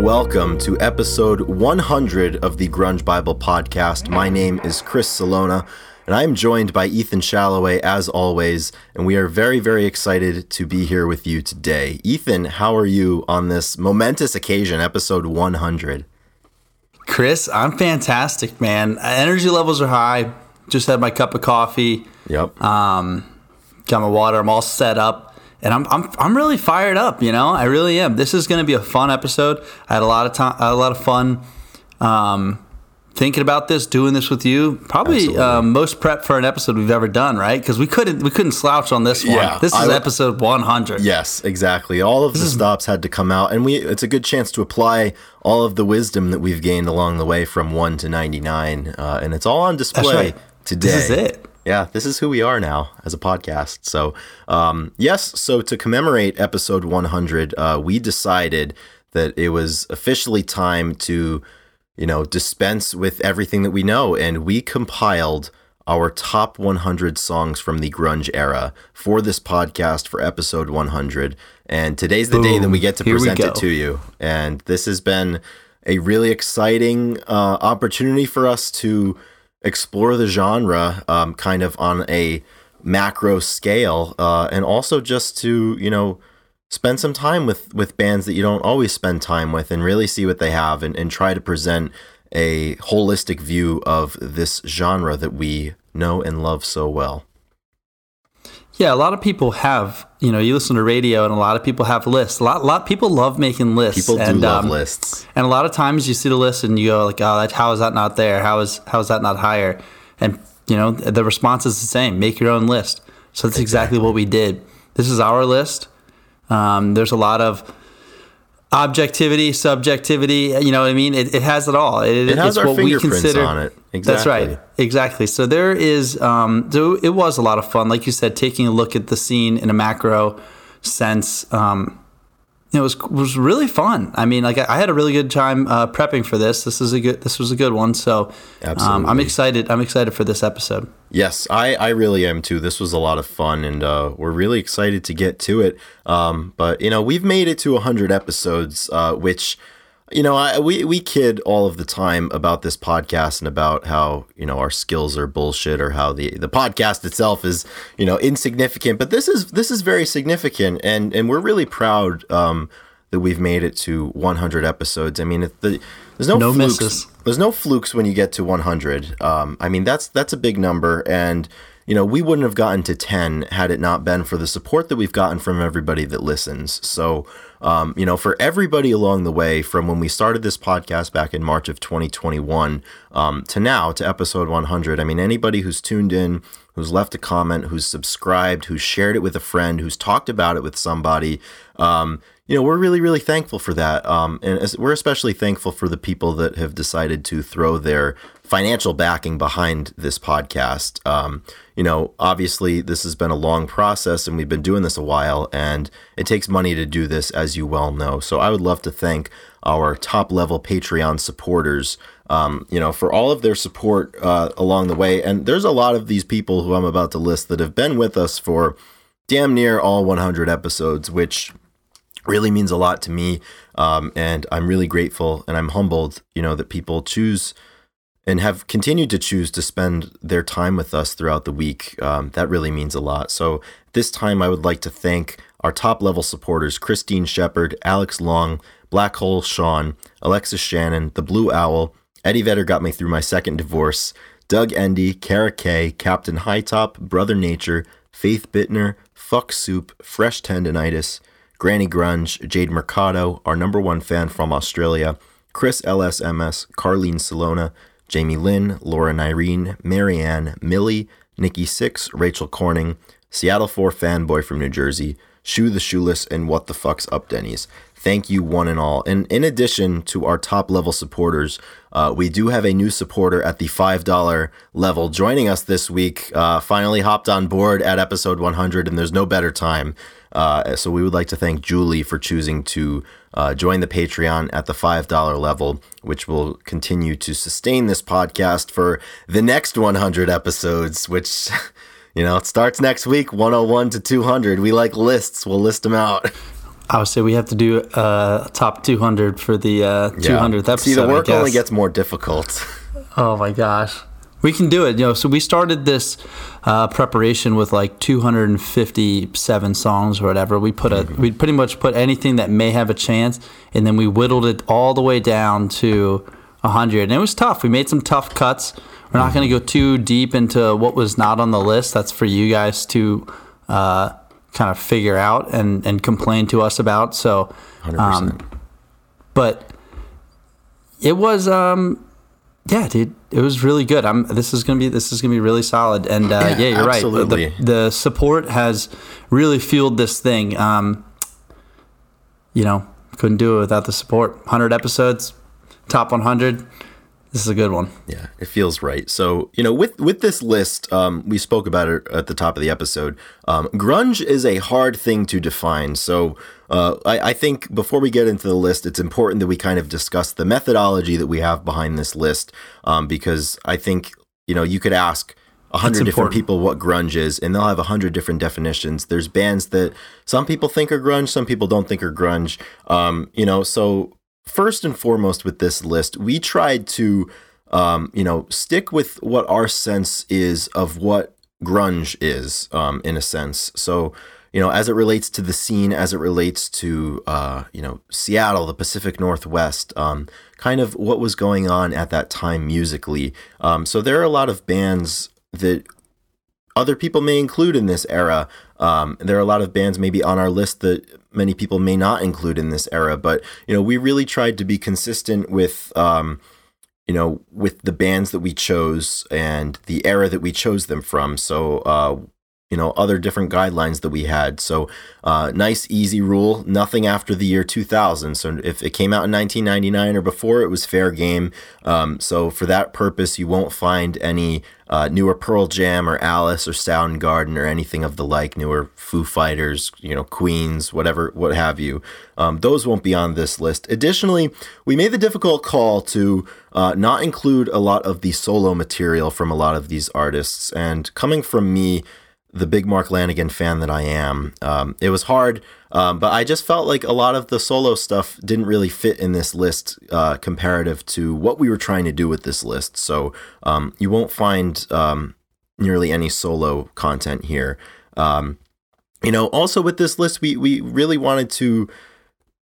And welcome to episode 100 of the Grunge Bible podcast. My name is Chris Salona, and I am joined by Ethan Shalloway as always, and we are very, very excited to be here with you today. Ethan, how are you on this momentous occasion, episode 100? Chris, I'm fantastic, man. Energy levels are high. Just had my cup of coffee. Yep. Um, got my water. I'm all set up and I'm, I'm I'm really fired up. You know, I really am. This is going to be a fun episode. I had a lot of time, a lot of fun, um, thinking about this, doing this with you. Probably uh, most prep for an episode we've ever done, right? Because we couldn't we couldn't slouch on this one. Yeah, this is episode 100. Yes, exactly. All of the stops had to come out, and we it's a good chance to apply all of the wisdom that we've gained along the way from 1 to 99. Uh, and it's all on display right. today. This is it. Yeah, this is who we are now as a podcast. So, um, yes, so to commemorate episode 100, uh, we decided that it was officially time to, you know, dispense with everything that we know. And we compiled our top 100 songs from the grunge era for this podcast for episode 100. And today's the day that we get to Here present it to you. And this has been a really exciting uh, opportunity for us to explore the genre um, kind of on a macro scale uh, and also just to you know spend some time with with bands that you don't always spend time with and really see what they have and, and try to present a holistic view of this genre that we know and love so well Yeah, a lot of people have, you know, you listen to radio and a lot of people have lists. A lot, a lot of people love making lists. people do and, love um, lists And a lot of times you see the list and you go like, oh, that, how is that not there? How is how is that not higher? And you know, the response is the same. Make your own list. So that's exactly, what we did. This is our list. Um, there's a lot of objectivity, subjectivity. You know what I mean? It, it has it all. It, it has what we consider. on it exactly That's right. Exactly. So there is, um, so it was a lot of fun. Like you said, taking a look at the scene in a macro sense. Um, it was was really fun. I mean, like I, I had a really good time uh, prepping for this. This is a good. This was a good one. So um, I'm excited. I'm excited for this episode. Yes, I, I really am too. This was a lot of fun, and uh, we're really excited to get to it. Um, but you know, we've made it to 100 episodes, uh, which you know, I, we we kid all of the time about this podcast and about how you know our skills are bullshit or how the the podcast itself is you know insignificant. But this is this is very significant, and and we're really proud um, that we've made it to 100 episodes. I mean, the, there's no, No flukes. misses. There's no flukes when you get to 100. Um, I mean, that's that's a big number, and you know we wouldn't have gotten to 10 had it not been for the support that we've gotten from everybody that listens. So, um, you know, for everybody along the way, from when we started this podcast back in March of 2021 um, to now to episode 100. I mean, anybody who's tuned in, who's left a comment, who's subscribed, who's shared it with a friend, who's talked about it with somebody. Um, you know, we're really, really thankful for that. Um, and we're especially thankful for the people that have decided to throw their financial backing behind this podcast. Um, you know, obviously, this has been a long process and we've been doing this a while, and it takes money to do this, as you well know. So I would love to thank our top level Patreon supporters. Um, you know, for all of their support uh, along the way. And there's a lot of these people who I'm about to list that have been with us for damn near all 100 episodes, which really means a lot to me. Um, and I'm really grateful and I'm humbled, you know, that people choose and have continued to choose to spend their time with us throughout the week. Um, that really means a lot. So this time I would like to thank our top level supporters Christine Shepard, Alex Long, Black Hole Sean, Alexis Shannon, The Blue Owl, Eddie Vedder got me through my second divorce, Doug Endy, Kara K, Captain Hightop, Brother Nature, Faith Bittner, Fuck Soup, Fresh Tendonitis, Granny Grunge, Jade Mercado, our number one fan from Australia, Chris LSMS, Carlene Salona, Jamie Lynn, Laura Nyreen, Marianne, Millie, Nikki Six, Rachel Corning, Seattle 4 fanboy from New Jersey, Shoe the Shoeless, and What the Fuck's Up Denny's. Thank you, one and all. And in addition to our top level supporters, uh, we do have a new supporter at the $5 level joining us this week. Uh, finally hopped on board at episode 100, and there's no better time. Uh, so we would like to thank Julie for choosing to uh, join the Patreon at the $5 level, which will continue to sustain this podcast for the next 100 episodes, which, you know, it starts next week, 101 to 200. We like lists, we'll list them out. I would say we have to do uh, top 200 for the uh, 200th episode. See, the work only gets more difficult. Oh my gosh. We can do it. You know, so we started this uh, preparation with like 257 songs or whatever. We put a we pretty much put anything that may have a chance, and then we whittled it all the way down to 100. And it was tough. We made some tough cuts. We're not going to go too deep into what was not on the list. That's for you guys to uh, kind of figure out and and complain to us about. So, 100%. but it was um yeah dude it was really good. I'm this is gonna be this is gonna be really solid. And uh, yeah, Yeah, you're right. The, the support has really fueled this thing. Um you know couldn't do it without the support. 100 episodes top 100 this is a good one Yeah, it feels right. So you know, with with this list, um, we spoke about it at the top of the episode. Um, grunge is a hard thing to define. So uh, I, I think before we get into the list, it's important that we kind of discuss the methodology that we have behind this list, um, because I think you know you could ask. A hundred different people what grunge is, and they'll have a hundred different definitions. There's bands that some people think are grunge, some people don't think are grunge. Um, you know, so first and foremost with this list, we tried to, um, you know, stick with what our sense is of what grunge is, um, in a sense. So, you know, as it relates to the scene, as it relates to, uh, you know, Seattle, the Pacific Northwest, um, kind of what was going on at that time musically. Um, so there are a lot of bands that other people may include in this era. Um, there are a lot of bands maybe on our list that many people may not include in this era, but you know, we really tried to be consistent with, um, you know, with the bands that we chose and the era that we chose them from. So, uh, you know, other different guidelines that we had. So, uh, nice, easy rule: nothing after the year 2000. So, if it came out in 1999 or before, it was fair game. Um, so, for that purpose, you won't find any uh, newer Pearl Jam or Alice or Soundgarden or anything of the like, newer Foo Fighters, you know, Queens, whatever, what have you. Um, those won't be on this list. Additionally, we made the difficult call to uh, not include a lot of the solo material from a lot of these artists. And coming from me, the big Mark Lanegan fan that I am, um, it was hard, um, but I just felt like a lot of the solo stuff didn't really fit in this list uh, comparative to what we were trying to do with this list. So um, you won't find um, nearly any solo content here. Um, you know, also with this list, we we really wanted to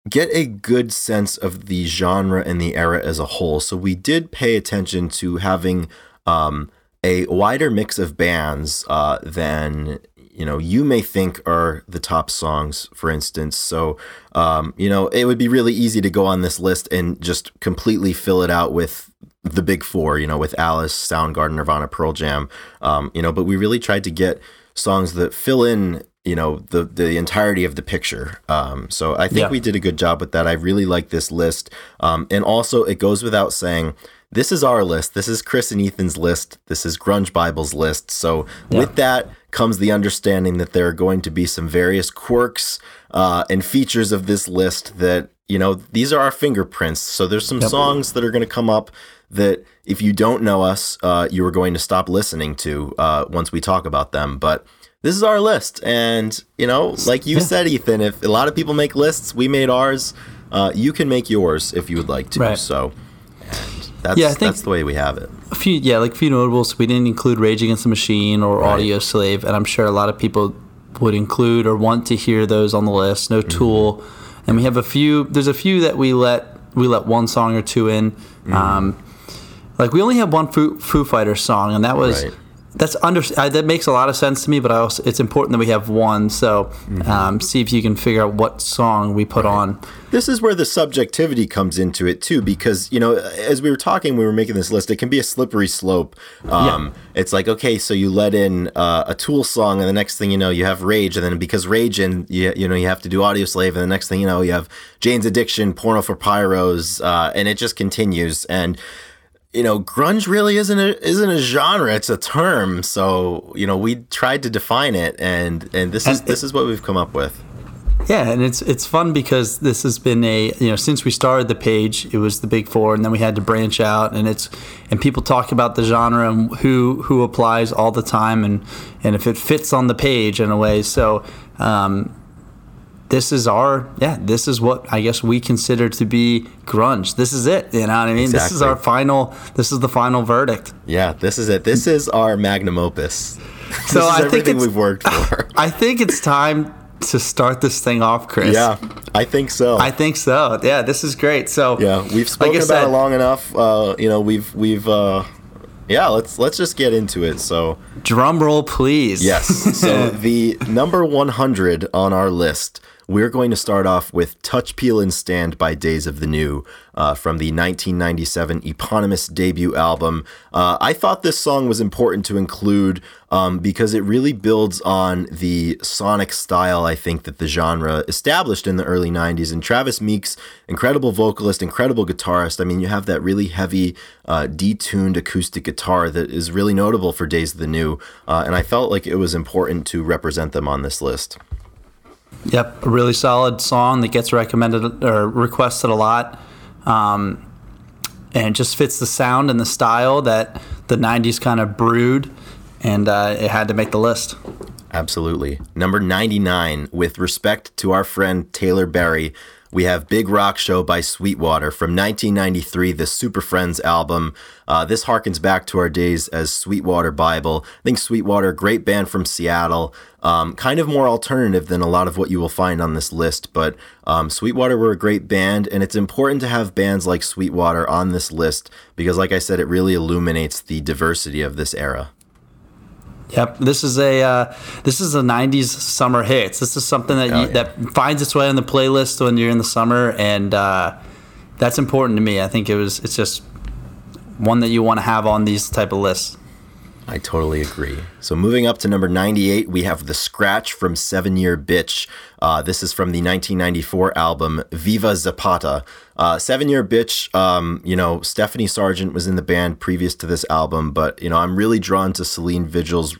get a good sense of the genre and the era as a whole. So we did pay attention to having um, a wider mix of bands uh, than you know you may think are the top songs for instance. So um, you know it would be really easy to go on this list and just completely fill it out with the big four you know with alice soundgarden nirvana pearl jam um, you know but we really tried to get songs that fill in you know the the entirety of the picture. Um, so i think Yeah. we did a good job with that. I really like this list. Um, and also it goes without saying this is our list. This is Chris and Ethan's list. This is Grunge Bible's list. So with that comes the understanding that there are going to be some various quirks uh, and features of this list that you know these are our fingerprints. So there's some songs that are going to come up that if you don't know us, uh, you are going to stop listening to uh, once we talk about them. But this is our list, and you know, like you said, Ethan, if a lot of people make lists, we made ours. Uh, you can make yours if you would like to. Right. So. That's, Yeah, I think- that's the way we have it. a few yeah like a few notables. We didn't include rage against the machine or Audioslave and i'm sure a lot of people would include or want to hear those on the list. No tool. And we have a few there's a few that we let we let one song or two in. Um, like we only have one foo, foo fighters song and that was Right. that's under that makes a lot of sense to me but I also it's important that we have one. So um, see if you can figure out what song we put on This is where the subjectivity comes into it too, because you know, as we were talking, we were making this list. It can be a slippery slope. Um, It's like okay, so you let in uh, a Tool song, and the next thing you know, you have Rage, and then because Rage, and you, you know, you have to do Audioslave, and the next thing you know, you have Jane's Addiction, Porno for Pyros, uh, and it just continues. And you know, grunge really isn't a isn't a genre; it's a term. So you know, we tried to define it, and and this is And this is what we've come up with. Yeah, and it's it's fun because this has been a you know since we started the page, it was the big four, and then we had to branch out, and it's and people talk about the genre and who who applies all the time, and and if it fits on the page in a way. So um, this is our yeah this is what i guess we consider to be grunge this is it you know what i mean this is our final this is the final verdict Yeah, this is it. This is our magnum opus. So this is I think we've worked for. i think it's time to start this thing off chris yeah, I think so. i think so yeah this is great so yeah, we've spoken I about said- it long enough. Uh, you know, we've we've uh, yeah. Let's let's just get into it. So drum roll please yes. So the number one hundred on our list. We're going to start off with Touch Peel and Stand by Days of the New uh, from the 1997 eponymous debut album. Uh, I thought this song was important to include um, because it really builds on the sonic style I think that the genre established in the early 90s. And Travis Meeks, incredible vocalist, incredible guitarist. I mean, you have that really heavy, uh, detuned acoustic guitar that is really notable for Days of the New. Uh, and I felt like it was important to represent them on this list. Yep, a really solid song that gets recommended or requested a lot, um, and it just fits the sound and the style that the '90s kind of brewed, and uh, it had to make the list. Absolutely. Number 99, with respect to our friend Taylor Berry, we have Big Rock Show by Sweetwater from 1993, the Super Friends album. Uh, this harkens back to our days as Sweetwater Bible. I think Sweetwater, great band from Seattle, um, kind of more alternative than a lot of what you will find on this list, but um, Sweetwater were a great band, and it's important to have bands like Sweetwater on this list because, like I said, it really illuminates the diversity of this era. Yep, this is a uh, this is a '90s summer hits. This is something that you, yeah. that finds its way on the playlist when you're in the summer, and uh, that's important to me. I think it was it's just one that you want to have on these type of lists. I totally agree. So moving up to number 98, we have The Scratch from Seven Year Bitch. Uh, this is from the 1994 album Viva Zapata. Uh, Seven Year Bitch, um, you know, Stephanie Sargent was in the band previous to this album, but, you know, I'm really drawn to Selene Vigil's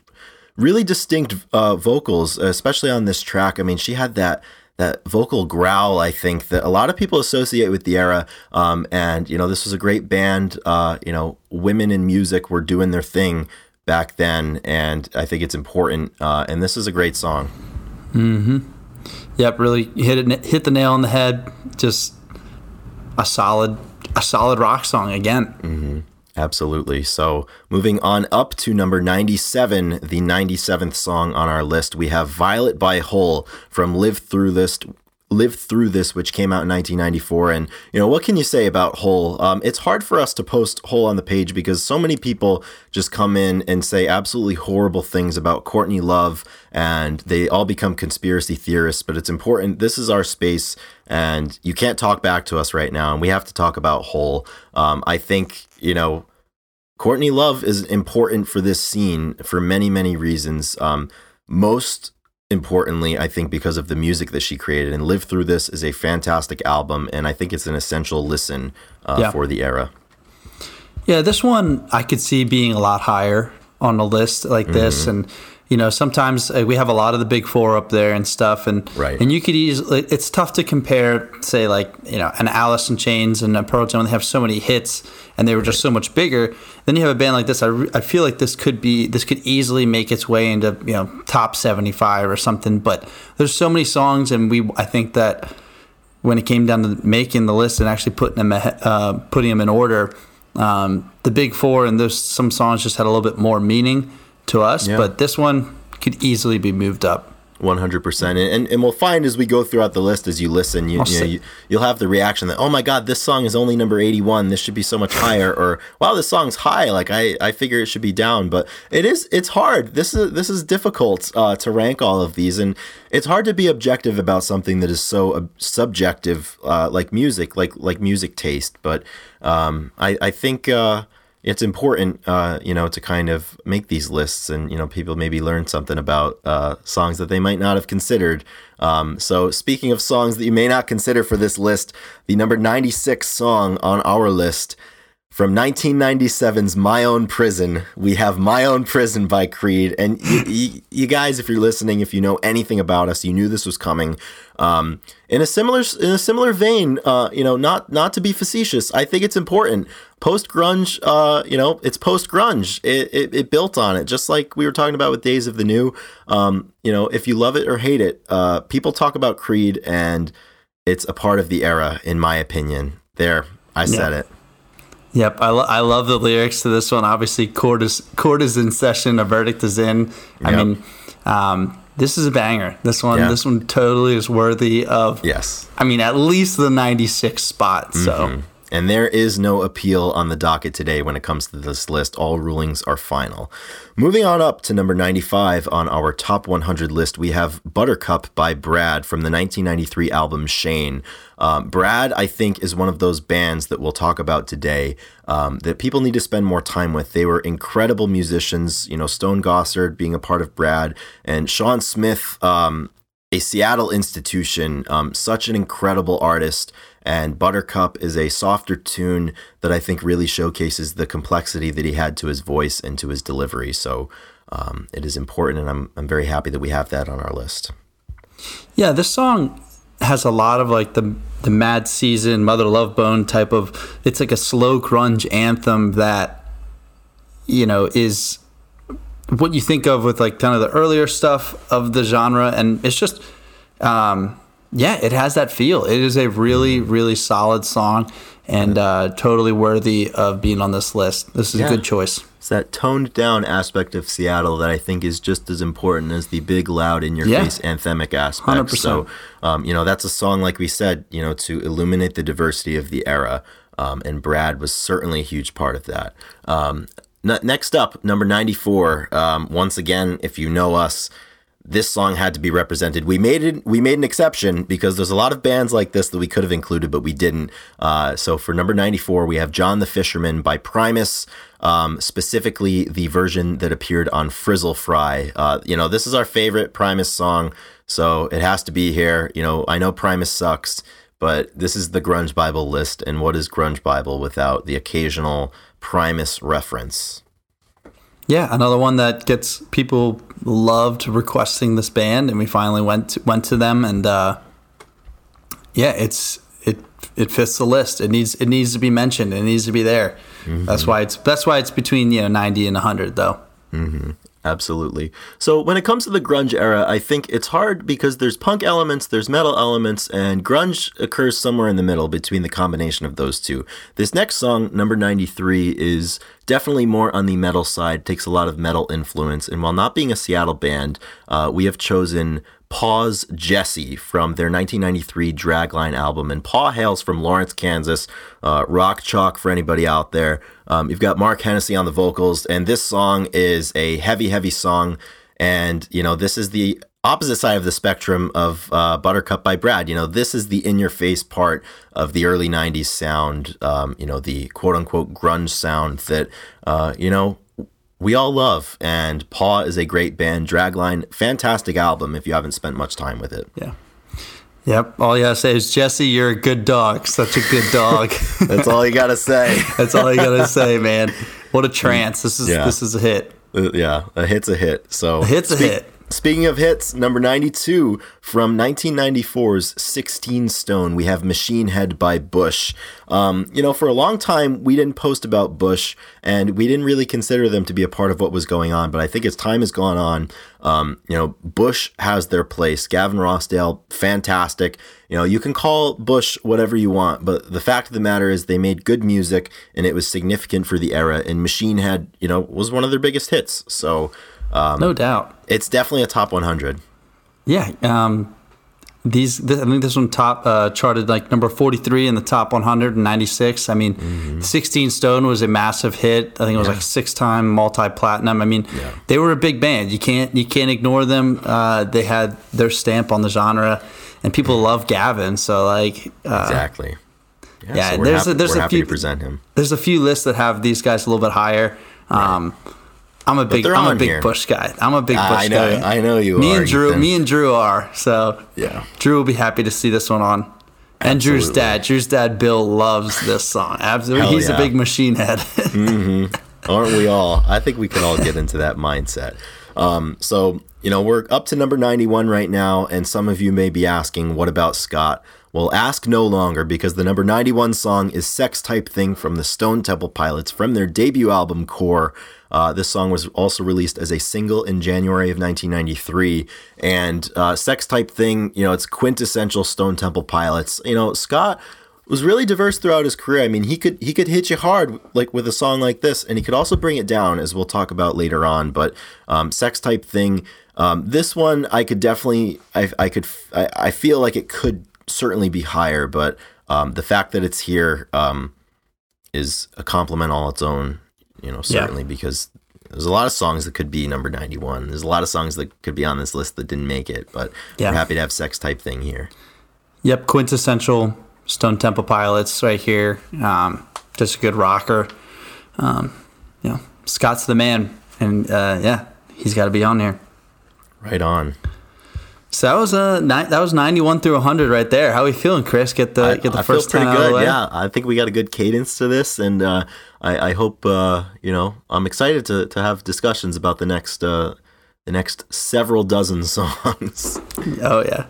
really distinct uh, vocals, especially on this track. I mean, she had that that vocal growl, I think, that a lot of people associate with the era. Um, and you know, this was a great band. Uh, you know, women in music were doing their thing back then, and I think it's important. Uh, and this is a great song. Yep, really hit it hit the nail on the head. Just a solid a solid rock song again. Absolutely. So, moving on up to number 97, the 97th song on our list, we have Violet by Hole from Live Through This. Live Through This, which came out in 1994. And, you know, what can you say about Hole? Um, it's hard for us to post Hole on the page because so many people just come in and say absolutely horrible things about Courtney Love and they all become conspiracy theorists. But it's important. This is our space and you can't talk back to us right now. And we have to talk about Hole. Um, I think, you know, Courtney Love is important for this scene for many, many reasons. Um, most importantly, I think because of the music that she created. And Live Through This is a fantastic album, and I think it's an essential listen uh, Yeah. for the era. Yeah, this one I could see being a lot higher on a list like this, and you know sometimes uh, we have a lot of the big four up there and stuff, and Right. and you could easily it's tough to compare, say like you know an Alice in Chains and a Pearl Jam. They have so many hits, and they were just so much bigger. Then you have a band like this. I, re- I feel like this could be this could easily make its way into you know top seventy five or something. But there's so many songs, and we I think that when it came down to making the list and actually putting them uh, putting them in order, um, the big four and those some songs just had a little bit more meaning to us. Yeah. But this one could easily be moved up. One hundred percent, and and we'll find as we go throughout the list as you listen, you, you, know, you you'll have the reaction that oh my god, this song is only number eighty one. This should be so much higher, or wow, this song's high. Like I I figure it should be down, but it is it's hard. This is this is difficult uh, to rank all of these, and it's hard to be objective about something that is so uh, subjective, uh, like music, like like music taste. But um, I I think. It's important, uh, you know, to kind of make these lists, and you know, people maybe learn something about uh, songs that they might not have considered. Um, so, speaking of songs that you may not consider for this list, the number ninety-six song on our list, From 1997's My Own Prison, we have My Own Prison by Creed. And you, you, you guys, if you're listening, if you know anything about us, you knew this was coming. Um, in a similar in a similar vein, uh, you know, not not to be facetious, I think it's important. Post grunge, uh, you know, it's post grunge. It, it, it built on it, just like we were talking about with Days of the New. Um, you know, if you love it or hate it, uh, people talk about Creed, and it's a part of the era, in my opinion. There, I said Yeah. it. Yep, I, lo- I love the lyrics to this one. Obviously, court is court is in session. A verdict is in. I mean, um, this is a banger. This one, Yeah. this one totally is worthy of. Yes. I mean, at least the '96 spot. So mm-hmm. And there is no appeal on the docket today when it comes to this list. All rulings are final. Moving on up to number 95 on our top 100 list, we have Buttercup by Brad from the 1993 album Shane. Um, Brad, I think, is one of those bands that we'll talk about today um, that people need to spend more time with. They were incredible musicians, you know, Stone Gossard being a part of Brad, and Shawn Smith. Um, a Seattle institution, um, such an incredible artist. And Buttercup is a softer tune that I think really showcases the complexity that he had to his voice and to his delivery. So um, it is important, and I'm, I'm very happy that we have that on our list. yeah, this song has a lot of like the the Mad Season, Mother Love Bone type of. It's like a slow grunge anthem that you know is what you think of with like kind of the earlier stuff of the genre, and it's just. Um, yeah, it has that feel. It is a really, really solid song and uh, totally worthy of being on this list. This is Yeah. a good choice. It's that toned down aspect of Seattle that I think is just as important as the big, loud, in your Yeah. face anthemic aspect. 100%. So, um, you know, that's a song, like we said, you know, to illuminate the diversity of the era. Um, and Brad was certainly a huge part of that. Um, n- next up, number 94. Um, once again, if you know us, this song had to be represented. We made it. We made an exception because there's a lot of bands like this that we could have included, but we didn't. Uh, so for number 94, we have John the Fisherman by Primus, um, specifically the version that appeared on Frizzle Fry. Uh, you know, this is our favorite Primus song, so it has to be here. You know, I know Primus sucks, but this is the Grunge Bible list, and what is Grunge Bible without the occasional Primus reference? Yeah, another one that gets people loved requesting this band, and we finally went to, went to them, and uh, yeah, it's it it fits the list. It needs it needs to be mentioned. It needs to be there. That's why it's that's why it's between you know ninety and hundred though. Absolutely. So when it comes to the grunge era, I think it's hard because there's punk elements, there's metal elements, and grunge occurs somewhere in the middle between the combination of those two. This next song, number 93, is definitely more on the metal side, takes a lot of metal influence, and while not being a Seattle band, uh, we have chosen Paw's Jesse from their 1993 Dragline album. And Paw hails from Lawrence, Kansas. Uh, rock chalk for anybody out there. Um, you've got Mark Hennessy on the vocals, and this song is a heavy, heavy song. And, you know, this is the opposite side of the spectrum of uh, Buttercup by Brad. You know, this is the in your face part of the early 90s sound, um, you know, the quote unquote grunge sound that, uh, you know, we all love. And Paw is a great band. Dragline, fantastic album if you haven't spent much time with it. Yeah. Yep. All you gotta say is Jesse, you're a good dog. Such a good dog. That's all you got to say. That's all you gotta say, man. What a trance. This is Yeah. this is a hit. Uh, yeah, a hit's a hit. So A hit's a hit. Speaking of hits, number 92 from 1994's 16 Stone, we have Machine Head by Bush. Um, you know, for a long time, we didn't post about Bush and we didn't really consider them to be a part of what was going on. But I think as time has gone on, um, you know, Bush has their place. Gavin Rossdale, fantastic. You know, you can call Bush whatever you want, but the fact of the matter is they made good music and it was significant for the era. And Machine Head, you know, was one of their biggest hits. So, No doubt. it's definitely a top 100. Yeah. Um, these, th- I think this one top uh, charted like number 43 in the top 196. I mean, Mm-hmm. 16 Stone was a massive hit. I think it was like six time multi platinum. I mean, they were a big band. You can't you can't ignore them. Uh, they had their stamp on the genre, and people love Gavin. So like, uh, Exactly. Yeah, yeah, so there's a- there's a happy few- to present him. there's a few lists that have these guys a little bit higher. Um, I'm a big I'm a big here. Bush guy. I'm a big Bush I know, guy. I know you me are. and Drew, Ethan. me and Drew are. So Yeah. Drew will be happy to see this one on. And Drew's dad, Drew's dad, Bill, loves this song. Absolutely, Hell he's a big machine head. Aren't we all? I think we can all get into that mindset. Um, so, you know, we're up to number 91 right now, and some of you may be asking, what about Scott? Well, ask no longer because the number 91 song is Sex Type Thing from the Stone Temple Pilots from their debut album Core. Uh, this song was also released as a single in January of 1993. And uh, Sex Type Thing, you know, it's quintessential Stone Temple Pilots. You know, Scott was really diverse throughout his career. I mean, he could he could hit you hard like with a song like this, and he could also bring it down, as we'll talk about later on. But um, sex type thing, um, this one I could definitely I I could I, I feel like it could certainly be higher, but um, the fact that it's here um, is a compliment all its own. You know, certainly because there's a lot of songs that could be number 91. There's a lot of songs that could be on this list that didn't make it, but Yeah. we're happy to have sex type thing here. Yep, quintessential Stone Temple Pilots right here. Um, just a good rocker. Um, you know, Scott's the man, and uh, yeah, he's got to be on here. Right on. So that was uh, ni- that was ninety one through hundred right there. How are we feeling, Chris? Get the get the I first feel pretty good. Yeah, I think we got a good cadence to this, and uh, I, I hope uh, you know I'm excited to, to have discussions about the next uh, the next several dozen songs. Oh yeah.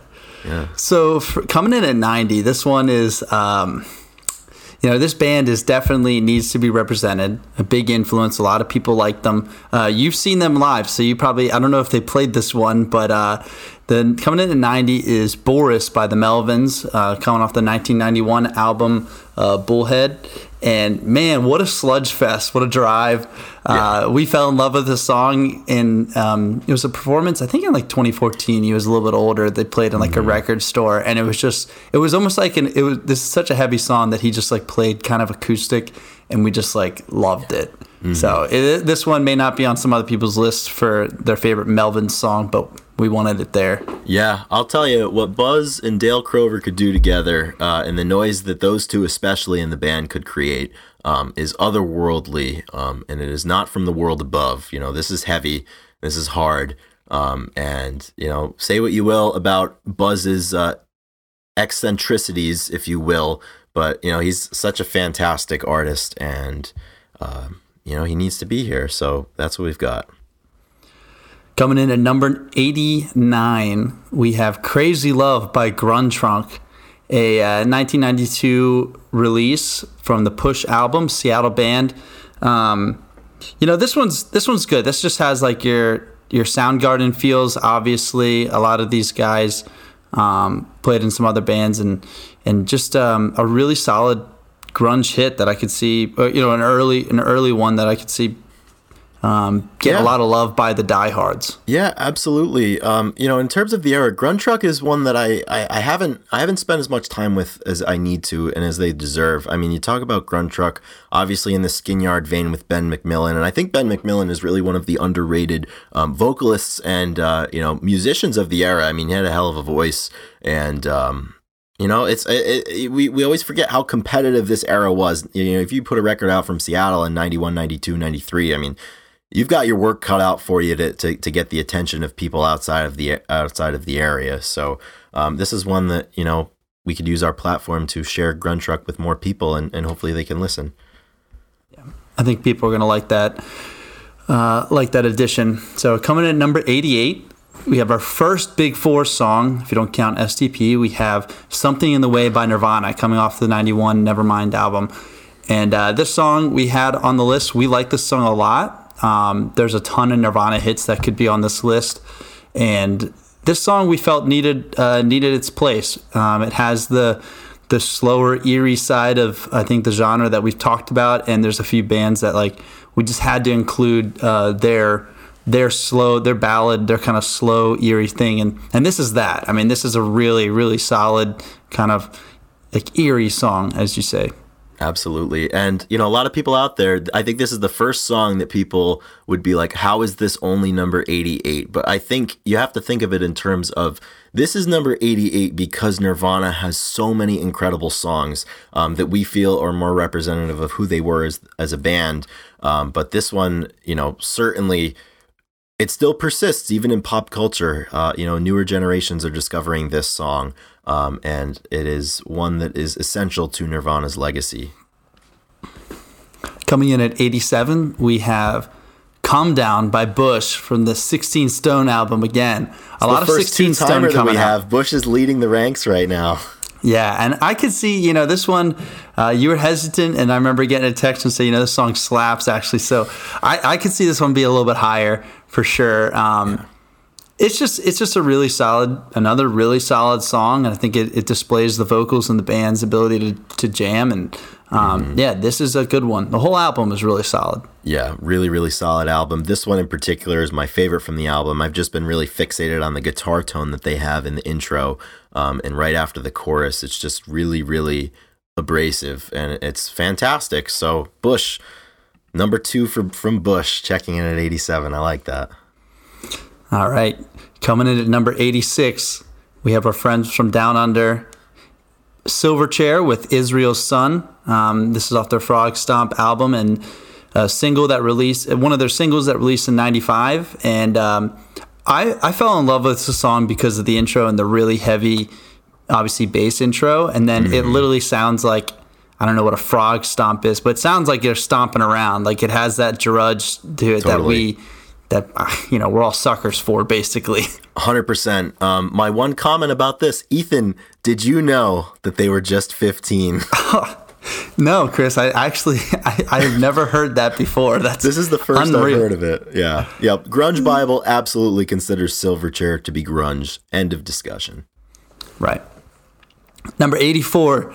Yeah. So for, coming in at 90, this one is, um, you know, this band is definitely needs to be represented. A big influence. A lot of people like them. Uh, you've seen them live, so you probably I don't know if they played this one, but uh, the coming in at 90 is Boris by the Melvins, uh, coming off the 1991 album uh, Bullhead. And man, what a sludge fest! What a drive! Uh, we fell in love with the song, and um, it was a performance. I think in like 2014. He was a little bit older. They played in like a record store, and it was just, it was almost like an. It was this is such a heavy song that he just like played kind of acoustic, and we just like loved it. So it, this one may not be on some other people's list for their favorite Melvin song, but we wanted it there. Yeah, I'll tell you what Buzz and Dale Crover could do together, uh, and the noise that those two, especially in the band, could create, um, is otherworldly, um, and it is not from the world above. You know, this is heavy, this is hard, um, and you know, say what you will about Buzz's uh, eccentricities, if you will, but you know, he's such a fantastic artist, and um, you know, he needs to be here. So that's what we've got. Coming in at number 89, we have Crazy Love by Grunt Truck, a uh, 1992 release from the Push album, Seattle band. Um, you know, this one's this one's good. This just has like your your Soundgarden feels. Obviously, a lot of these guys um, played in some other bands, and and just um, a really solid grunge hit that I could see. uh, You know, an early an early one that I could see um, get Yeah. a lot of love by the diehards. Yeah, absolutely. Um, you know, in terms of the era, Grunt Truck is one that I, I, I haven't I haven't spent as much time with as I need to and as they deserve. I mean, you talk about Grunt Truck, obviously in the skin yard vein with Ben McMillan, and I think Ben McMillan is really one of the underrated um, vocalists and uh, you know musicians of the era. I mean, he had a hell of a voice, and um, you know, it's it, it, we we always forget how competitive this era was. You know, if you put a record out from Seattle in 91, 92, 93, I mean you've got your work cut out for you to, to, to get the attention of people outside of the outside of the area. So um, this is one that you know we could use our platform to share Grunt Truck with more people, and, and hopefully they can listen. I think people are going to like that, uh, like that addition. So coming in at number 88, we have our first Big Four song. If you don't count STP, we have "Something in the Way" by Nirvana, coming off the '91 Nevermind album. And uh, this song we had on the list. We like this song a lot. Um, there's a ton of Nirvana hits that could be on this list, and this song we felt needed uh, needed its place. Um, it has the the slower, eerie side of I think the genre that we've talked about, and there's a few bands that like we just had to include uh, their their slow, their ballad, their kind of slow, eerie thing, and and this is that. I mean, this is a really, really solid kind of like eerie song, as you say. Absolutely. And, you know, a lot of people out there, I think this is the first song that people would be like, how is this only number 88? But I think you have to think of it in terms of this is number 88 because Nirvana has so many incredible songs um, that we feel are more representative of who they were as, as a band. Um, but this one, you know, certainly it still persists even in pop culture. Uh, you know, newer generations are discovering this song, um, and it is one that is essential to Nirvana's legacy. Coming in at 87, we have "Calm Down" by Bush from the 16 Stone album. Again, a lot of 16 Stone that coming we out. have. Bush is leading the ranks right now. Yeah, and I could see, you know, this one, uh, you were hesitant, and I remember getting a text and saying, you know, this song slaps actually. So I, I could see this one be a little bit higher for sure. Um, It's just, it's just a really solid, another really solid song, and I think it, it displays the vocals and the band's ability to, to jam. And um, yeah, this is a good one. The whole album is really solid. Yeah, really, really solid album. This one in particular is my favorite from the album. I've just been really fixated on the guitar tone that they have in the intro. Um, and right after the chorus, it's just really, really abrasive and it's fantastic. So, Bush, number two for, from Bush, checking in at 87. I like that. All right. Coming in at number 86, we have our friends from Down Under, Silverchair with Israel's Son. Um, this is off their Frogstomp album and a single that released, one of their singles that released in 95. And um, I, I fell in love with the song because of the intro and the really heavy, obviously, bass intro. And then it literally sounds like, I don't know what a frog stomp is, but it sounds like you're stomping around. Like it has that drudge to it that we, that, you know, we're all suckers for, basically. 100%. Um, my one comment about this Ethan, did you know that they were just 15? No, Chris, I actually I, I have never heard that before. That's This is the first unreal. I've heard of it. Yeah. Yep. Grunge Bible absolutely considers Silverchair to be grunge. End of discussion. Right. Number 84,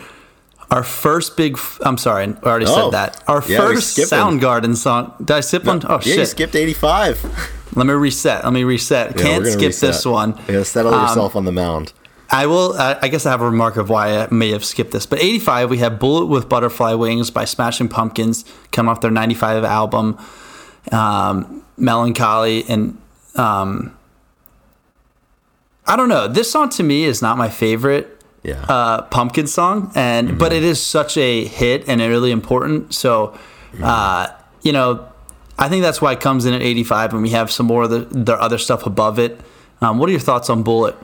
our first big f- I'm sorry, I already Oh, said that. Our yeah, first. Soundgarden song. Did I skip one? Oh yeah, you shit. skipped 85. Let me reset. Let me reset. Yeah, Can't skip gonna this one. You gotta settle Um, yourself on the mound. I will. Uh, I guess I have a remark of why I may have skipped this. But 85, we have "Bullet with Butterfly Wings" by Smashing Pumpkins, coming off their 95 album, um, "Melancholy," and um, I don't know. This song to me is not my favorite Yeah. uh, Pumpkin song, and but it is such a hit and really important. So, uh, you know, I think that's why it comes in at 85, and we have some more of the, the other stuff above it. Um, what are your thoughts on Bullet?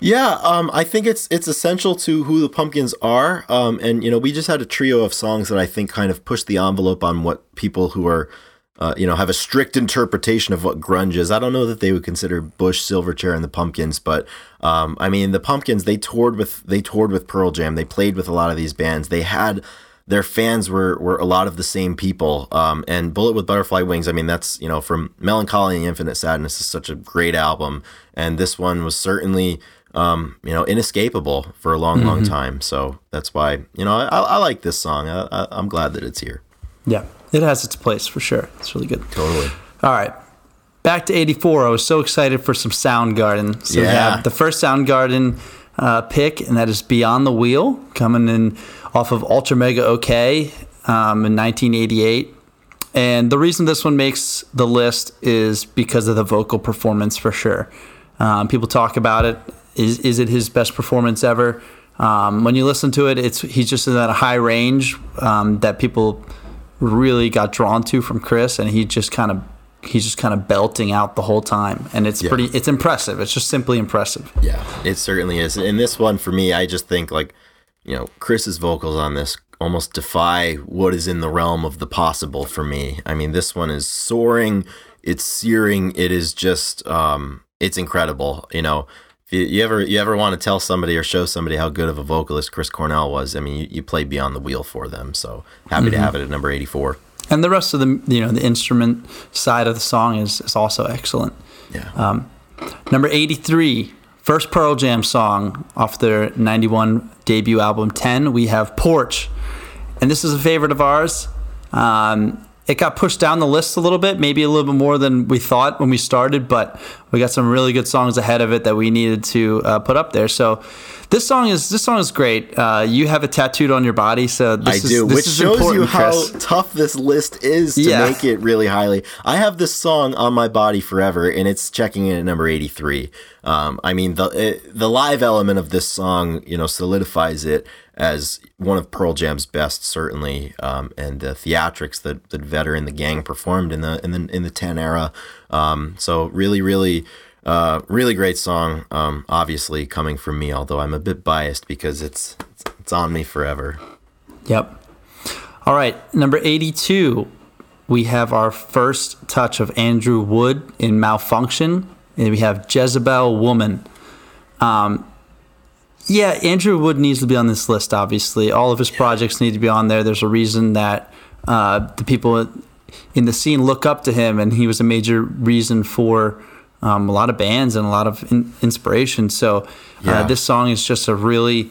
Yeah, um, I think it's it's essential to who the Pumpkins are, um, and you know we just had a trio of songs that I think kind of push the envelope on what people who are, uh, you know, have a strict interpretation of what grunge is. I don't know that they would consider Bush, Silverchair, and the Pumpkins, but um, I mean the Pumpkins they toured with they toured with Pearl Jam, they played with a lot of these bands, they had their fans were were a lot of the same people. Um, and Bullet with Butterfly Wings, I mean, that's you know from Melancholy and Infinite Sadness is such a great album, and this one was certainly um, you know inescapable for a long, long time. So that's why you know I, I like this song. I, I, I'm glad that it's here. Yeah, it has its place for sure. It's really good. Totally. All right. Back to 84. I was so excited for some Soundgarden. So we Yeah. have the first Soundgarden uh, pick, and that is Beyond the Wheel, coming in off of Ultra Mega OK um, in 1988. And the reason this one makes the list is because of the vocal performance for sure. Um, people talk about it. Is, is it his best performance ever? Um, when you listen to it, it's he's just in that high range um, that people really got drawn to from Chris, and he just kind of he's just kind of belting out the whole time, and it's pretty it's impressive. It's just simply impressive. Yeah, it certainly is. In this one, for me, I just think like, you know, Chris's vocals on this almost defy what is in the realm of the possible for me. I mean, this one is soaring, it's searing, it is just, um, it's incredible. You know, you, you ever you ever want to tell somebody or show somebody how good of a vocalist Chris Cornell was, I mean, you, you play beyond the wheel for them. So happy to have it at number eighty four. And the rest of the you know the instrument side of the song is is also excellent. Yeah. Number 83, first Pearl Jam song off their 91 debut album 10, we have Porch. And this is a favorite of ours. Um, it got pushed down the list a little bit, maybe a little bit more than we thought when we started, but we got some really good songs ahead of it that we needed to uh, put up there. So this song is this song is great. Uh, you have it tattooed on your body, so this I is, do, this which is shows you how Chris. tough this list is to Yeah. make it really highly. I have this song on my body forever, and it's checking in at number eighty-three. Um, I mean, the it, the live element of this song, you know, solidifies it as one of Pearl Jam's best, certainly, um, and the theatrics that that Vedder and the gang performed in the in the in the ten era. Um, so really, really, uh, really great song. Um, obviously coming from me, although I'm a bit biased because it's it's on me forever. Yep. All right, number 82. We have our first touch of Andrew Wood in Malfunkshun, and we have Jezebel Woman. Um, yeah, Andrew Wood needs to be on this list, obviously. All of his projects need to be on there. There's a reason that uh, the people in the scene look up to him, and he was a major reason for um, a lot of bands and a lot of in- inspiration. So uh, this song is just a really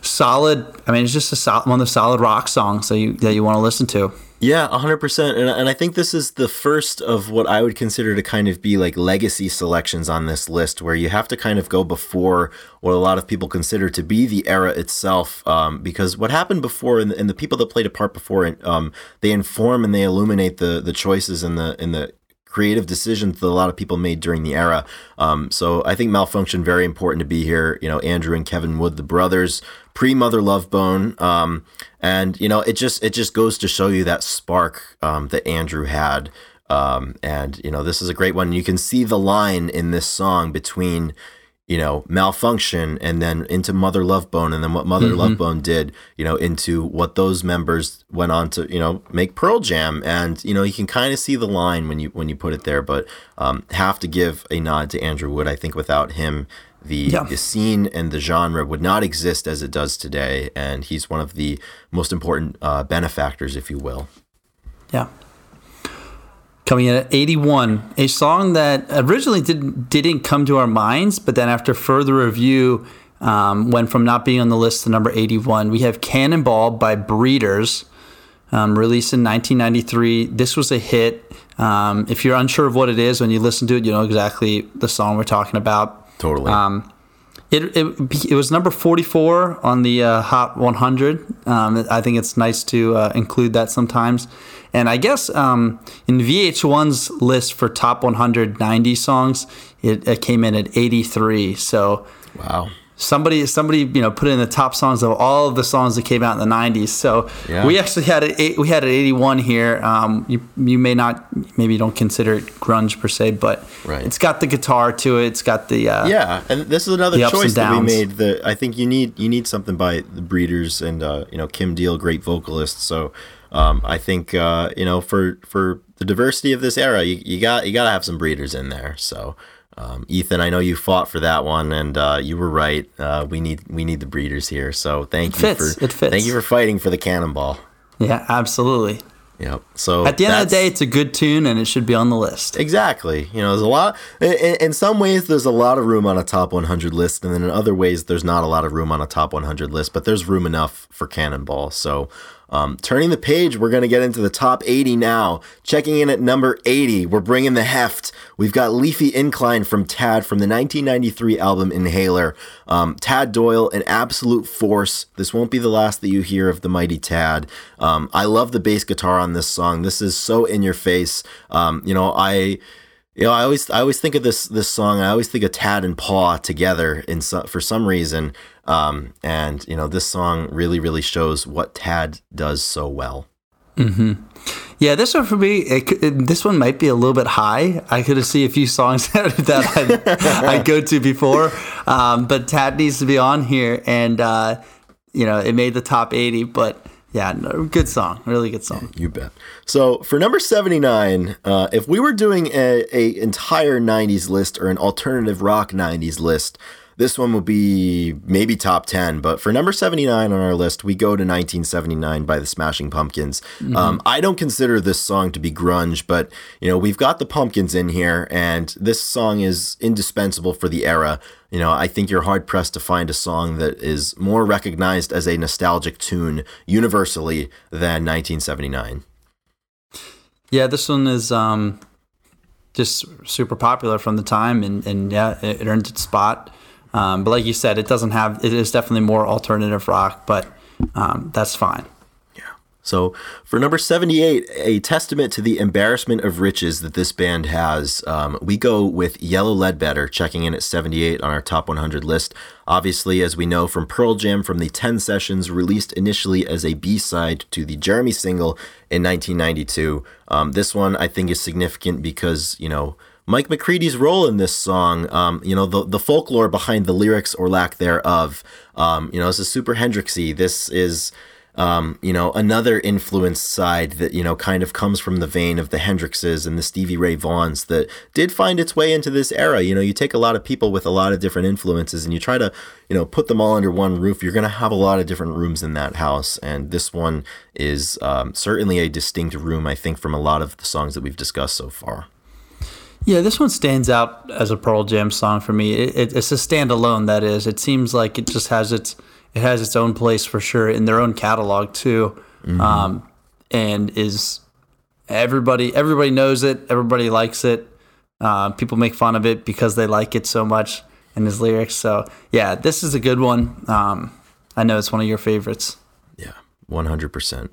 solid. I mean, it's just a sol- one of the solid rock songs that you that you want to listen to. Yeah, 100%. And, and I think this is the first of what I would consider to kind of be like legacy selections on this list, where you have to kind of go before what a lot of people consider to be the era itself. Um, because what happened before and, and the people that played a part before, um, they inform and they illuminate the, the choices and the, and the creative decisions that a lot of people made during the era. Um, so I think Malfunkshun very important to be here. You know, Andrew and Kevin Wood, the brothers, pre Mother Love Bone, um, and you know it just it just goes to show you that spark um, that Andrew had. Um, and you know this is a great one. You can see the line in this song between you know, Malfunkshun and then into Mother Love Bone and then what Mother Love Bone did, you know, into what those members went on to, you know, make Pearl Jam. And, you know, you can kind of see the line when you when you put it there, but um, have to give a nod to Andrew Wood. I think without him, the, Yeah. the scene and the genre would not exist as it does today. And he's one of the most important uh, benefactors, if you will. Yeah. Coming in at 81, a song that originally didn't didn't come to our minds, but then after further review, um, went from not being on the list to number 81. We have Cannonball by Breeders, um, released in 1993. This was a hit. Um, if you're unsure of what it is, when you listen to it, you know exactly the song we're talking about. Totally. Um, it, it, it was number 44 on the uh, Hot 100. Um, I think it's nice to uh, include that sometimes. And I guess um, in VH1's list for top 190 songs, it, it came in at 83. So wow. Somebody somebody you know put in the top songs of all of the songs that came out in the 90s so Yeah. we actually had it we had it 81 here um, you you may not maybe you don't consider it grunge per se but Right. it's got the guitar to it it's got the uh, yeah, and this is another choice that we made. That I think you need you need something by the Breeders and uh, you know Kim Deal, great vocalist. So um, I think uh, you know for for the diversity of this era, you, you got you got to have some Breeders in there. So. Um, Ethan, I know you fought for that one, and uh, you were right. Uh, we need we need the breeders here. So thank It you fits. for It fits. thank you for fighting for the cannonball. yeah absolutely Yep. So at the end of the day it's a good tune and it should be on the list Exactly. You know, there's a lot. In, in some ways, there's a lot of room on a top 100 list, and then in other ways, there's not a lot of room on a top 100 list. But there's room enough for Cannonball. So, um, turning the page, we're gonna get into the top 80 now. Checking in at number 80, we're bringing the heft. We've got Leafy Incline from Tad from the 1993 album Inhaler. Um, Tad Doyle, an absolute force. This won't be the last that you hear of the mighty Tad. Um, I love the bass guitar on this song. This is so in your face. Um, you know, I. You know, I always I always think of this this song. I always think of Tad and Paw together in for some reason. Um, and you know, this song really really shows what Tad does so well. Hmm. Yeah, this one for me, it, it, this one might be a little bit high. I could seen a few songs that I, I go to before, um, but Tad needs to be on here, and uh, you know, it made the top eighty. But yeah, no, good song, really good song. You bet. So for number seventy nine, uh, if we were doing a, a entire '90s list or an alternative rock '90s list, this one will be maybe top ten. But for number seventy nine on our list, we go to 1979 by the Smashing Pumpkins. Um, I don't consider this song to be grunge, but you know we've got the Pumpkins in here, and this song is indispensable for the era. You know, I think you're hard pressed to find a song that is more recognized as a nostalgic tune universally than 1979. Yeah, this one is um, just super popular from the time, and, and yeah, it earned its spot. Um, but like you said, it doesn't have. It is definitely more alternative rock, but um, that's fine. Yeah. So, for number 78, a testament to the embarrassment of riches that this band has, um, we go with Yellow Ledbetter, checking in at 78 on our top 100 list. Obviously, as we know from Pearl Jam from the 10 sessions released initially as a B side to the Jeremy single in 1992, um, this one I think is significant because, you know, Mike McCready's role in this song, um, you know, the, the folklore behind the lyrics or lack thereof, um, you know, this is super Hendrixy. This is, um, you know, another influence side that, you know, kind of comes from the vein of the Hendrixes and the Stevie Ray Vaughns that did find its way into this era. You know, you take a lot of people with a lot of different influences and you try to, you know, put them all under one roof. You're going to have a lot of different rooms in that house. And this one is um, certainly a distinct room, I think, from a lot of the songs that we've discussed so far. Yeah, this one stands out as a Pearl Jam song for me. It, it, it's a standalone, that is. It seems like it just has its it has its own place for sure in their own catalog too, mm-hmm. um, and is everybody everybody knows it, everybody likes it. Uh, people make fun of it because they like it so much in his lyrics. So yeah, this is a good one. Um, I know it's one of your favorites. Yeah, one hundred percent.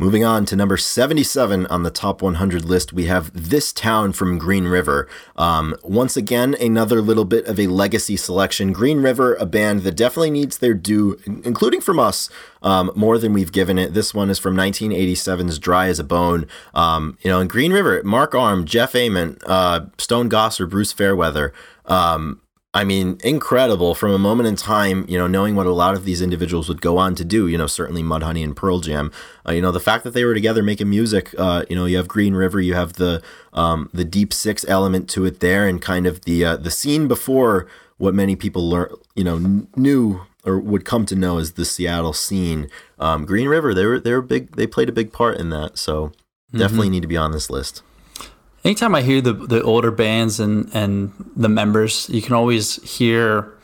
Moving on to number 77 on the top 100 list, we have This Town from Green River. Um, once again, another little bit of a legacy selection. Green River, a band that definitely needs their due, including from us, um, more than we've given it. This one is from 1987's Dry as a Bone. Um, you know, in Green River, Mark Arm, Jeff Ament, uh, Stone Gossard, Bruce Fairweather. Um, I mean, incredible from a moment in time, you know, knowing what a lot of these individuals would go on to do, you know, certainly Mudhoney and Pearl Jam, uh, you know, the fact that they were together making music, uh, you know, you have Green River, you have the, um, the deep six element to it there and kind of the, uh, the scene before what many people learn, you know, knew or would come to know as the Seattle scene. Um, Green River, they were, they were big, they played a big part in that. So mm-hmm. definitely need to be on this list anytime I hear the the older bands and and the members, you can always hear,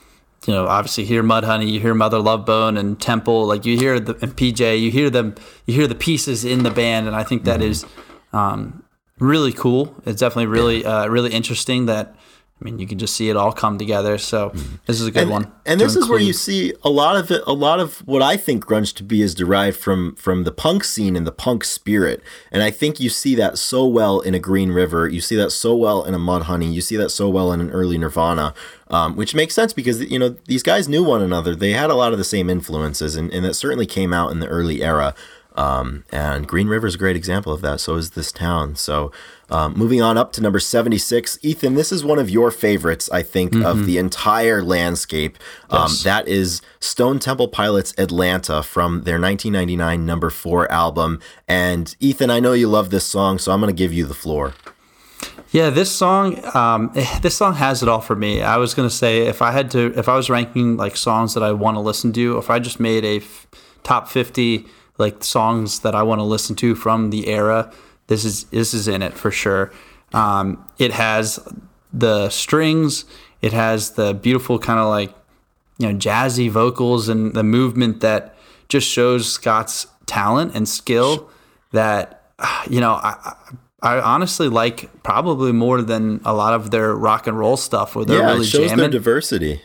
you know, obviously hear Mudhoney, you hear Mother Love Bone and Temple, like you hear the and PJ, you hear them, you hear the pieces in the band, and I think that mm-hmm. is um, really cool. It's definitely really uh, really interesting that I mean, you can just see it all come together. So mm-hmm. this is a good and, one. And this include. is where you see a lot of it. A lot of what I think grunge to be is derived from from the punk scene and the punk spirit. And I think you see that so well in a Green River. You see that so well in a Mudhoney. You see that so well in an early Nirvana. Um, which makes sense because you know these guys knew one another. They had a lot of the same influences, and, and that certainly came out in the early era. Um, and Green River is a great example of that. So is this town. So um, moving on up to number 76, Ethan, this is one of your favorites, I think, mm-hmm. of the entire landscape. Um, yes. That is Stone Temple Pilots Atlanta from their 1999 number four album. And Ethan, I know you love this song, so I'm going to give you the floor. Yeah, this song, um, this song has it all for me. I was gonna say if I had to, if I was ranking like songs that I want to listen to, if I just made a f- top fifty like songs that I want to listen to from the era, this is this is in it for sure. Um, it has the strings. It has the beautiful kind of like you know jazzy vocals and the movement that just shows Scott's talent and skill. That you know I, I honestly like probably more than a lot of their rock and roll stuff where they're yeah, really it shows jamming. their diversity.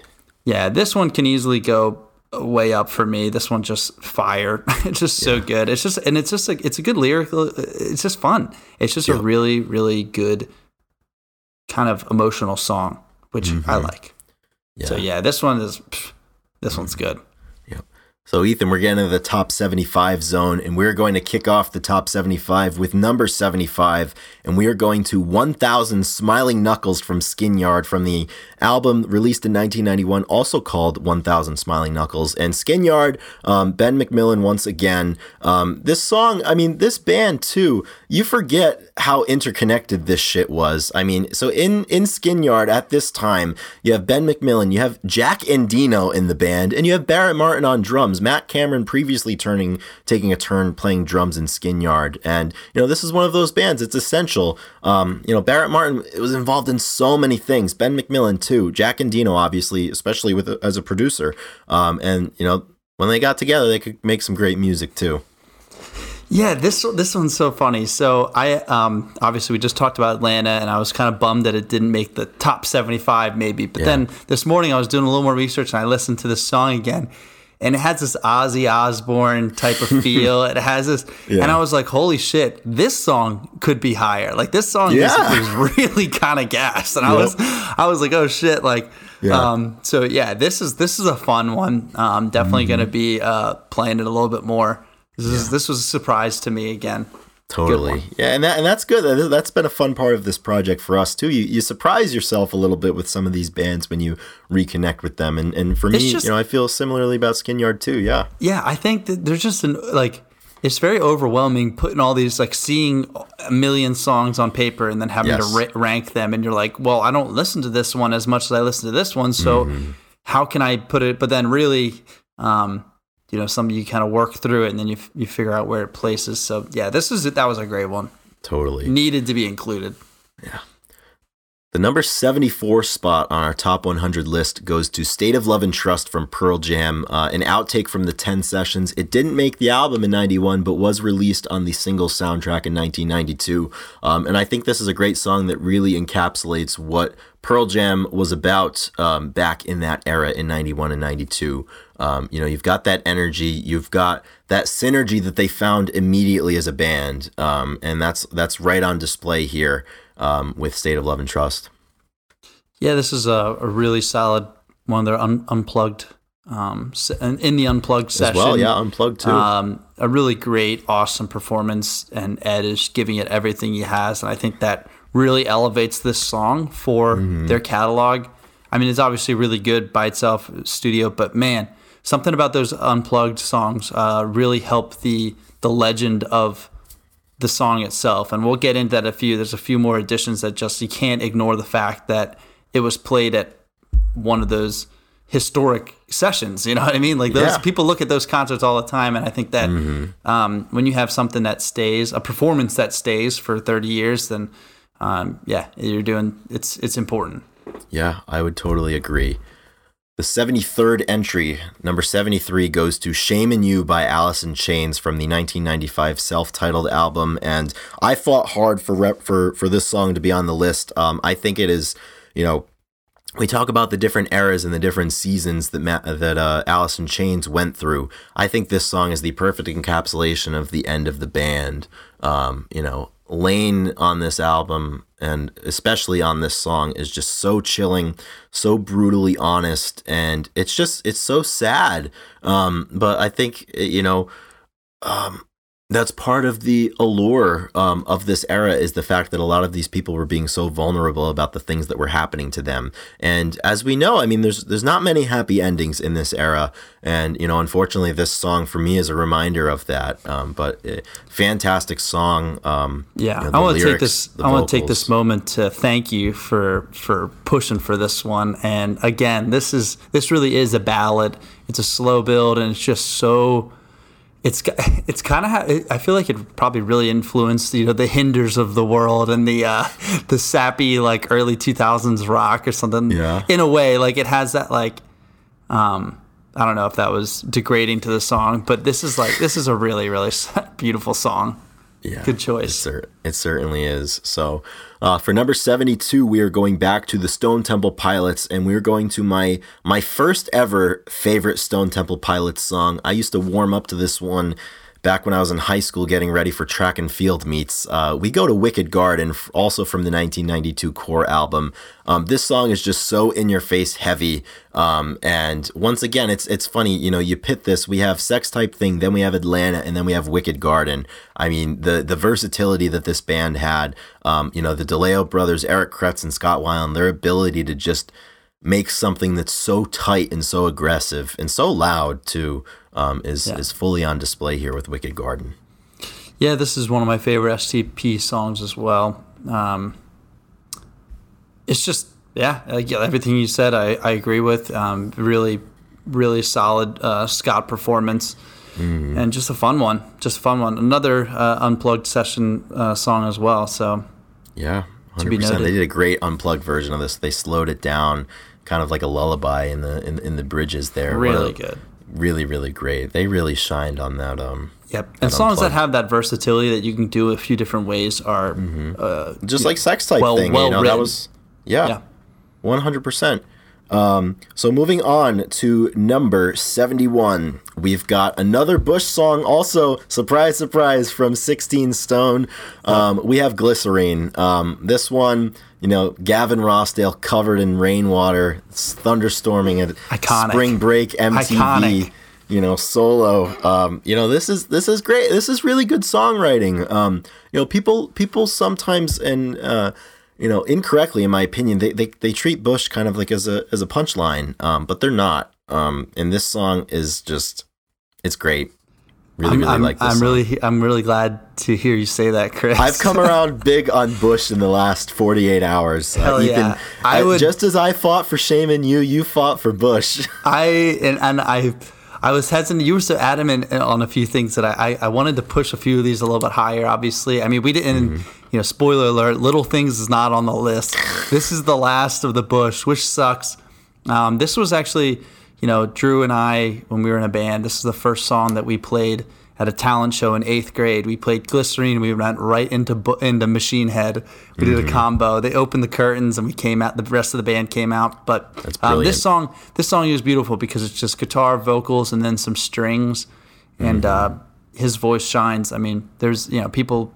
Yeah, this one can easily go way up for me. This one just fire. it's just so good. It's just and it's just like it's a good lyrical. It's just fun. It's just a really really good kind of emotional song, which mm-hmm. I like. Yeah. So yeah, this one is this one's good. So, Ethan, we're getting into the top 75 zone, and we're going to kick off the top 75 with number 75, and we are going to 1000 Smiling Knuckles from Skin Yard from the album released in 1991, also called 1000 Smiling Knuckles. And Skin Yard, um, Ben McMillan once again. Um, this song, I mean, this band too, you forget how interconnected this shit was. I mean, so in, in Skin Yard at this time, you have Ben McMillan, you have Jack Endino in the band, and you have Barrett Martin on drums. Matt Cameron previously turning taking a turn playing drums in Skin Yard, and you know this is one of those bands. It's essential. Um, you know Barrett Martin was involved in so many things. Ben McMillan too. Jack Endino obviously, especially with as a producer. Um, and you know when they got together, they could make some great music too. Yeah, this this one's so funny. So I um, obviously we just talked about Atlanta, and I was kind of bummed that it didn't make the top seventy five, maybe. But yeah. then this morning I was doing a little more research, and I listened to this song again, and it has this Ozzy Osbourne type of feel. it has this, yeah. and I was like, "Holy shit, this song could be higher!" Like this song yeah. is, is, really kind of gas, and I was, I was like, "Oh shit!" Like, yeah. um, so yeah, this is this is a fun one. I'm um, definitely mm-hmm. gonna be uh, playing it a little bit more. This is this was a surprise to me again. Totally. Yeah, and that and that's good. That- That's been a fun part of this project for us too. You you surprise yourself a little bit with some of these bands when you reconnect with them. And and for me, just- you know, I feel similarly about Skin Yard too. Yeah. Yeah, I think that there's just an like it's very overwhelming putting all these like seeing a million songs on paper and then having Yes. to ra- rank them and you're like, well, I don't listen to this one as much as I listen to this one, so Mm-hmm. how can I put it? But then really, um, you know, some you kind of work through it and then you f- you figure out where it places. So yeah, this is that was a great one. Totally. Needed to be included. Yeah. The number 74 spot on our top 100 list goes to State of Love and Trust from Pearl Jam, uh, an outtake from the 10 sessions. It didn't make the album in 91, but was released on the single soundtrack in 1992. Um, and I think this is a great song that really encapsulates what Pearl Jam was about um, back in that era in 91 and 92. Um, you know, you've got that energy, you've got that synergy that they found immediately as a band, um, and that's that's right on display here um, with State of Love and Trust. Yeah, this is a, a really solid one of their un- unplugged um, in the unplugged As session. well, yeah, unplugged too. Um, a really great, awesome performance, and Ed is giving it everything he has, and I think that really elevates this song for Mm-hmm. their catalog. I mean, it's obviously really good by itself, studio, but man, something about those unplugged songs uh, really help the the legend of the song itself. And we'll get into that a few. There's a few more additions that just you can't ignore the fact that it was played at one of those historic sessions. You know what I mean? Like those Yeah. people look at those concerts all the time, and I think that um, when you have something that stays, a performance that stays for 30 years, then um, yeah, you're doing it's it's important. yeah, I would totally agree. The 73rd entry, number 73, goes to Shame in You by Alice in Chains from the 1995 self-titled album. And I fought hard for rep, for for this song to be on the list. Um, I think it is, you know, we talk about the different eras and the different seasons that Ma- that uh, Alice in Chains went through. I think this song is the perfect encapsulation of the end of the band. Um, you know, Layne on this album and especially on this song is just so chilling, so brutally honest, and it's just it's so sad. Um, but I think you know. Um, that's part of the allure um, of this era is the fact that a lot of these people were being so vulnerable about the things that were happening to them. And as we know, I mean, there's there's not many happy endings in this era, and you know, unfortunately, this song for me is a reminder of that. Um, but uh, fantastic song. Um, Yeah, you know, I want to take this. I want to take this moment to thank you for for pushing for this one. And again, this is this really is a ballad. It's a slow build, and it's just so. It's it's kind of. I feel like it probably really influenced you know the hinders of the world and the uh, the sappy like early two thousands rock or something. Yeah. In a way, like it has that like. Um, I don't know if that was degrading to the song, but this is like this is a really really beautiful song. Yeah, Good choice. It, it certainly is. So, uh, for number seventy-two, we are going back to the Stone Temple Pilots, and we're going to my my first ever favorite Stone Temple Pilots song. I used to warm up to this one back when I was in high school, getting ready for track and field meets. Uh, we go to Wicked Garden, also from the 1992 Core album. Um, this song is just so in your face heavy. Um, and once again, it's it's funny, you know, you pit this. We have Sex Type Thing, then we have Atlanta, and then we have Wicked Garden. I mean, the the versatility that this band had. Um, you know, the DeLeo brothers, Eric Kretz and Scott Weiland, their ability to just make something that's so tight and so aggressive and so loud too um, is Yeah. is fully on display here with Wicked Garden. Yeah, this is one of my favorite STP songs as well. Um, it's just, yeah, like, yeah, everything you said, I, I agree with. Um, really, really solid uh, Scott performance. And just a fun one. Just a fun one. Another uh, unplugged session uh, song as well. So, Yeah, be hundred percent. They did a great unplugged version of this. They slowed it down, kind of like a lullaby in the in, in the bridges there. Really a- good. really really great. They really shined on that. Um, Yep. And songs that unplugged. have that versatility that you can do a few different ways are uh, just like sex type Well- thing. well you know, that was yeah, yeah. one hundred percent. Um, so moving on to number seventy-one, we've got another Bush song. Also, surprise, surprise, from Sixteen Stone. Um, we have Glycerine. Um, this one, you know, Gavin Rossdale covered in rainwater, it's thunderstorming at Iconic. Spring Break MTV. Iconic. you know, solo. Um, you know, this is this is great. This is really good songwriting. Um, you know, people people sometimes and uh, you know incorrectly, in my opinion, they, they they treat Bush kind of like as a as a punchline, um, but they're not. Um, and this song is just it's great. Really, I'm, really I'm, like this. I'm song. really, I'm really glad to hear you say that, Chris. I've come around big on Bush in the last 48 hours. Uh, Hell yeah. I I would- just as I fought for Shame and you, you fought for Bush. I and, and I, I was hesitant. You were so adamant on a few things that I, I, I wanted to push a few of these a little bit higher. Obviously, I mean, we didn't. You know, spoiler alert: Little Things is not on the list. This is the last of the Bush, which sucks. Um, this was actually, you know, Drew and I when we were in a band. This is the first song that we played at a talent show in eighth grade. We played Glycerine. We went right into into Machine Head. We did a combo. They opened the curtains and we came out. The rest of the band came out. But um, this song, this song is beautiful because it's just guitar, vocals, and then some strings, and uh, his voice shines. I mean, there's you know people.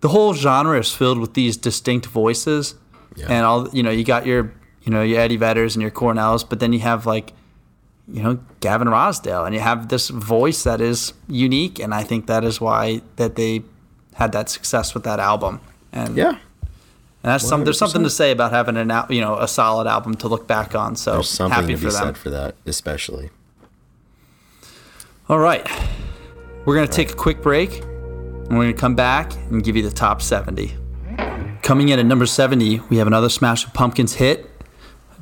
The whole genre is filled with these distinct voices, yeah. and all you know. You got your you know your Eddie Vedders and your Cornells, but then you have like you know Gavin Rossdale, and you have this voice that is unique, and I think that is why that they had that success with that album. And yeah. and that's some, there's something to say about having an you know a solid album to look back on. So There's something happy to be them. said for that, especially. All right, we're gonna take a quick break, and we're gonna come back and give you the top 70. Coming in at number 70, we have another Smashing Pumpkins hit,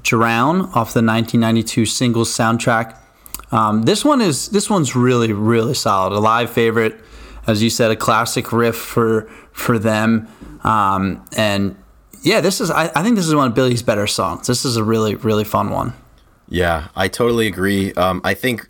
"Drown" off the 1992 singles soundtrack. Um, this one is this one's really really solid, a live favorite, as you said, a classic riff for for them, um, and yeah, this is I, I think this is one of Billy's better songs. This is a really really fun one. Yeah, I totally agree. Um, I think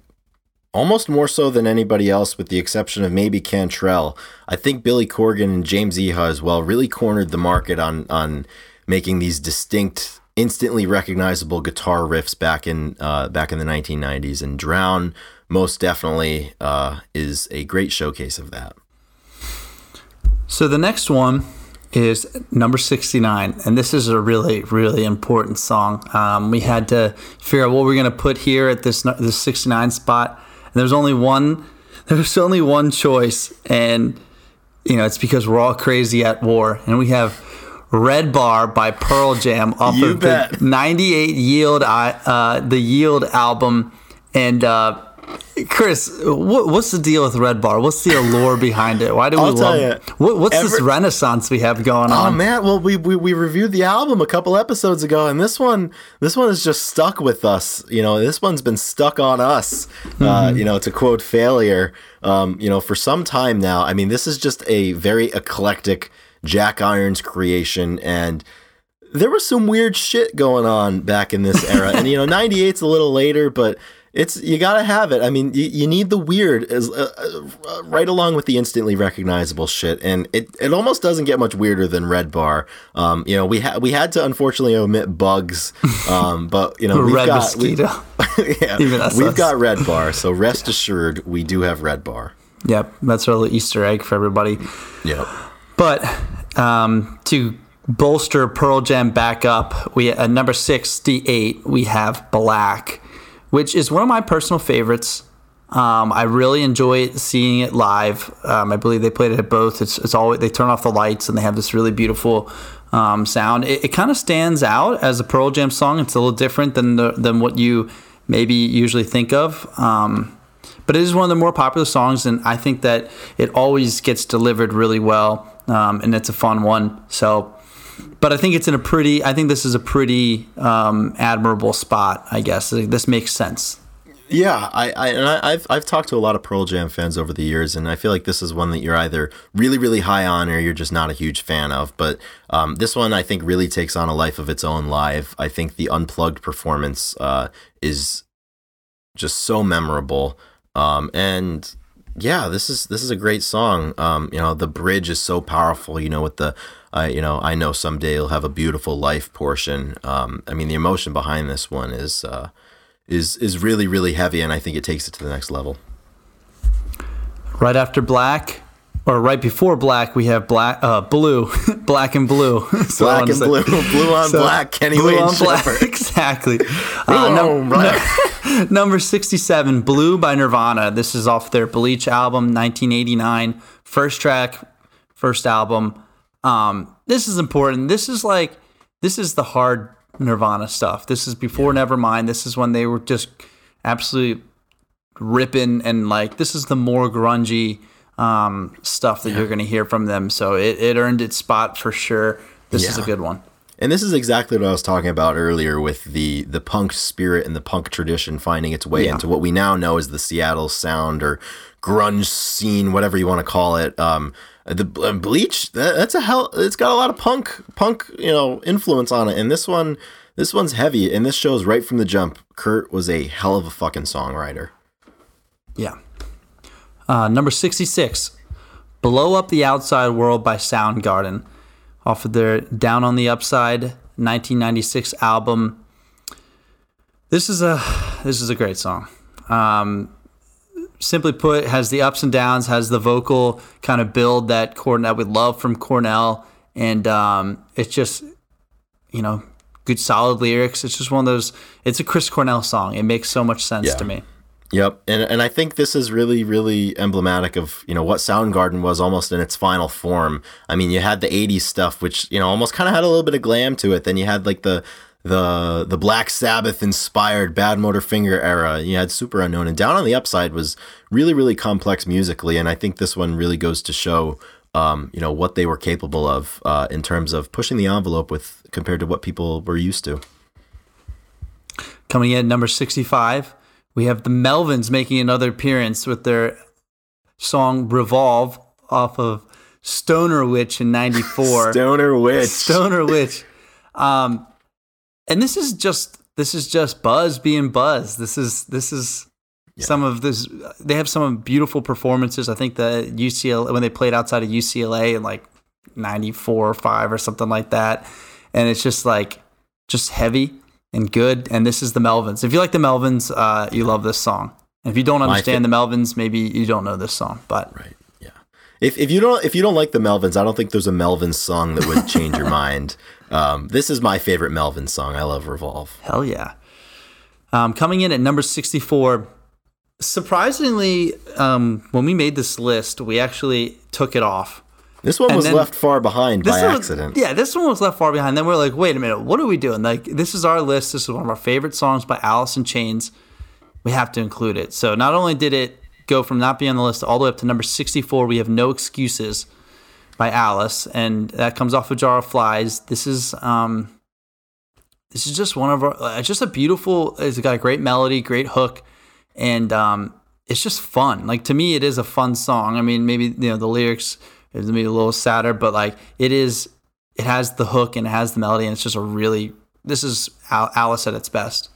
almost more so than anybody else, with the exception of maybe Cantrell. I think Billy Corgan and James Iha as well really cornered the market on on making these distinct, instantly recognizable guitar riffs back in uh, back in the 1990s. And Drown most definitely uh, is a great showcase of that. So the next one is number 69, and this is a really, really important song. Um, we had to figure out what we're going to put here at this this 69 spot. And there's only one. There's only one choice, and you know it's because we're all crazy at war, and we have Red Bar by Pearl Jam off You of bet. the 98 Yield, uh, the Yield album, and. Uh, Chris, what, what's the deal with Red Bar? What's the allure behind it? Why do we love ya, What, what's this renaissance we have going on? Oh on? man, well we, we we reviewed the album a couple episodes ago, and this one this one is just stuck with us. You know, this one's been stuck on us. Uh, you know, to quote Failure, um, you know, for some time now. I mean, this is just a very eclectic Jack Irons creation, and there was some weird shit going on back in this era. and you know, 98's a little later, but it's you gotta have it. I mean, you, you need the weird as uh, uh, right along with the instantly recognizable shit, and it, it almost doesn't get much weirder than Red Bar. Um, you know, we had we had to unfortunately omit Bugs, um, but you know we've Red got we- Mosquito. yeah, Even we've us. got Red Bar, so rest assured we do have Red Bar. Yep, that's a little Easter egg for everybody. Yep. But um, to bolster Pearl Jam back up, we at number sixty-eight we have Black, which is one of my personal favorites. Um, I really enjoy seeing it live. Um, I believe they played it at both. It's it's always they turn off the lights and they have this really beautiful um, sound. It, it kind of stands out as a Pearl Jam song. It's a little different than the, than what you maybe usually think of. Um, but it is one of the more popular songs, and I think that it always gets delivered really well, um, and it's a fun one. So, but I think it's in a pretty. I think this is a pretty um, admirable spot. I guess this makes sense. Yeah, I, I and I, I've I've talked to a lot of Pearl Jam fans over the years, and I feel like this is one that you're either really really high on or you're just not a huge fan of. But um, this one I think really takes on a life of its own live. I think the unplugged performance uh, is just so memorable, um, and yeah, this is this is a great song. Um, you know, the bridge is so powerful. You know, with the uh, you know, I know someday you'll have a beautiful life portion. Um, I mean, the emotion behind this one is. Uh, is is really really heavy and I think it takes it to the next level. Right after Black, or right before black, we have black, uh, blue, black and blue. so black and blue, blue on so black. Kenny blue Wayne on black, exactly. Uh, num- black. number sixty-seven, "Blue" by Nirvana. This is off their Bleach album, 1989, first track, first album. Um, this is important. This is like this is the hard Nirvana stuff. This is before yeah. Nevermind. This is when they were just absolutely ripping and like this is the more grungy um, stuff that yeah. you're going to hear from them. So it, it earned its spot for sure. This yeah. is a good one. And this is exactly what I was talking about earlier with the the punk spirit and the punk tradition finding its way yeah. into what we now know as the Seattle sound or grunge scene, whatever you want to call it. Um, the Bleach, that, that's a hell. It's got a lot of punk punk you know influence on it, and this one this one's heavy, and this shows right from the jump. Kurt was a hell of a fucking songwriter. Yeah, uh, number 66, Blow Up the Outside World by Soundgarden, off of their Down on the Upside 1996 album. This is a this is a great song. Um, simply put, has the ups and downs, has the vocal kind of build that Cornell we love from Cornell, and um, it's just you know good solid lyrics. It's just one of those. It's a Chris Cornell song. It makes so much sense yeah. to me. Yep, and and I think this is really really emblematic of you know what Soundgarden was almost in its final form. I mean, you had the '80s stuff, which you know almost kind of had a little bit of glam to it. Then you had like the the the Black Sabbath inspired Badmotorfinger era. You had Superunknown, and Down on the Upside was really really complex musically, and I think this one really goes to show. Um, you know what they were capable of uh, in terms of pushing the envelope with compared to what people were used to. Coming in number sixty-five, we have the Melvins making another appearance with their song Revolve off of Stoner Witch in 94. Stoner Witch. Stoner Witch. Um, and this is just this is just Buzz being Buzz. This is this is yeah. some of this they have some beautiful performances. I think the UCLA when they played outside of UCLA in like 94 or 5 or something like that. And it's just like just heavy and good. And this is the Melvins. If you like the Melvins, uh, you love this song. And if you don't understand the Melvins, maybe you don't know this song. But right, yeah. If, if you don't if you don't like the Melvins, I don't think there's a Melvins song that would change your mind. Um, this is my favorite Melvins song. I love Revolve. Hell yeah. Um, coming in at number sixty four. Surprisingly, um, when we made this list, we actually took it off this one and was then, left far behind by accident. yeah, this one was left far behind. Then we're like, wait a minute, what are we doing? Like, this is our list. This is one of our favorite songs by Alice in Chains. We have to include it. So not only did it go from not being on the list all the way up to number 64, we have No Excuses by Alice, and that comes off of Jar of Flies. This is um, this is just one of our, uh, just a beautiful. It's got a great melody, great hook, and um, it's just fun. Like to me, it is a fun song. I mean, maybe you know the lyrics it's gonna maybe a little sadder, but like it is, it has the hook and it has the melody, and it's just a really. This is Alice at its best.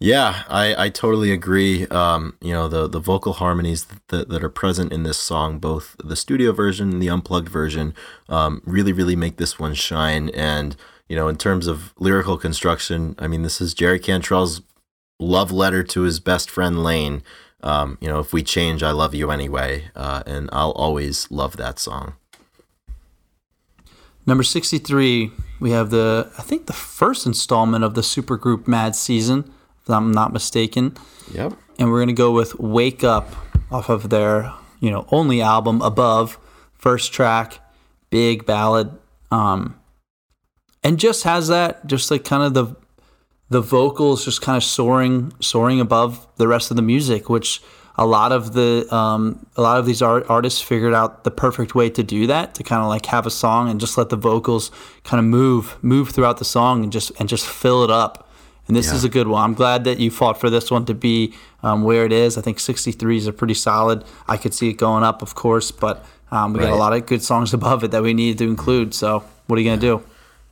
Yeah, I, I totally agree. Um, you know, the, the vocal harmonies that, that are present in this song, both the studio version and the unplugged version, um, really, really make this one shine. And, you know, in terms of lyrical construction, I mean, this is Jerry Cantrell's love letter to his best friend Layne. Um, you know, if we change, I love you anyway. Uh, and I'll always love that song. Number 63, we have the, I think, the first installment of the supergroup Mad Season, if I'm not mistaken. Yep. And we're going to go with Wake Up off of their, you know, only album, Above, first track, big ballad. Um, and just has that, just like kind of the, the vocals just kind of soaring, soaring above the rest of the music, which a lot of the um, a lot of these art, artists figured out the perfect way to do that to kind of like have a song and just let the vocals kind of move move throughout the song and just and just fill it up and this yeah. is a good one i'm glad that you fought for this one to be um, where it is i think 63 is a pretty solid i could see it going up of course but um, we right. got a lot of good songs above it that we needed to include so what are you going to do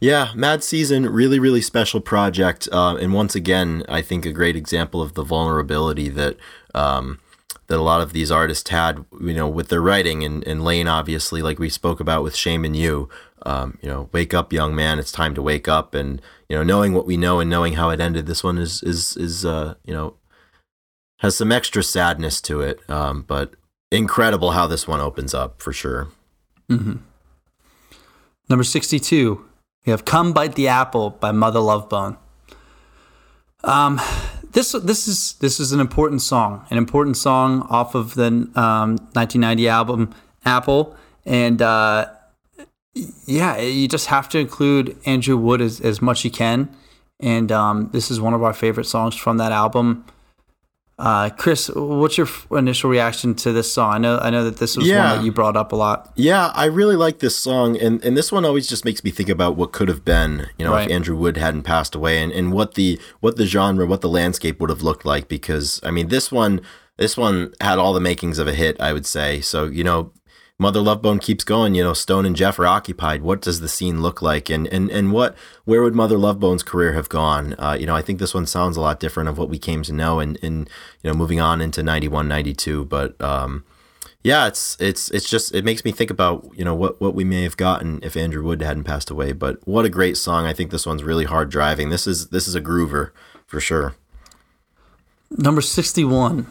yeah, Mad Season, really, really special project. Uh, and once again, I think a great example of the vulnerability that um, that a lot of these artists had, you know, with their writing and, and Layne, obviously, like we spoke about with Shame and You, um, you know, wake up, young man, it's time to wake up. And, you know, knowing what we know and knowing how it ended, this one is, is, is, uh, you know, has some extra sadness to it. Um, but incredible how this one opens up for sure. Number 62, we have Come Bite the Apple by Mother Love Bone. Um, this this is this is an important song, an important song off of the um, 1990 album Apple, and uh, yeah, you just have to include Andrew Wood as, much as much you can, and um, this is one of our favorite songs from that album. Uh, Chris, what's your f- initial reaction to this song? I know I know that this was Yeah. one that you brought up a lot. Yeah, I really like this song, and, and this one always just makes me think about what could have been, you know, Right. if Andrew Wood hadn't passed away, and, and what the what the genre, what the landscape would have looked like. Because I mean, this one this one had all the makings of a hit, I would say. So you know, Mother Love Bone keeps going. You know, Stone and Jeff are occupied. What does the scene look like, and and and what where would Mother Love Bone's career have gone? Uh, you know, I think this one sounds a lot different of what we came to know, and and you know, moving on into 91, 92. But um, yeah, it's it's it's just it makes me think about you know what what we may have gotten if Andrew Wood hadn't passed away. But what a great song! I think this one's really hard driving. This is this is a groover for sure. Number 61.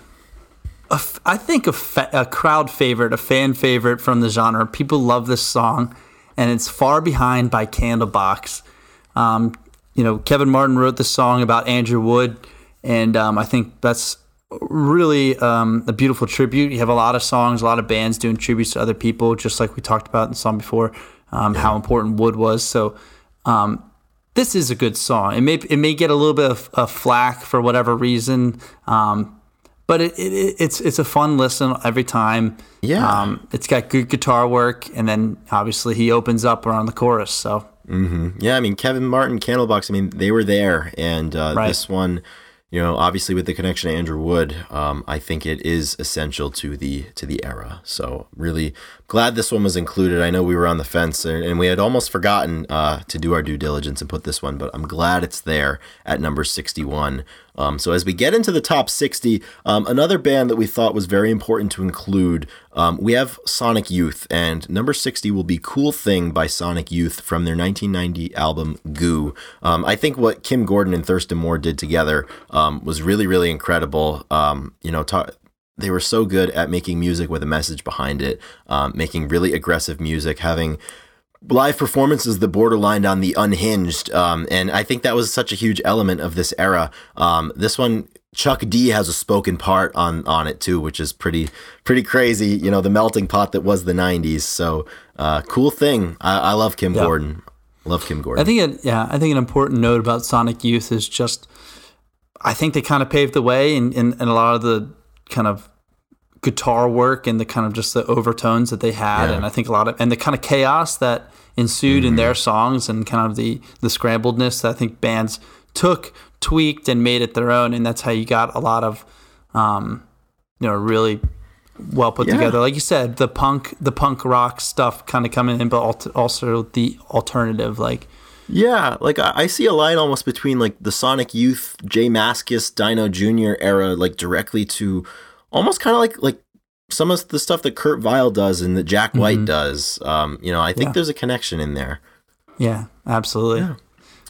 A f- I think a, fa- a crowd favorite, a fan favorite from the genre. People love this song, and it's far behind by Candlebox. Um, you know, Kevin Martin wrote this song about Andrew Wood, and um, I think that's really um, a beautiful tribute. You have a lot of songs, a lot of bands doing tributes to other people, just like we talked about in the song before, um, how important Wood was. So um, this is a good song. It may it may get a little bit of, of flack for whatever reason, um, but it, it, it's it's a fun listen every time. Yeah. um, it's got good guitar work, and then obviously he opens up around the chorus. So Yeah, I mean Kevin Martin, Candlebox. I mean they were there, and uh, Right. this one, you know, obviously with the connection to Andrew Wood, um, I think it is essential to the to the era. So really glad this one was included. I know we were on the fence, and, and we had almost forgotten uh, to do our due diligence and put this one, but I'm glad it's there at number 61. Um, so as we get into the top 60, um, another band that we thought was very important to include, um, we have Sonic Youth, and number 60 will be "Cool Thing" by Sonic Youth from their 1990 album Goo. Um, I think what Kim Gordon and Thurston Moore did together um, was really, really incredible. Um, you know, ta- they were so good at making music with a message behind it, um, making really aggressive music, having live performances that borderlined on the unhinged. Um, and I think that was such a huge element of this era. Um, this one, Chuck D has a spoken part on on it too, which is pretty pretty crazy. You know, the melting pot that was the '90s. So uh, cool thing. I, I love Kim Yeah. Gordon. Love Kim Gordon. I think it, yeah, I think an important note about Sonic Youth is just, I think they kind of paved the way in, in, in a lot of the kind of guitar work and the kind of just the overtones that they had, Yeah. and I think a lot of and the kind of chaos that ensued in their songs and kind of the the scrambledness that I think bands took, tweaked, and made it their own, and that's how you got a lot of, um, you know, really well put Yeah. together. Like you said, the punk, the punk rock stuff kind of coming in, but also the alternative, like. Yeah, like I, I see a line almost between like the Sonic Youth, J Mascis, Dino Jr. era, like directly to almost kind of like like some of the stuff that Kurt Vile does and that Jack White does. Um, you know, I think Yeah. there's a connection in there. Yeah, absolutely.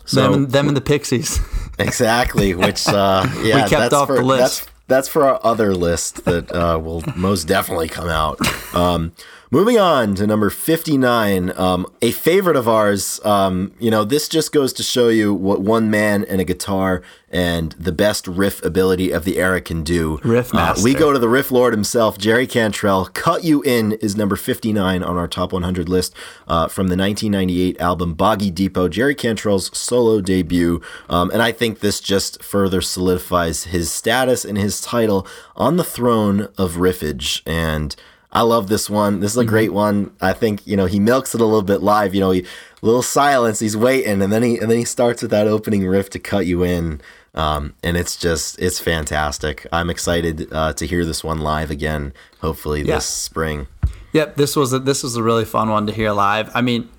So them, and, them and the Pixies. exactly, which uh, yeah, kept that's off for, the list. That's, that's for our other list that uh, will most definitely come out. Um, moving on to number 59, um, a favorite of ours. Um, you know, this just goes to show you what one man and a guitar and the best riff ability of the era can do. Riff Uh, we go to the riff lord himself, Jerry Cantrell. Cut You In is number 59 on our top 100 list uh, from the 1998 album Boggy Depot, Jerry Cantrell's solo debut. Um, and I think this just further solidifies his status and his title on the throne of riffage. And I love this one. This is a great one. I think you know he milks it a little bit live. You know, he little silence. He's waiting, and then he and then he starts with that opening riff to cut you in. Um, and it's just it's fantastic. I'm excited uh, to hear this one live again. Hopefully Yeah. this spring. Yep, this was a, this was a really fun one to hear live. I mean,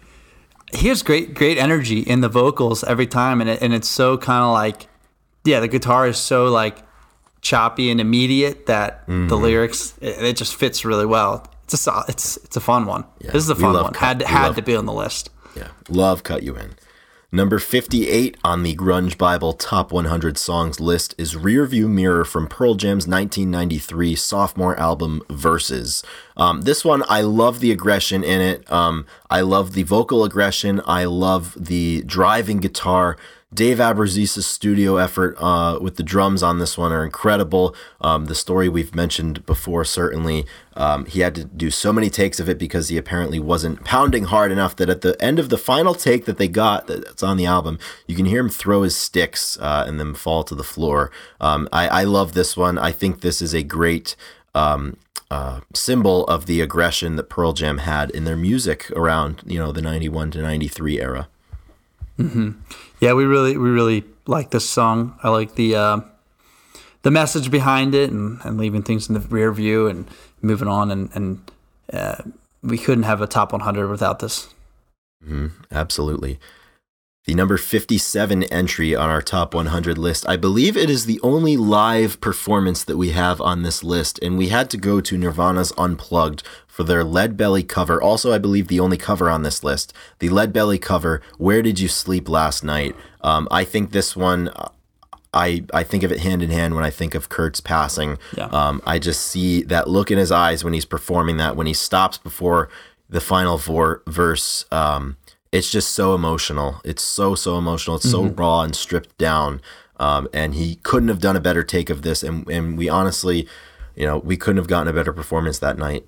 he has great great energy in the vocals every time, and it, and it's so kind of like, yeah, the guitar is so like choppy and immediate that the Mm-hmm. lyrics it, it just fits really well. It's a it's it's a fun one. this is a fun one. cut- Had we had love- to be on the list. Yeah, love cut you in. Number 58 on the Grunge Bible Top 100 Songs list is Rearview Mirror from Pearl Jam's 1993 sophomore album Verses. Um, this one, I love the aggression in it. Um, I love the vocal aggression. I love the driving guitar. Dave Abbruzzese' studio effort uh, with the drums on this one are incredible. Um, the story we've mentioned before, certainly. Um, he had to do so many takes of it because he apparently wasn't pounding hard enough that at the end of the final take that they got, that's on the album, you can hear him throw his sticks uh, and then fall to the floor. Um, I, I, love this one. I think this is a great. Um, uh, symbol of the aggression that Pearl Jam had in their music around, you know, the 91 to 93 era. Mm-hmm. Yeah, we really we really like this song. I like the uh, the message behind it and, and leaving things in the rear view and moving on and and uh, we couldn't have a top 100 without this. Mm-hmm. Absolutely. The number 57 entry on our top 100 list. I believe it is the only live performance that we have on this list, and we had to go to Nirvana's Unplugged for their Lead Belly cover. Also, I believe the only cover on this list, the Lead Belly cover, Where Did You Sleep Last Night? Um, I think this one. I, I think of it hand in hand when I think of Kurt's passing. Yeah. Um, I just see that look in his eyes when he's performing that, when he stops before the final vor- verse. Um, it's just so emotional. It's so, so emotional. It's mm-hmm. so raw and stripped down. Um, and he couldn't have done a better take of this. And, and we honestly, you know, we couldn't have gotten a better performance that night.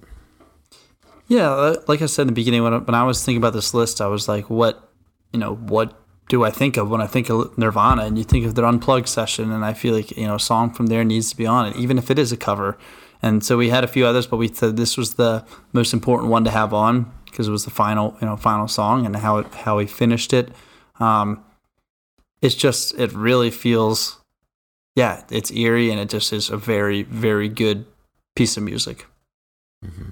Yeah, uh, like I said in the beginning, when I, when I was thinking about this list, I was like, what, you know, what do I think of when I think of Nirvana? And you think of their unplugged session, and I feel like you know, a song from there needs to be on it, even if it is a cover. And so we had a few others, but we said this was the most important one to have on because it was the final, you know, final song and how it, how he finished it. Um, it's just it really feels, yeah, it's eerie and it just is a very very good piece of music. Mm-hmm.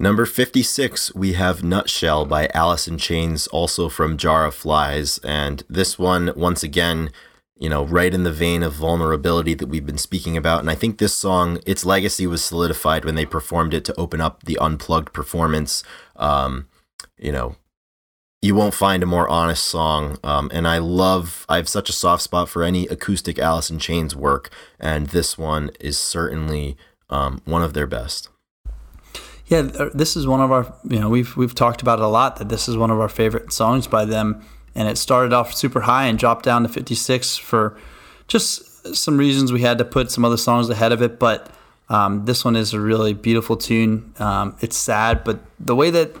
Number 56, we have Nutshell by Alice in Chains, also from Jar of Flies. And this one, once again, you know, right in the vein of vulnerability that we've been speaking about. And I think this song, its legacy was solidified when they performed it to open up the unplugged performance. Um, you know, you won't find a more honest song. Um, and I love, I have such a soft spot for any acoustic Alice in Chains work. And this one is certainly um, one of their best. Yeah, uh, this is one of our. You know, we've we've talked about it a lot that this is one of our favorite songs by them, and it started off super high and dropped down to 56 for just some reasons. We had to put some other songs ahead of it, but um, this one is a really beautiful tune. Um, it's sad, but the way that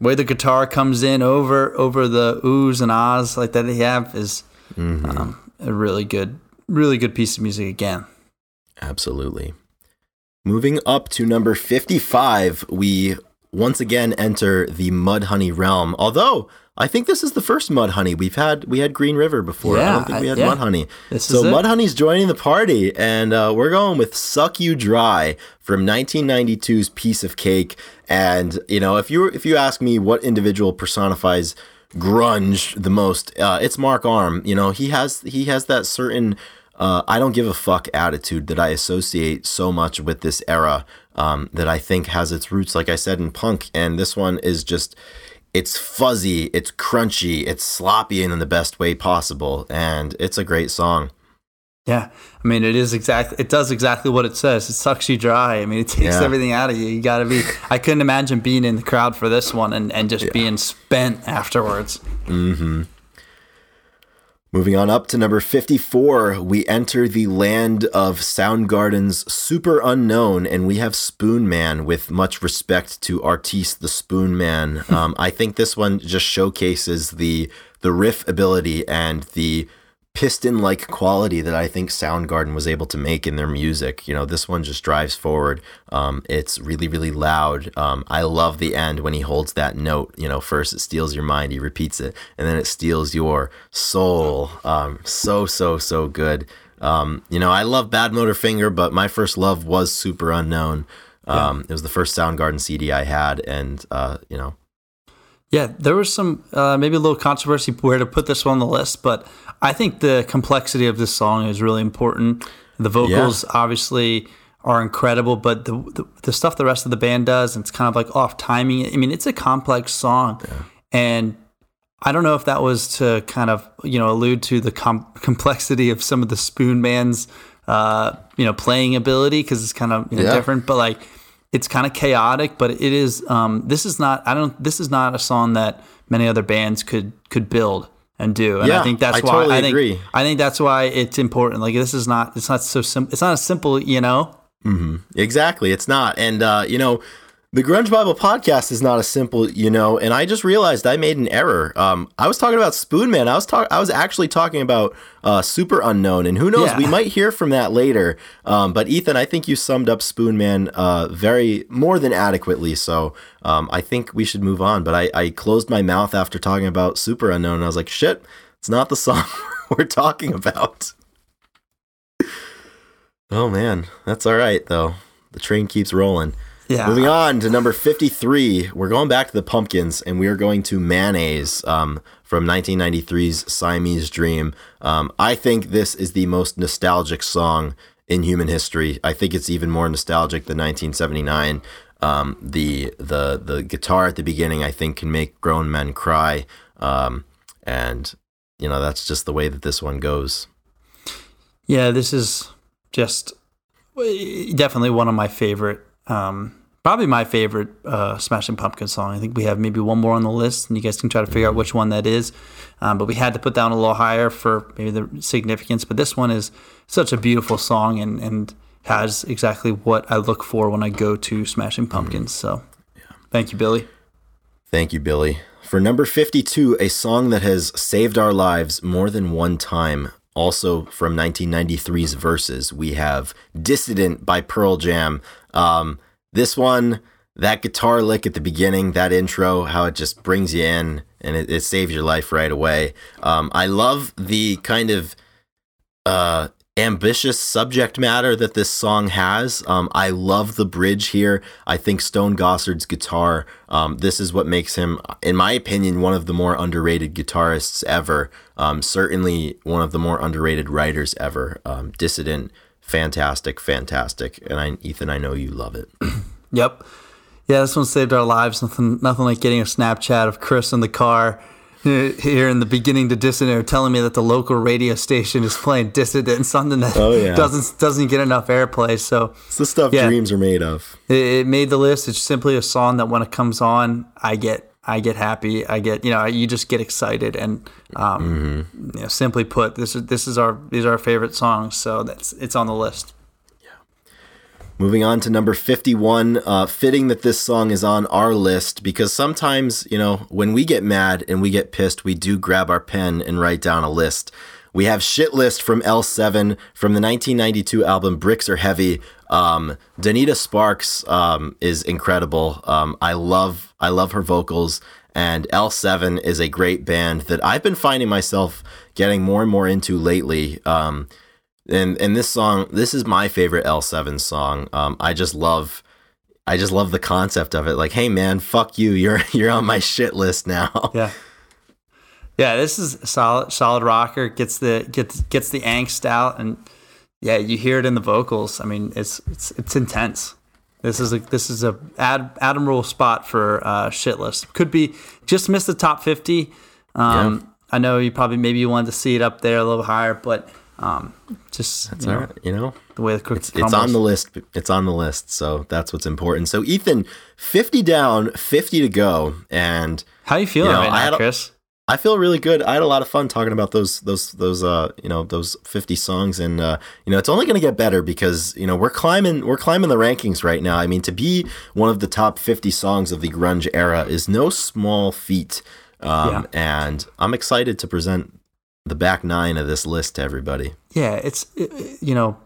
way the guitar comes in over over the oohs and ahs like that they have is mm-hmm. um, a really good, really good piece of music again. Absolutely. Moving up to number 55, we once again enter the Mudhoney realm. Although I think this is the first Mudhoney we've had. We had Green River before. Yeah, I don't think we had yeah. Mudhoney. This so Mudhoney's joining the party, and uh, we're going with "Suck You Dry" from 1992's "Piece of Cake." And you know, if you if you ask me what individual personifies grunge the most, uh, it's Mark Arm. You know, he has he has that certain uh, I don't give a fuck attitude that I associate so much with this era um, that I think has its roots, like I said, in punk. And this one is just, it's fuzzy, it's crunchy, it's sloppy in the best way possible. And it's a great song. Yeah, I mean, it is exactly. It does exactly what it says. It sucks you dry. I mean, it takes yeah. everything out of you. You got to be. I couldn't imagine being in the crowd for this one and, and just yeah. being spent afterwards. Mm-hmm. Moving on up to number 54, we enter the land of Soundgarden's Superunknown, and we have Spoon Man with much respect to Artis the Spoon Man. Um, I think this one just showcases the the riff ability and the piston like quality that I think Soundgarden was able to make in their music. You know, this one just drives forward. Um, it's really, really loud. Um, I love the end when he holds that note. You know, first it steals your mind, he repeats it, and then it steals your soul. Um, so, so, so good. Um, you know, I love Badmotorfinger, but my first love was Superunknown. Yeah. Um, it was the first Soundgarden CD I had, and uh, you know, yeah, there was some uh, maybe a little controversy where to put this one on the list, but I think the complexity of this song is really important. The vocals yeah. obviously are incredible, but the, the, the stuff the rest of the band does, it's kind of like off timing. I mean, it's a complex song, yeah. and I don't know if that was to kind of you know allude to the com- complexity of some of the Spoon Man's uh, you know playing ability because it's kind of you know, Yeah. different, but like it's kind of chaotic. But it is um, this is not I don't this is not a song that many other bands could could build and do. And I think that's I why totally I think agree. I think that's why it's important. Like this is not it's not so simple. It's not as simple, you know. Exactly. It's not. And, uh, you know, the Grunge Bible podcast is not a simple, you know, and I just realized I made an error. Um, I was talking about Spoon Man. I was talking, I was actually talking about uh, Superunknown, and who knows, Yeah. we might hear from that later. Um, but Ethan, I think you summed up Spoon Man uh, very more than adequately. So um, I think we should move on. But I, I closed my mouth after talking about Superunknown, and I was like, shit, it's not the song we're talking about. Oh man, that's all right though. The train keeps rolling. Yeah. Moving on to number 53, we're going back to the Pumpkins and we are going to Mayonnaise um, from 1993's Siamese Dream. Um, I think this is the most nostalgic song in human history. I think it's even more nostalgic than 1979. Um, the the the guitar at the beginning, I think, can make grown men cry, um, and you know that's just the way that this one goes. Yeah, this is just definitely one of my favorite, um, probably my favorite uh, Smashing Pumpkins song. I think we have maybe one more on the list, and you guys can try to figure out which one that is. Um, but we had to put down a little higher for maybe the significance. But this one is such a beautiful song and, and has exactly what I look for when I go to Smashing Pumpkins. So thank you, Billy. Thank you, Billy. For number 52, a song that has saved our lives more than one time. Also from 1993's Vs., we have Dissident by Pearl Jam. Um, this one, that guitar lick at the beginning, that intro, how it just brings you in and it, it saves your life right away. Um, I love the kind of uh, ambitious subject matter that this song has. Um, I love the bridge here. I think Stone Gossard's guitar, um, this is what makes him, in my opinion, one of the more underrated guitarists ever. Um, certainly one of the more underrated writers ever. Um, Dissident, fantastic, fantastic. And I, Ethan, I know you love it. Yep. Yeah, this one saved our lives. Nothing, nothing like getting a Snapchat of Chris in the car here in the beginning to Dissident telling me that the local radio station is playing Dissident, something that Oh, yeah. doesn't doesn't get enough airplay. So It's the stuff Yeah. dreams are made of. it, it made the list. It's simply a song that when it comes on, I get I get happy. I get you know you just get excited and um, you know, simply put, this is this is our these are our favorite songs. So that's it's on the list. Moving on to number 51, uh, fitting that this song is on our list because sometimes, you know, when we get mad and we get pissed, we do grab our pen and write down a list. We have Shit List from L7 from the 1992 album Bricks Are Heavy. Um, Donita Sparks um, is incredible. Um, I love I love her vocals, and L7 is a great band that I've been finding myself getting more and more into lately. Um, and and this song this is my favorite L7 song. Um, I just love I just love the concept of it. Like, hey man, fuck you. You're you're on my shit list now. Yeah. Yeah, this is solid solid rocker. Gets the gets gets the angst out and yeah, you hear it in the vocals. I mean, it's it's it's intense. This is a this is a ad, admirable spot for uh, shit list. Could be just missed the top fifty. Um, I know you probably maybe you wanted to see it up there a little higher, but um, just you know, All right, you know, the way the cookie it's on the list. It's on the list, so that's what's important. So Ethan, fifty down, fifty to go, and How you feeling you know, right I now, a- Chris? I feel really good. I had a lot of fun talking about those those those uh you know those 50 songs and uh you know it's only going to get better because you know we're climbing we're climbing the rankings right now. I mean to be one of the top 50 songs of the grunge era is no small feat. Um and I'm excited to present the back 9 of this list to everybody. Yeah, it's it- you know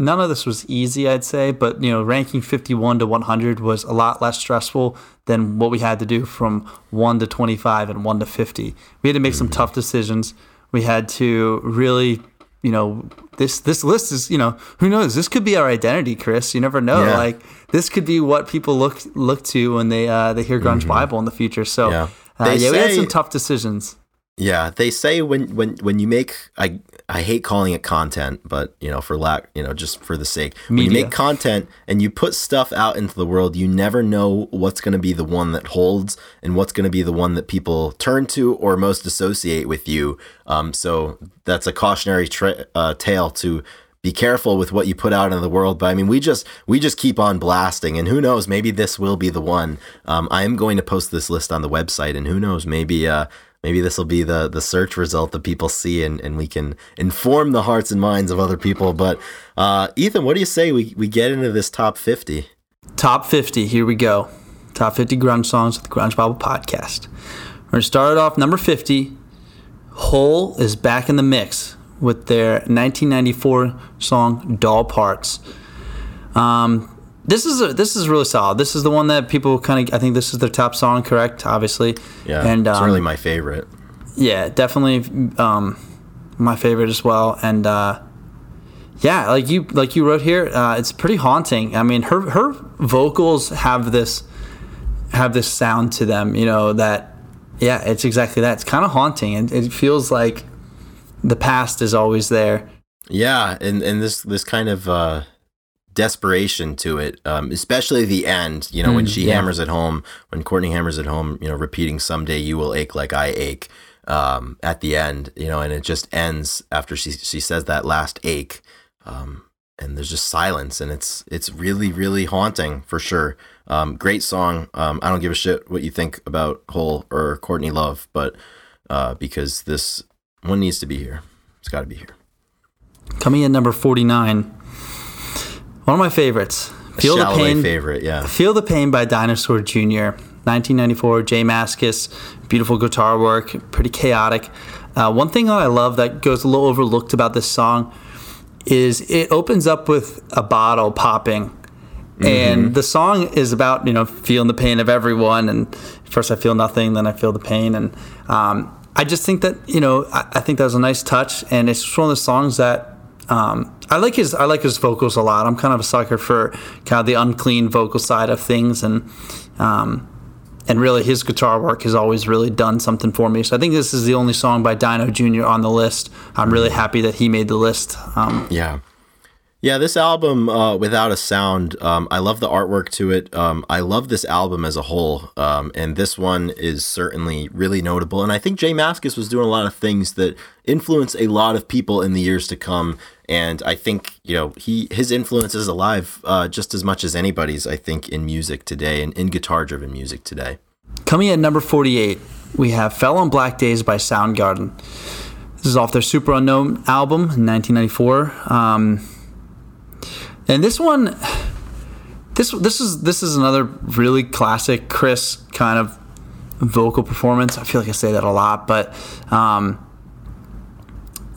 none of this was easy, I'd say, but you know ranking 51 to 100 was a lot less stressful than what we had to do from 1 to 25 and 1 to 50. We had to make some tough decisions. We had to really you know this this list is you know who knows this could be our identity chris you never know Yeah. like this could be what people look look to when they uh they hear grunge bible in the future so Yeah. uh, yeah we had some tough decisions Yeah, they say when when when you make I I hate calling it content, but you know, for lack, you know, just for the sake, when you make content and you put stuff out into the world, you never know what's going to be the one that holds and what's going to be the one that people turn to or most associate with you. Um, so that's a cautionary tra- uh, tale to be careful with what you put out into the world. But I mean, we just we just keep on blasting, and who knows? Maybe this will be the one. Um, I am going to post this list on the website, and who knows? Maybe uh, maybe this will be the the search result that people see, and, and we can inform the hearts and minds of other people. But uh, Ethan, what do you say we we get into this top fifty? Top 50, here we go. Top 50 grunge songs with the Grunge Bible podcast. We're going to start it off number 50. Hole is back in the mix with their 1994 song Doll Parts. Um, this is a, this is really solid. This is the one that people kind of I think this is their top song, correct? Obviously, Yeah, and it's um, really my favorite. yeah, definitely um, my favorite as well. And uh, yeah, like you like you wrote here, uh, it's pretty haunting. I mean, her her vocals have this have this sound to them, you know that. Yeah, it's exactly that. It's kind of haunting, and it feels like the past is always there. Yeah, and and this this kind of uh, desperation to it, um, especially the end. You know, when Mm, she yeah. hammers at home, when Courtney hammers at home, you know, repeating "Someday you will ache like I ache." Um, at the end, you know, and it just ends after she she says that last ache, um, and there's just silence, and it's it's really really haunting for sure. Um, great song. Um, I don't give a shit what you think about Hole or Courtney Love, but uh, because this one needs to be here, it's got to be here. Coming in number forty nine, one of my favorites. Feel the pain. favorite, yeah. Feel the Pain by Dinosaur Jr. 1994, J Mascis, beautiful guitar work, pretty chaotic. Uh, one thing that I love that goes a little overlooked about this song is it opens up with a bottle popping. And the song is about, you know, feeling the pain of everyone. And first I feel nothing, then I feel the pain. And um, I just think that, you know, I, I think that was a nice touch. And it's one of the songs that um, I like his I like his vocals a lot. I'm kind of a sucker for kind of the unclean vocal side of things, and um, and really his guitar work has always really done something for me. So I think this is the only song by Dino Jr. on the list. I'm really happy that he made the list. Um, Yeah. Yeah, this album, uh, without a sound, um, I love the artwork to it. Um, I love this album as a whole, um, and this one is certainly really notable. And I think J Mascis was doing a lot of things that influence a lot of people in the years to come. And I think you know he his influence is alive uh, just as much as anybody's. I think in music today and in guitar driven music today. Coming at number 48, we have Fell on Black Days by Soundgarden. This is off their Superunknown album in 1994. Um, and this one, this this is this is another really classic Chris kind of vocal performance. I feel like I say that a lot, but um,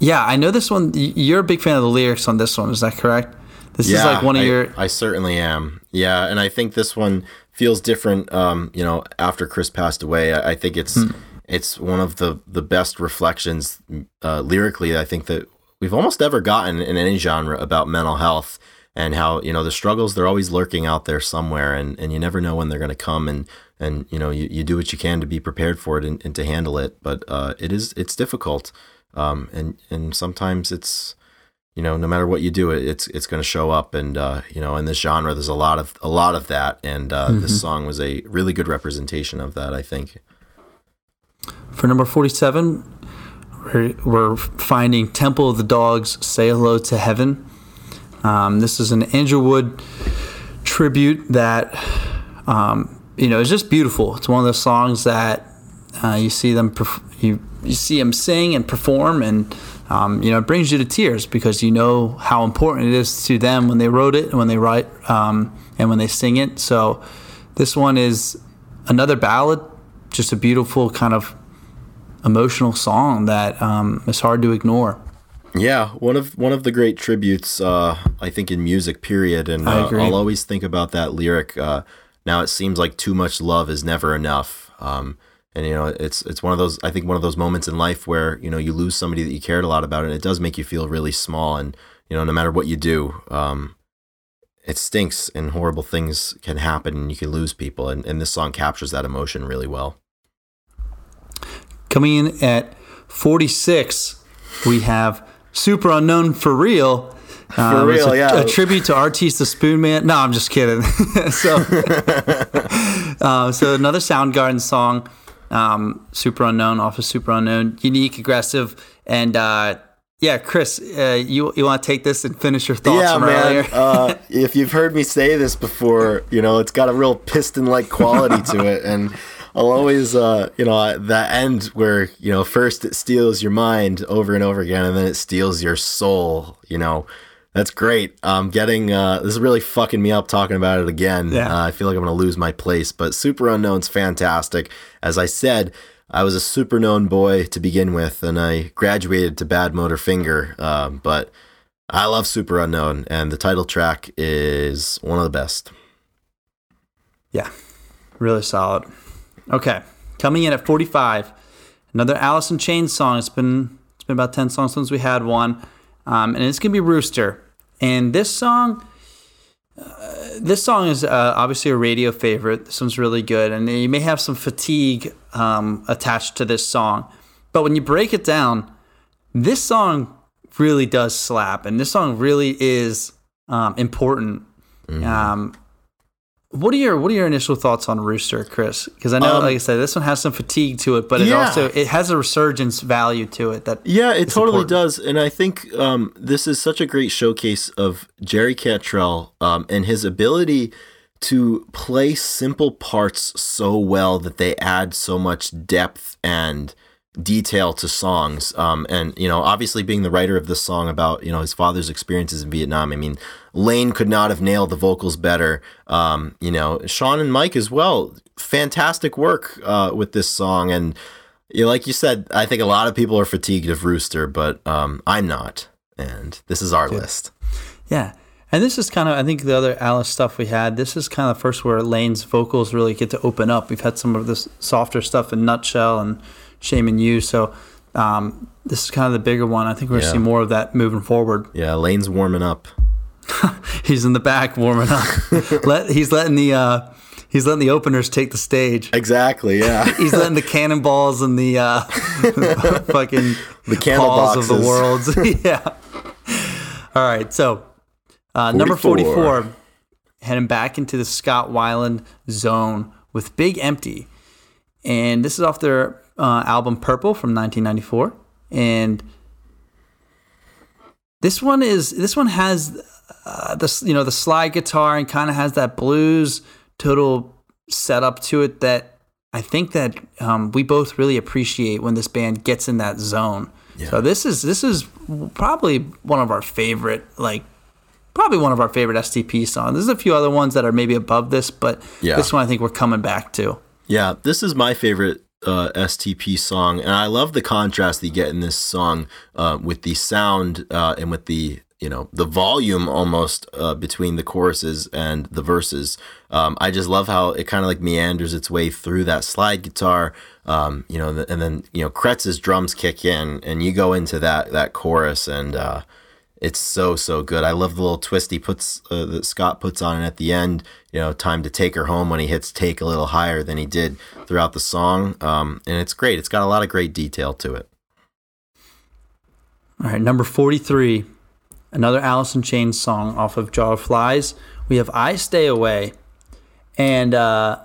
yeah, I know this one. You're a big fan of the lyrics on this one. Is that correct? This is like one of I, your I certainly am. Yeah, and I think this one feels different. Um, you know, after Chris passed away, I, I think it's Hmm. it's one of the the best reflections uh, lyrically. I think that we've almost ever gotten in any genre about mental health and how you know the struggles they're always lurking out there somewhere, and and you never know when they're going to come and. And you know you, you do what you can to be prepared for it and, and to handle it, but uh, it is it's difficult, um, and and sometimes it's you know, no matter what you do, it, it's it's going to show up. And uh, you know, in this genre, there's a lot of a lot of that, and uh, this song was a really good representation of that. I think. For number 47, we're, we're finding Temple of the Dogs, Say Hello to Heaven. Um, this is an Andrew Wood tribute that, um, you know, is just beautiful. It's one of those songs that uh, you see them, perf- you, you see him sing and perform, and, um, you know, it brings you to tears because you know how important it is to them when they wrote it and when they write um, and when they sing it. So this one is another ballad, just a beautiful kind of emotional song that um, is hard to ignore. Yeah, one of one of the great tributes, uh, I think, in music. Period. And I uh. I'll always think about that lyric. Uh, now it seems like too much love is never enough. Um, and you know, it's it's one of those. I think one of those moments in life where you know you lose somebody that you cared a lot about, and it does make you feel really small. And you know, no matter what you do, um, it stinks, and horrible things can happen, and you can lose people. And, and this song captures that emotion really well. Coming in at 46, we have Superunknown for real. For Um, real, a, yeah. A tribute to Artis the Spoon Man. No, I'm just kidding. so, uh, so another Soundgarden song, um, Superunknown, off of Superunknown, unique, aggressive, and uh, yeah, Chris, uh, you you want to take this and finish your thoughts yeah, from man. earlier? uh, if you've heard me say this before, you know it's got a real piston-like quality to it, and I'll always, uh, you know, that end where you know first it steals your mind over and over again, and then it steals your soul. You know, that's great. Um, getting uh, this is really fucking me up talking about it again. Yeah. Uh, I feel like I'm gonna lose my place, but Superunknown's fantastic. As I said. I was a super known boy to begin with, and I graduated to Badmotorfinger. Uh, but I love Superunknown, and the title track is one of the best. Yeah, really solid. Okay, coming in at 45, another Alice in Chains song. It's been it's been about 10 songs since we had one, um, and it's gonna be Rooster. And this song, uh, this song is uh, obviously a radio favorite. This one's really good, and you may have some fatigue um, attached to this song, but when you break it down, this song really does slap, and this song really is um, important. Um, what are your What are your initial thoughts on Rooster, Chris? Because I know, Um, like I said, this one has some fatigue to it, but it Yeah. also it has a resurgence value to it. That Yeah, it totally important. does, and I think um, this is such a great showcase of Jerry Cantrell um, and his ability to play simple parts so well that they add so much depth and detail to songs. Um, and you know, obviously being the writer of this song about you know his father's experiences in Vietnam, I mean, Layne could not have nailed the vocals better. Um, you know, Sean and Mike as well, fantastic work uh, with this song. And you know, like you said, I think a lot of people are fatigued of Rooster, but um, I'm not. And this is our list. Yeah. And this is kind of, I think, the other Alice stuff we had. This is kind of the first where Layne's vocals really get to open up. We've had some of this softer stuff in Nutshell and Shame and You. So um, this is kind of the bigger one. I think we're going to see more of that moving forward. Yeah, Layne's warming up. He's in the back warming up. Let, he's letting the uh, he's letting the openers take the stage. Exactly. Yeah. He's letting the cannonballs and the uh, fucking The cannonballs of the worlds. yeah. All right. So uh, number 44. 44, heading back into the Scott Weiland zone with Big Empty. And this is off their uh, album Purple from 1994. And this one is this one has uh, the you know the slide guitar and kind of has that blues total setup to it that I think that um, we both really appreciate when this band gets in that zone. So this is this is probably one of our favorite like probably one of our favorite STP songs. There's a few other ones that are maybe above this, but Yeah. this one I think we're coming back to. Yeah, this is my favorite uh, STP song, and I love the contrast that you get in this song uh, with the sound uh, and with the you know the volume almost uh, between the choruses and the verses. Um, I just love how it kind of like meanders its way through that slide guitar, um, you know, and then you know Kretz's drums kick in, and you go into that that chorus, and uh, it's so so good. I love the little twist he puts uh, that Scott puts on it at the end. You know, time to take her home when he hits take a little higher than he did throughout the song, um, and it's great. It's got a lot of great detail to it. All right, number 43, another Alice in Chains song off of Jar of Flies. We have I Stay Away. And uh,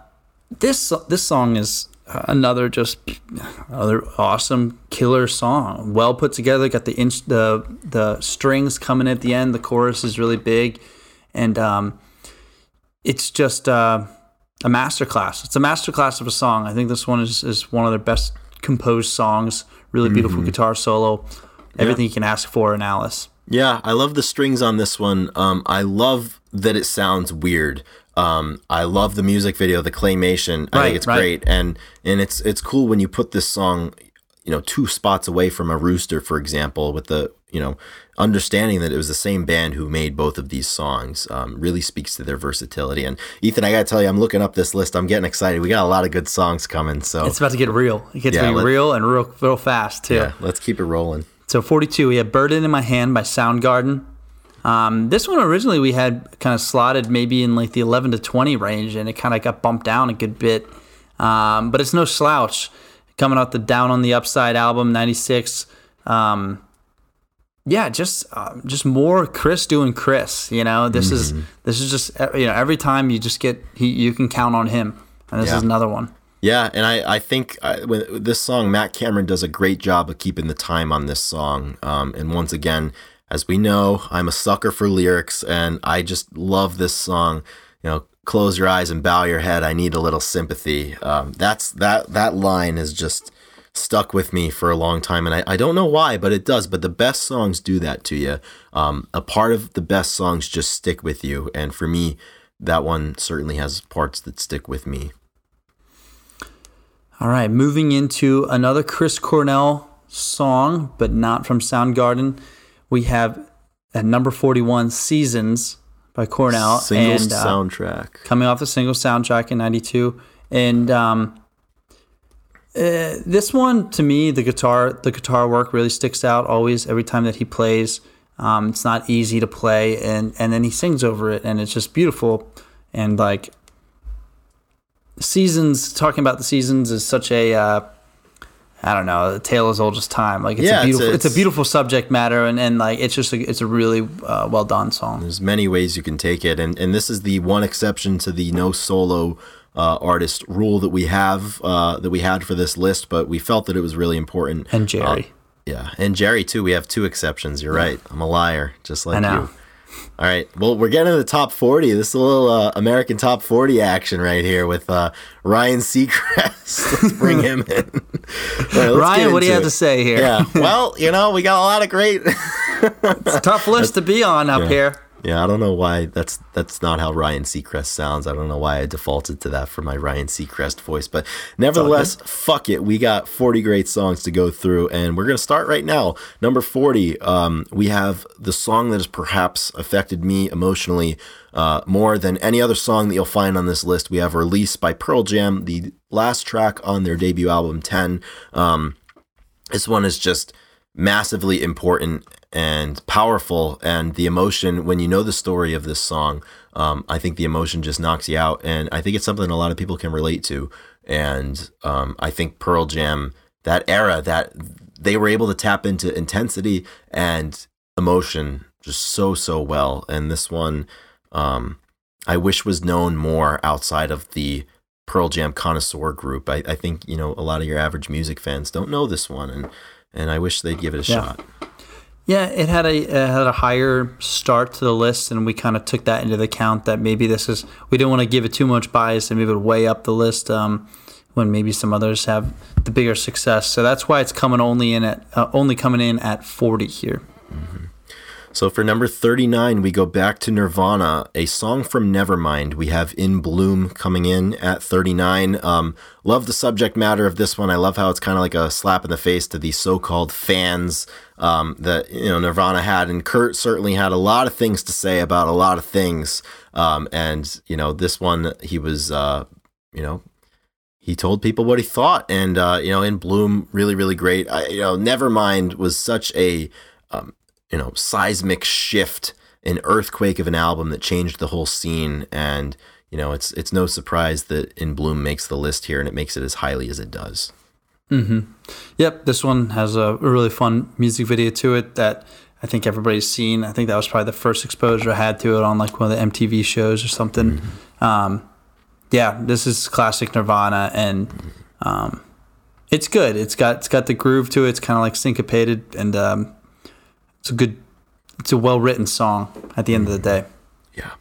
this this song is another just another awesome killer song. Well put together, got the inch, the the strings coming at the end, the chorus is really big and um, it's just uh, a masterclass. It's a masterclass of a song. I think this one is, is one of their best composed songs. Really beautiful guitar solo. Everything you can ask for in Alice. Yeah, I love the strings on this one. Um, I love that it sounds weird. Um, I love the music video, the claymation. I Right, think it's right. great, and and it's it's cool when you put this song, you know, two spots away from a rooster, for example, with the you know understanding that it was the same band who made both of these songs. Um, really speaks to their versatility. And Ethan, I gotta tell you, I'm looking up this list. I'm getting excited. We got a lot of good songs coming. So It's about to get real. It gets Yeah, to be let- real and real, real fast too. yeah, let's keep it rolling. So 42, we have Burden in My Hand by Soundgarden. Um, this one originally we had kind of slotted maybe in like the 11 to 20 range, and it kind of got bumped down a good bit. Um, but it's no slouch. Coming out the Down on the Upside album, 96. Um, yeah, just um, just more Chris doing Chris. You know, this is this is just uh, you know every time you just get he you can count on him, and this Yeah. is another one. Yeah, and I, I think I, with this song, Matt Cameron does a great job of keeping the time on this song. Um, and once again, as we know, I'm a sucker for lyrics, and I just love this song. You know, close your eyes and bow your head. I need a little sympathy. Um, that's that that line is just stuck with me for a long time, and I, I don't know why, but it does. But the best songs do that to you. Um, a part of the best songs just stick with you, and for me, that one certainly has parts that stick with me. All right, moving into another Chris Cornell song, but not from Soundgarden. We have at number 41, Seasons by Cornell. Single and, uh, soundtrack. coming off the single soundtrack in 92. And um, uh, this one, to me, the guitar the guitar work really sticks out always every time that he plays. Um, it's not easy to play, and, and then he sings over it, and it's just beautiful. And like, seasons talking about the seasons is such a uh, I don't know, a tale as old as time. Like it's Yeah, a it's a- beautiful, it's, a beautiful subject matter, and, and like it's just a, it's a really uh, well done song. There's many ways you can take it, and and this is the one exception to the no solo uh, artist rule that we have uh, that we had for this list, but we felt that it was really important. And Jerry. Uh, yeah, and Jerry too. We have two exceptions. You're right. I'm a liar, just like I know. you. All right. Well, we're getting to the top 40. This is a little uh, American top 40 action right here with uh, Ryan Seacrest. Let's bring him in. Right, Ryan, what do you into have to say here? Yeah. Well, you know, we got a lot of great. It's a tough list to be on up here. Yeah, I don't know why that's that's not how Ryan Seacrest sounds. I don't know why I defaulted to that for my Ryan Seacrest voice, but nevertheless, fuck it. We got 40 great songs to go through, and we're gonna start right now. Number 40, um, we have the song that has perhaps affected me emotionally uh, more than any other song that you'll find on this list. We have "Release" by Pearl Jam, the last track on their debut album 10. Um, this one is just massively important and powerful and the emotion when you know the story of this song um, i think the emotion just knocks you out and i think it's something a lot of people can relate to and um, i think pearl jam that era that they were able to tap into intensity and emotion just so so well and this one um, i wish was known more outside of the Pearl Jam connoisseur group. I, I think you know a lot of your average music fans don't know this one, and and I wish they'd give it a Yeah. shot. Yeah, it had a it had a higher start to the list, and we kind of took that into the account that maybe this is we didn't want to give it too much bias and maybe it weigh up the list um, when maybe some others have the bigger success. So that's why it's coming only in at uh, only coming in at forty here. So for number 39, we go back to Nirvana, a song from Nevermind. We have In Bloom coming in at 39. Um, love the subject matter of this one. I love how it's kind of like a slap in the face to the so-called fans um, that you know Nirvana had, and Kurt certainly had a lot of things to say about a lot of things. Um, and you know this one, he was uh, you know he told people what he thought, and uh, you know, in Bloom, really, really great. I, you know, Nevermind was such a um, you know seismic shift, an earthquake of an album that changed the whole scene, and you know, it's it's no surprise that In Bloom makes the list here, and it makes it as highly as it does. Yep, this one has a really fun music video to it that I think everybody's seen. I think that was probably the first exposure I had to it on like one of the MTV shows or something. Um, yeah, this is classic Nirvana, and um, it's good. It's got it's got the groove to it. It's kind of like syncopated, and um, it's a good, it's a well written song. At the end of the day, Yeah.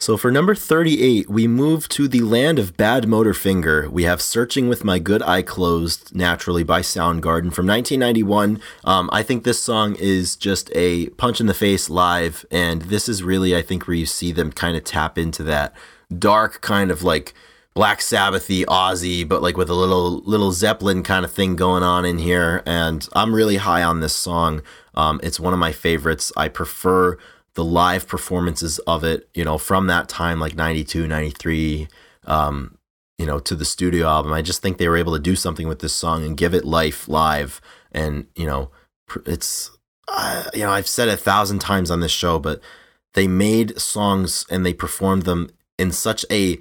So for number 38, we move to the land of Badmotorfinger. We have Searching with My Good Eye Closed, naturally by Soundgarden from 1991. Um, I think this song is just a punch in the face live, and this is really, I think, where you see them kind of tap into that dark kind of like Black Sabbathy Ozzy, but like with a little little Zeppelin kind of thing going on in here. And I'm really high on this song. Um, it's one of my favorites. I prefer the live performances of it, you know, from that time, like 92, 93, um, you know, to the studio album. I just think they were able to do something with this song and give it life live. And, you know, it's, uh, you know, I've said a thousand times on this show, but they made songs and they performed them in such a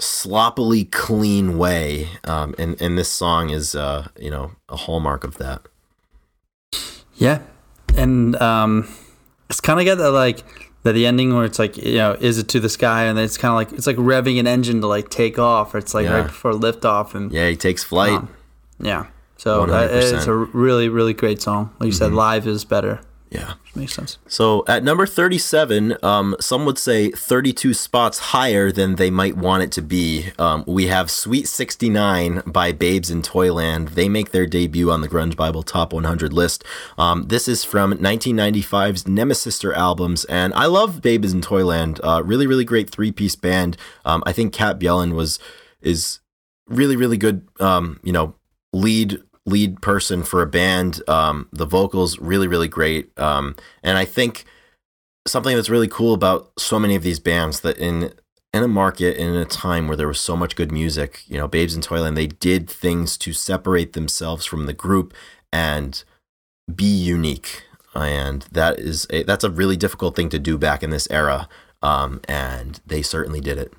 sloppily clean way. Um, and, and this song is, uh, you know, a hallmark of that. Yeah. and um, it's kind of got that like the, the ending where it's like you know is it to the sky and then it's kind of like it's like revving an engine to like take off or it's like Yeah. right before liftoff and Yeah, he takes flight. Um, yeah so uh, 100%. it's a really really great song like you said live is better yeah. makes sense So at number 37, um, some would say 32 spots higher than they might want it to be. Um, we have Sweet 69 by Babes in Toyland. They make their debut on the Grunge Bible Top 100 list. Um, this is from 1995's Nemesister albums, and I love Babes in Toyland. Uh, really, really great three piece band. Um, I think Kat Bjelland was is really, really good. Um, you know, lead lead person for a band. Um, the vocals really, really great. Um, and I think something that's really cool about so many of these bands that in in a market in a time where there was so much good music, you know, Babes in Toyland, they did things to separate themselves from the group and be unique. And that is a, that's a really difficult thing to do back in this era. Um, and they certainly did it.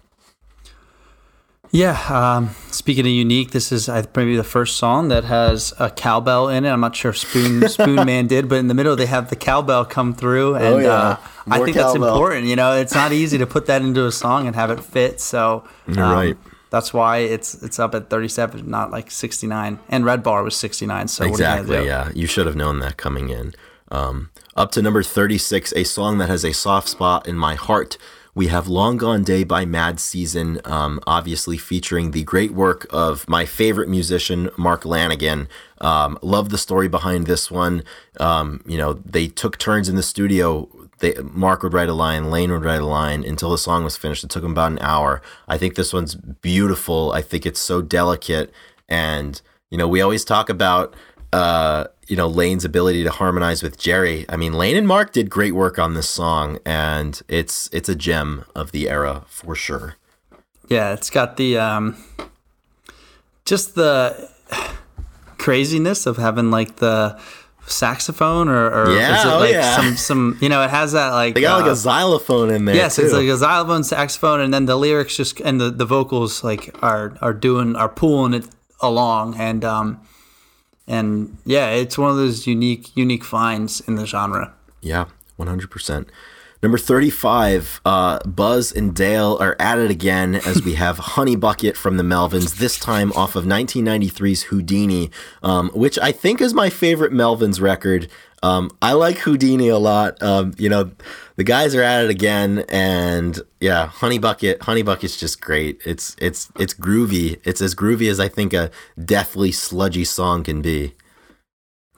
Yeah. Um, speaking of unique, this is I, maybe the first song that has a cowbell in it. I'm not sure if Spoon Spoon Man did, but in the middle they have the cowbell come through, and Oh, yeah. uh, I think that's important. You know, it's not easy to put that into a song and have it fit. So You're um, right. That's why it's it's up at 37, not like 69. And Red Bar was 69. So you Exactly. do? Yeah, you should have known that coming in. Um, up to number thirty-six, a song that has a soft spot in my heart. We have "Long Gone Day" by Mad Season, um, obviously featuring the great work of my favorite musician, Mark Lanegan. Um, love the story behind this one. Um, you know, they took turns in the studio. They, Mark would write a line, Layne would write a line until the song was finished. It took them about an hour. I think this one's beautiful. I think it's so delicate, and you know, we always talk about uh, you know, Layne's ability to harmonize with Jerry. I mean, Lane and Mark did great work on this song, and it's it's a gem of the era for sure. Yeah, it's got the um, just the craziness of having like the saxophone or, or Yeah, is it oh, yeah. some some you know it has that like They got like uh, a xylophone in there. Yes, it's like a xylophone, saxophone, and then the lyrics just and the, the vocals like are are doing are pulling it along, and um, and yeah, it's one of those unique unique finds in the genre. Yeah, 100%. Number 35, uh, Buzz and Dale are at it again as we have Honey Bucket from the Melvins, this time off of 1993's Houdini, um, which I think is my favorite Melvins record. Um, I like Houdini a lot. Um, you know, the guys are at it again, and yeah, Honey Bucket, Honey Bucket's just great. It's it's it's groovy. It's as groovy as I think a deathly sludgy song can be.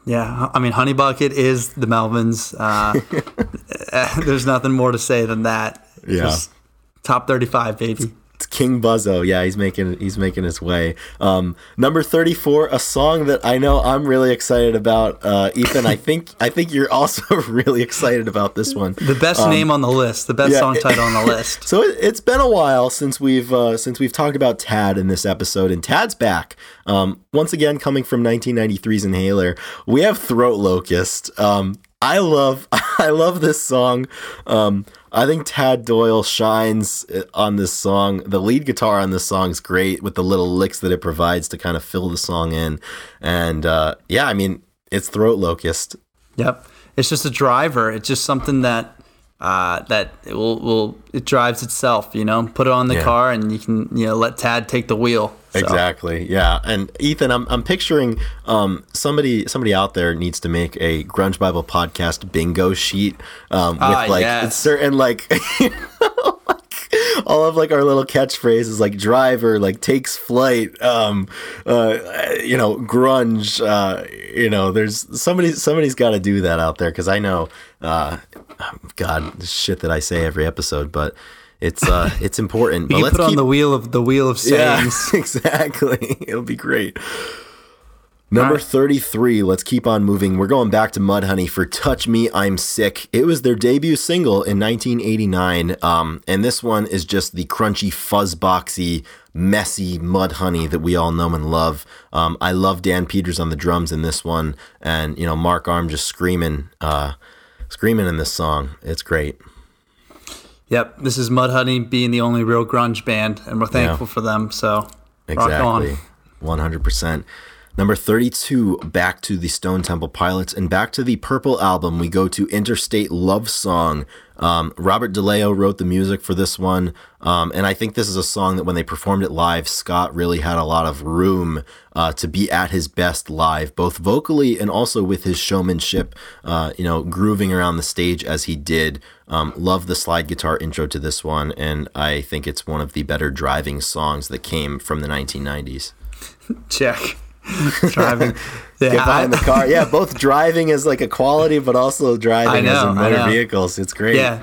Yeah, I mean, Honey Bucket is the Melvins. Uh, there's nothing more to say than that. Yeah. Just top 35, baby. King Buzzo. Yeah, he's making he's making his way. Um, number thirty four, a song that I know I'm really excited about. Uh, Ethan, I think I think you're also really excited about this one. The best name on the list, the best Um, yeah, song it- title on the list. So it, it's been a while since we've uh, since we've talked about Tad in this episode, and Tad's back. Um, once again, coming from 1993's Inhaler, we have Throat Locust. Um, I love I love this song. I think Tad Doyle shines uh, on this song. The lead guitar on this song is great with the little licks that it provides to kind of fill the song in. And uh, yeah, I mean, it's Throat Locust. Yep. It's just a driver. It's just something that uh, that it will will it drives itself. You know, put it on the Yeah. car and you can you know let Tad take the wheel. So, Exactly. Yeah. And Ethan, I'm I'm picturing um somebody somebody out there needs to make a Grunge Bible podcast bingo sheet um with Ah, like yes. certain like you know, like all of like our little catchphrases like driver like takes flight um uh you know grunge uh you know there's somebody somebody's got to do that out there cuz I know uh god the shit that I say every episode but it's uh it's important but You let's put on keep the wheel of the wheel of yeah, exactly. It'll be great. Number 33, let's keep on moving. We're going back to Mudhoney for Touch Me, I'm Sick. It was their debut single in 1989. Um, and this one is just the crunchy, fuzzboxy, messy Mudhoney that we all know and love. Um, I love Dan Peters on the drums in this one. And, you know, Mark Arm just screaming, uh, screaming in this song. It's great. Yep. This is Mudhoney being the only real grunge band, and we're thankful for them. So Exactly. One hundred percent. Number 32, back to the Stone Temple Pilots. And back to the Purple album, we go to Interstate Love Song. Um, Robert DeLeo wrote the music for this one. Um, and I think this is a song that when they performed it live, Scott really had a lot of room uh, to be at his best live, both vocally and also with his showmanship, uh, you know, grooving around the stage as he did. Um, love the slide guitar intro to this one. And I think it's one of the better driving songs that came from the 1990s. Check. driving. Yeah, Get behind the car. Yeah, both driving as like a quality, but also driving know, as in motor vehicles. It's great. Yeah.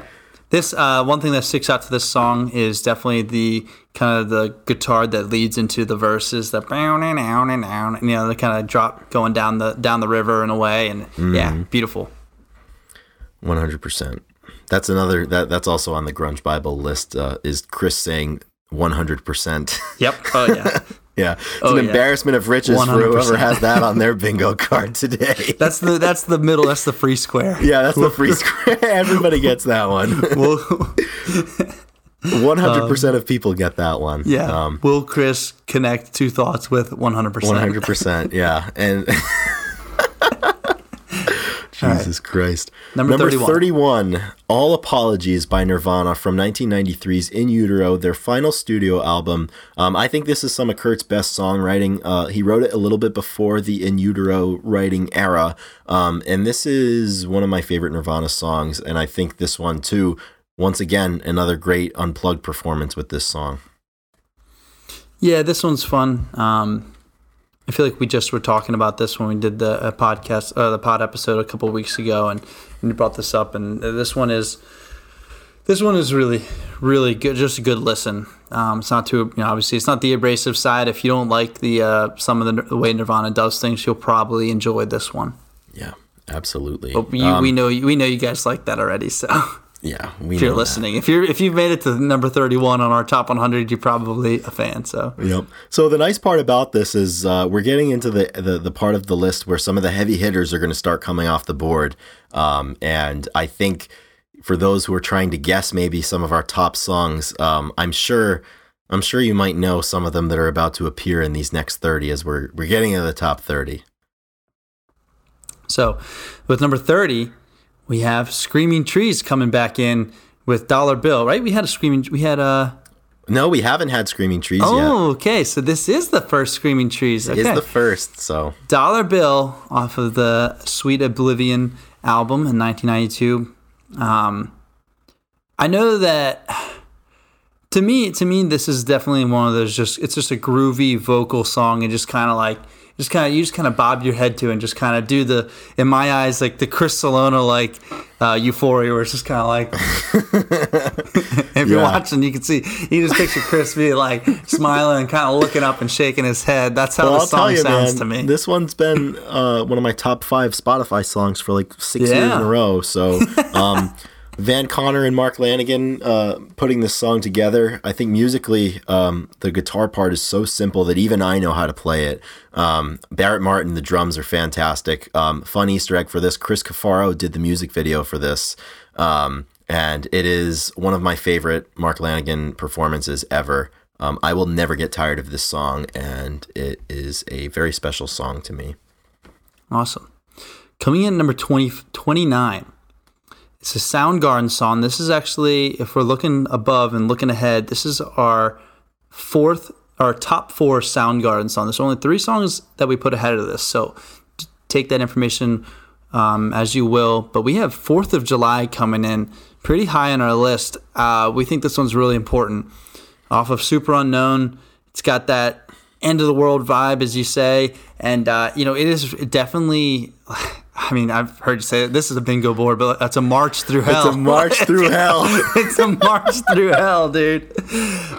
This uh, one thing that sticks out to this song is definitely the kind of the guitar that leads into the verses, the down and down and down, you know, the kind of drop going down the down the river in a way, and mm. yeah, beautiful. One hundred percent. That's another that that's also on the Grunge Bible list. Uh, is Chris saying one hundred percent? Yep. Oh yeah. Yeah, it's oh, an yeah. embarrassment of riches 100%. for whoever has that on their bingo card today. that's the that's the middle. That's the free square. Yeah, that's the free square. Everybody gets that one. One hundred percent of people get that one. Yeah. Um, Will Chris connect two thoughts with one hundred percent? One hundred percent. Yeah, and Jesus right. Christ. Number, Number 31. 31. All Apologies by Nirvana from 1993's In Utero, their final studio album. Um, I think this is some of Kurt's best songwriting. Uh, he wrote it a little bit before the In Utero writing era. Um, and this is one of my favorite Nirvana songs. And I think this one, too, once again, another great unplugged performance with this song. Yeah, this one's fun. Um, I feel like we just were talking about this when we did the uh, podcast, uh, the pod episode a couple weeks ago, and, and you brought this up. And this one is, this one is really, really good. Just a good listen. Um, it's not too, you know, obviously it's not the abrasive side. If you don't like the uh, some of the, the, way Nirvana does things, you'll probably enjoy this one. Yeah, absolutely. But you, um, we know we know you guys like that already. So Yeah, if you're listening, that. if you're if you've made it to number 31 on our top 100, you're probably a fan. So yep. So the nice part about this is uh, we're getting into the, the, the part of the list where some of the heavy hitters are going to start coming off the board, um, and I think for those who are trying to guess maybe some of our top songs, um, I'm sure I'm sure you might know some of them that are about to appear in these next 30 as we're we're getting into the top 30. So, with number 30, we have Screaming Trees coming back in with Dollar Bill, right? We had a Screaming, we had a. No, we haven't had Screaming Trees oh, yet. Oh, okay. So this is the first Screaming Trees. Okay. It's the first, so. Dollar Bill off of the Sweet Oblivion album in 1992. Um, I know that to me, to me, this is definitely one of those just, it's just a groovy vocal song and just kind of like, just kind of you just kind of bob your head to and just kind of do the in my eyes like the Chris Salona like uh, Euphoria where it's just kind of like if yeah. you're watching you can see you just picture Chris being like smiling and kind of looking up and shaking his head that's how well, the song you, sounds man, to me this one's been uh, one of my top five Spotify songs for like six yeah. years in a row so um, Van Conner and Mark Lanegan uh, putting this song together. I think musically, um, the guitar part is so simple that even I know how to play it. Um, Barrett Martin, the drums are fantastic. Um, fun Easter egg for this: Chris Cafaro did the music video for this, um, and it is one of my favorite Mark Lanegan performances ever. Um, I will never get tired of this song, and it is a very special song to me. Awesome. Coming in number 20, 29 it's a Soundgarden song. This is actually, if we're looking above and looking ahead, this is our fourth, our top four Soundgarden song. There's only three songs that we put ahead of this. So take that information um, as you will. But we have 4th of July coming in pretty high on our list. Uh, we think this one's really important. Off of Superunknown, it's got that end of the world vibe, as you say. And, uh, you know, it is definitely. I mean, I've heard you say it, this is a bingo board, but that's a march through hell. It's a march through hell. it's a march through hell, dude.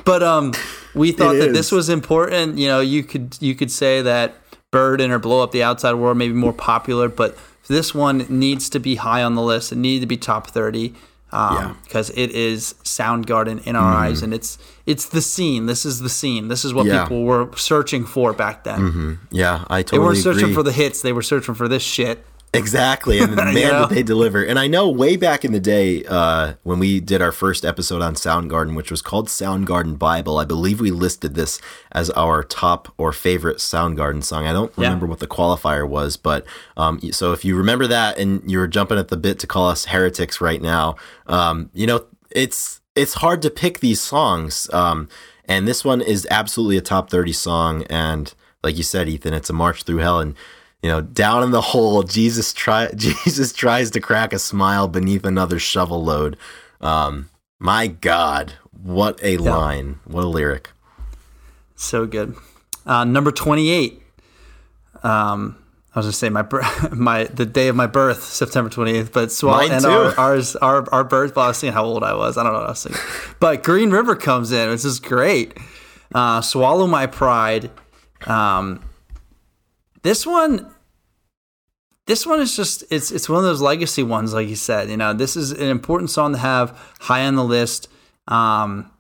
But um, we thought it that is. this was important. You know, you could you could say that Burden or Blow Up the Outside World may be more popular, but this one needs to be high on the list. It needed to be top thirty. Um, yeah. because it is Soundgarden in our mm. eyes, and it's it's the scene. This is the scene. This is what yeah. people were searching for back then. Mm-hmm. Yeah, I totally. They weren't searching agree. for the hits. They were searching for this shit. Exactly, and the man, You know? did they deliver! And I know way back in the day uh, when we did our first episode on Soundgarden, which was called Soundgarden Bible, I believe we listed this as our top or favorite Soundgarden song. I don't Yeah. remember what the qualifier was, but um, so if you remember that and you're jumping at the bit to call us heretics right now, um, you know it's it's hard to pick these songs, um, and this one is absolutely a top thirty song. And like you said, Ethan, it's a march through hell and you know, down in the hole, Jesus try Jesus tries to crack a smile beneath another shovel load. Um, my God, what a line! What a lyric! So good. Uh, number 28. Um, I was gonna say my my the day of my birth, September 28th, but Swallow Mine and our, ours our our birth. Well, I was seeing how old I was. I don't know what I was saying, but Green River comes in, which is great. Uh, Swallow my pride. Um, this one, this one is just it's it's one of those legacy ones, like you said. You know, this is an important song to have high on the list. Um,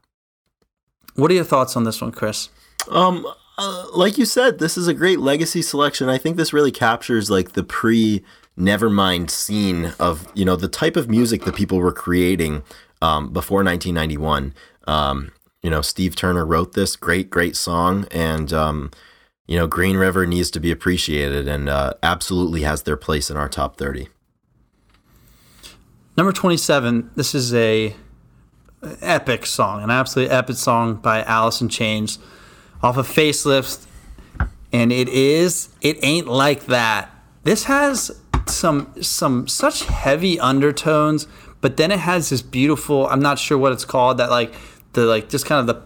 what are your thoughts on this one, Chris? Um, uh, like you said, this is a great legacy selection. I think this really captures like the pre Nevermind scene of you know the type of music that people were creating um, before 1991. Um, you know, Steve Turner wrote this great, great song, and um, you know, Green River needs to be appreciated and uh, absolutely has their place in our top 30. Number 27, this is a epic song, an absolutely epic song by in Chains off of Facelift. And it is it ain't like that. This has some some such heavy undertones, but then it has this beautiful, I'm not sure what it's called, that like the like just kind of the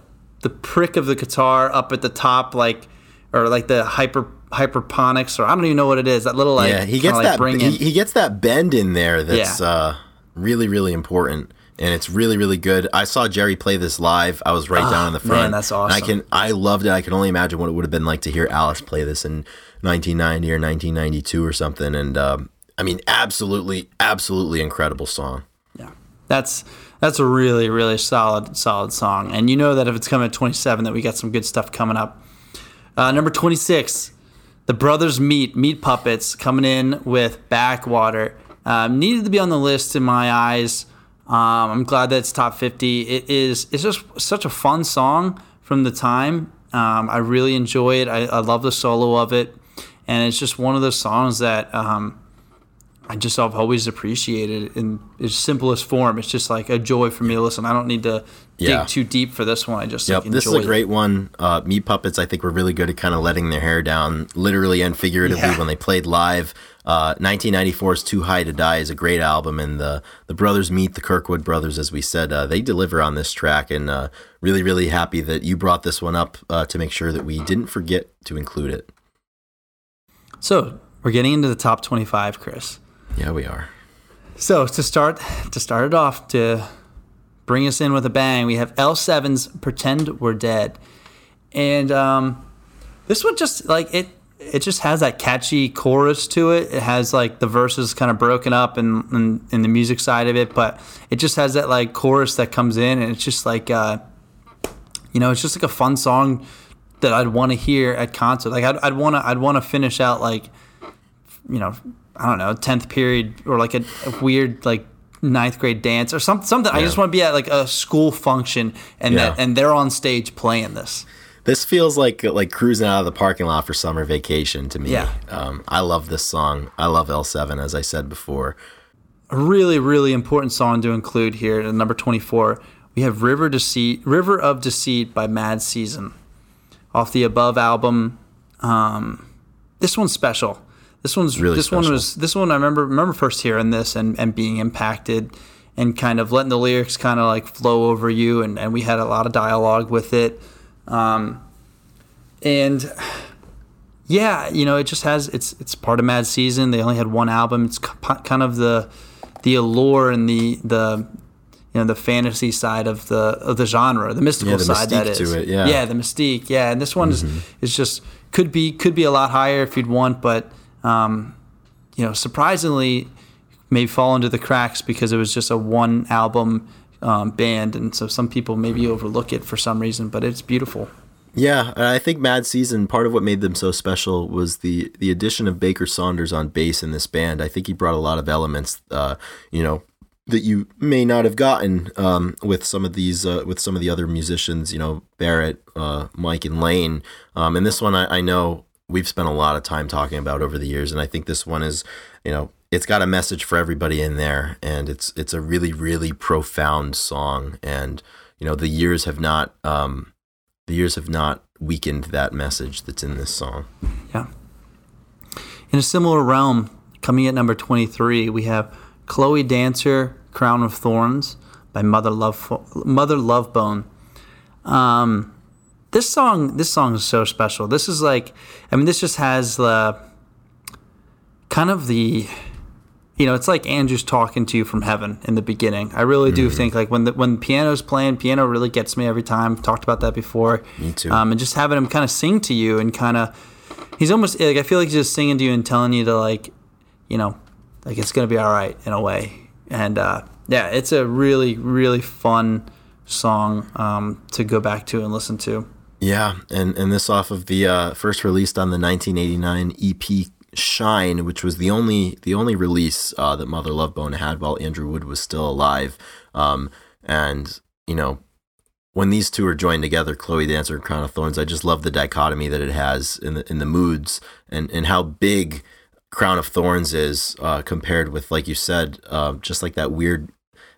the prick of the guitar up at the top like or like the hyper hyperponics or I don't even know what it is. That little like yeah, he gets like, that. He, he gets that bend in there. That's Yeah. uh, really, really important, and it's really, really good. I saw Jerry play this live. I was right down in the Ah, man, front. that's And I can, I loved it. I can only imagine what it would have been like to hear Alice play this in 1990 or 1992 or something. And um, I mean, absolutely, absolutely incredible song. Yeah, that's that's a really really solid solid song, and you know that if it's coming at 27, that we got some good stuff coming up. Uh, number 26, the Brothers Meat Meat Puppets coming in with Backwater. Um, needed to be on the list in my eyes. Um, I'm glad that it's top 50. It is it's just such a fun song from the time. Um, I really enjoy it. I, I love the solo of it, and it's just one of those songs that. Um, I just I've always appreciated it in its simplest form. It's just like a joy for me to listen. I don't need to Yeah. dig too deep for this one. I just Yep, like, this is enjoy a it. great one. Uh, Meat Puppets, I think, were really good at kind of letting their hair down, literally and figuratively, Yeah. when they played live. Uh, 1994's "Too High to Die" is a great album, and the the brothers meet the Kirkwood brothers, as we said. Uh, they deliver on this track, and uh, really, really happy that you brought this one up uh, to make sure that we didn't forget to include it. So we're getting into the top 25, Chris. Yeah, we are. So to start to start it off to bring us in with a bang, we have L7's "Pretend We're Dead," and um, this one just like it. It just has that catchy chorus to it. It has like the verses kind of broken up and in, in, the music side of it, but it just has that like chorus that comes in, and it's just like uh, you know, it's just like a fun song that I'd want to hear at concert. Like I'd, I'd want to I'd want to finish out like you know, I don't know, tenth period or like a, a weird like ninth grade dance or some, something. I just want to be at like a school function and that and they're on stage playing this. This feels like like cruising out of the parking lot for summer vacation to me. Yeah. Um, I love this song. I love L7, as I said before. A really really important song to include here at number twenty four. We have River Deceit, River of Deceit by Mad Season, off the above album. Um, this one's special. This one's Really this one was this one I remember remember first hearing this and, and being impacted and kind of letting the lyrics kind of like flow over you and, and we had a lot of dialogue with it. Um, and yeah, you know, it just has it's it's part of Mad Season. They only had one album. It's kind of the the allure and the the you know the fantasy side of the of the genre, the mystical Yeah, the side that to it, yeah. Mm-hmm. yeah, the mystique. Yeah, and this one is is just could be could be a lot higher if you'd want, but um, you know, surprisingly, may fall into the cracks because it was just a one album um, band, and so some people maybe overlook it for some reason, but it's beautiful. Yeah, I think Mad Season. Part of what made them so special was the the addition of Baker Saunders on bass in this band. I think he brought a lot of elements, uh, you know, that you may not have gotten um, with some of these uh, with some of the other musicians. You know, Barrett, uh, Mike, and Layne. Um, and this one, I, I know we've spent a lot of time talking about over the years, and I think this one is, you know, it's got a message for everybody in there, and it's it's a really really profound song, and you know the years have not. Um, the years have not weakened that message that's in this song. Yeah. In a similar realm, coming at number 23, we have Chloe Dancer, Crown of Thorns by Mother Love Mother Love Bone. Um, this song, this song is so special. This is like, I mean, this just has the kind of the you know, it's like Andrew's talking to you from heaven in the beginning. I really do mm-hmm. think like when the when piano's playing, piano really gets me every time. Talked about that before. Me too. Um, and just having him kind of sing to you and kind of, he's almost like I feel like he's just singing to you and telling you to like, you know, like it's gonna be all right in a way. And uh, yeah, it's a really really fun song um, to go back to and listen to. Yeah, and and this off of the uh, first released on the 1989 EP Shine, which was the only the only release uh, that Mother Love Bone had while Andrew Wood was still alive. Um, and you know, when these two are joined together, Chloe Dancer and Crown of Thorns, I just love the dichotomy that it has in the in the moods and and how big Crown of Thorns is uh, compared with, like you said, uh, just like that weird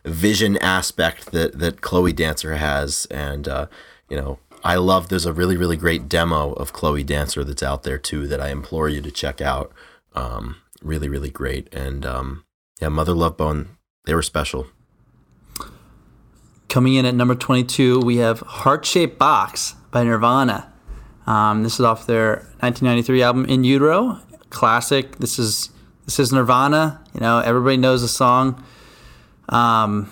vision aspect that that Chloe Dancer has, and uh, you know, I love. There's a really really great demo of Chloe Dancer that's out there too that I implore you to check out. Um, really really great, and um, yeah, Mother Love Bone, they were special. Coming in at number 22, we have Heart Shaped Box by Nirvana. Um, this is off their 1993 album In Utero, classic. This is this is Nirvana. You know, everybody knows the song. Um,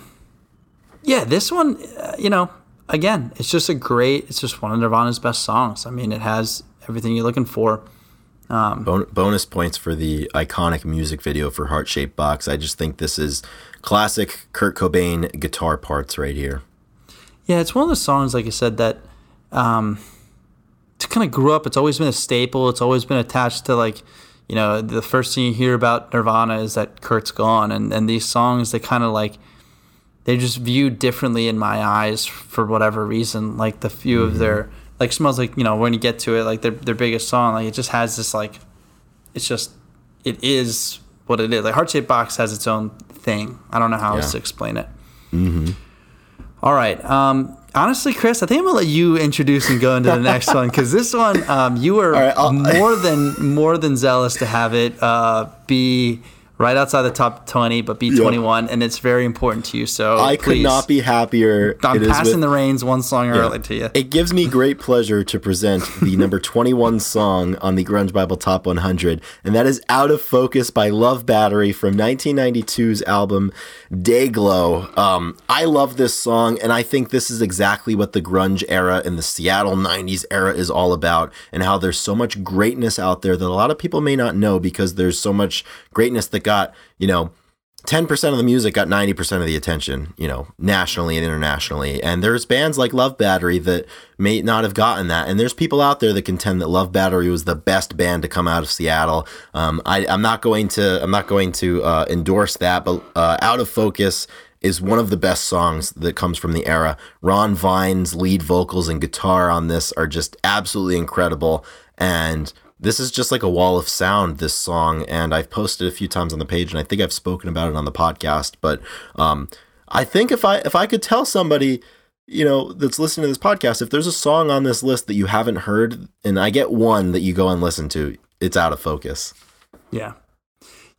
yeah, this one, uh, you know, again, it's just a great. It's just one of Nirvana's best songs. I mean, it has everything you're looking for. Um, bon- bonus points for the iconic music video for Heart Shaped Box. I just think this is classic Kurt Cobain guitar parts right here. Yeah, it's one of the songs, like I said, that um, to kind of grew up. It's always been a staple. It's always been attached to like, you know, the first thing you hear about Nirvana is that Kurt's gone, and and these songs they kind of like they just viewed differently in my eyes for whatever reason. Like the few mm-hmm. of their like smells like you know when you get to it like their their biggest song like it just has this like it's just it is what it is. Like Heart Shaped Box has its own thing. I don't know how yeah. else to explain it. Mm-hmm. All right. Um, honestly, Chris, I think I'm gonna let you introduce and go into the next one because this one um, you were right, more than more than zealous to have it uh, be right outside the top 20, but be 21, yep. and it's very important to you. So I please, could not be happier. I'm passing with, the reins one song yeah, early to you. It gives me great pleasure to present the number 21 song on the Grunge Bible Top 100, and that is Out of Focus by Love Battery from 1992's album Dayglo. Um, I love this song, and I think this is exactly what the grunge era and the Seattle 90s era is all about, and how there's so much greatness out there that a lot of people may not know because there's so much greatness that got, you know, 10% of the music got 90% of the attention, you know, nationally and internationally. And there's bands like Love Battery that may not have gotten that. And there's people out there that contend that Love Battery was the best band to come out of Seattle. Um, I, am not going to, I'm not going to uh, endorse that, but uh, Out of Focus is one of the best songs that comes from the era. Ron Vine's lead vocals and guitar on this are just absolutely incredible. And this is just like a wall of sound this song and i've posted a few times on the page and i think i've spoken about it on the podcast but um, i think if i if i could tell somebody you know that's listening to this podcast if there's a song on this list that you haven't heard and i get one that you go and listen to it's out of focus yeah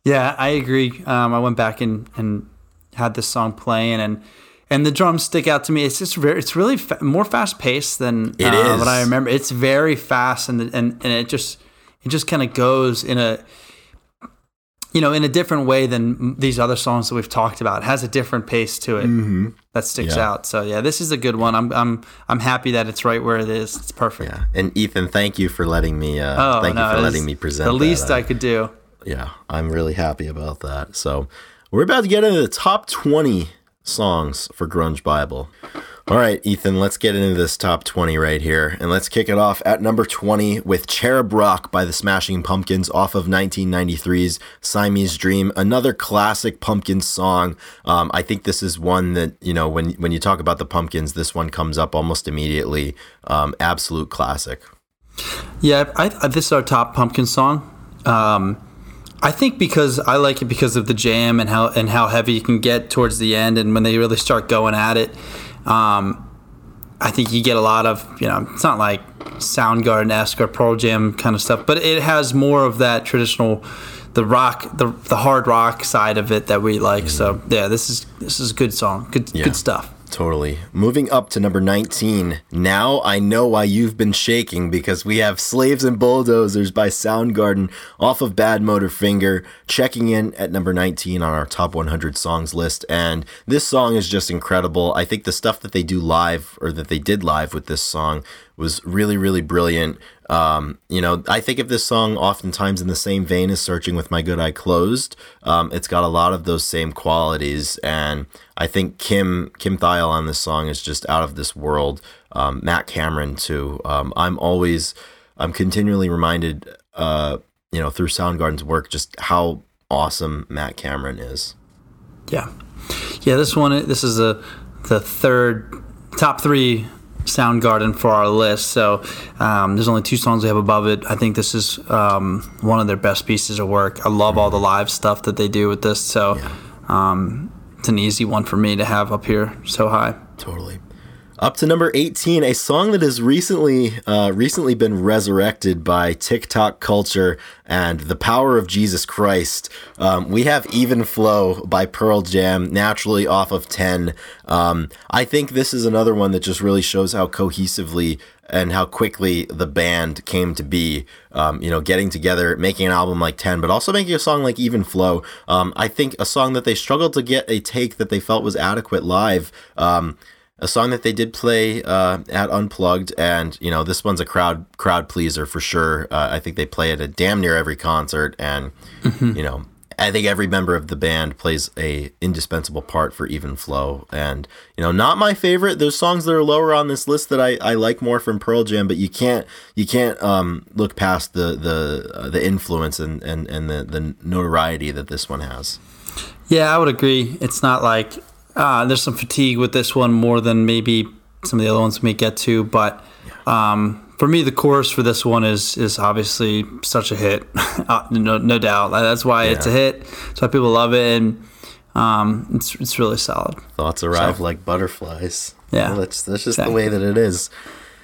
yeah i agree um, i went back and and had this song playing and and the drums stick out to me. It's just very, it's really fa- more fast paced than it uh, is. what I remember. It's very fast, and and and it just it just kind of goes in a you know in a different way than these other songs that we've talked about. It has a different pace to it mm-hmm. that sticks yeah. out. So yeah, this is a good one. I'm I'm I'm happy that it's right where it is. It's perfect. Yeah, and Ethan, thank you for letting me. Uh, oh, thank no, you for letting me present. The least that. I could do. Yeah, I'm really happy about that. So we're about to get into the top 20 songs for Grunge Bible. All right, Ethan, let's get into this top 20 right here. And let's kick it off at number 20 with Cherub Rock by the Smashing Pumpkins off of 1993's Siamese Dream. Another classic Pumpkins song. Um, I think this is one that, you know, when, when you talk about the Pumpkins, this one comes up almost immediately. Um, absolute classic. Yeah, I, I, this is our top Pumpkin song. Um, I think because I like it because of the jam and how and how heavy you can get towards the end, and when they really start going at it. Um, I think you get a lot of, you know, it's not like Soundgarden esque or Pearl Jam kind of stuff, but it has more of that traditional, the rock, the the hard rock side of it that we like. Mm-hmm. So yeah, this is this is a good song, good yeah. good stuff. Totally. Moving up to number 19. Now I know why you've been shaking because we have Slaves and Bulldozers by Soundgarden off of Badmotorfinger checking in at number 19 on our top 100 songs list. And this song is just incredible. I think the stuff that they do live or that they did live with this song was really, really brilliant. Um, you know, I think of this song oftentimes in the same vein as Searching with My Good Eye Closed. Um, it's got a lot of those same qualities, and I think Kim Kim Thayil on this song is just out of this world. Um, Matt Cameron too. Um, I'm always, I'm continually reminded, uh, you know, through Soundgarden's work, just how awesome Matt Cameron is. Yeah, yeah. This one, this is a the third top three Soundgarden for our list. So um, there's only two songs we have above it. I think this is um, one of their best pieces of work. I love all the live stuff that they do with this. So yeah. um, it's an easy one for me to have up here so high. Totally. Up to number 18, a song that has recently uh, recently been resurrected by TikTok culture and the power of Jesus Christ. Um, we have Even Flow by Pearl Jam, naturally off of 10. Um, I think this is another one that just really shows how cohesively and how quickly the band came to be. Um, you know, getting together, making an album like 10, but also making a song like Even Flow. Um, I think a song that they struggled to get a take that they felt was adequate live. A song that they did play uh, at Unplugged, and you know this one's a crowd crowd pleaser for sure. Uh, I think they play it at damn near every concert, and mm-hmm. you know I think every member of the band plays a indispensable part for even flow. And you know, not my favorite. There's songs that are lower on this list that I, I like more from Pearl Jam, but you can't you can't um, look past the the uh, the influence and and and the the notoriety that this one has. Yeah, I would agree. It's not like uh, there's some fatigue with this one more than maybe some of the other ones we may get to, but um, for me, the chorus for this one is is obviously such a hit, uh, no, no doubt. That's why yeah. it's a hit. That's why people love it, and um, it's it's really solid. Thoughts arrive so, like butterflies. Yeah, well, that's that's just exactly. the way that it is.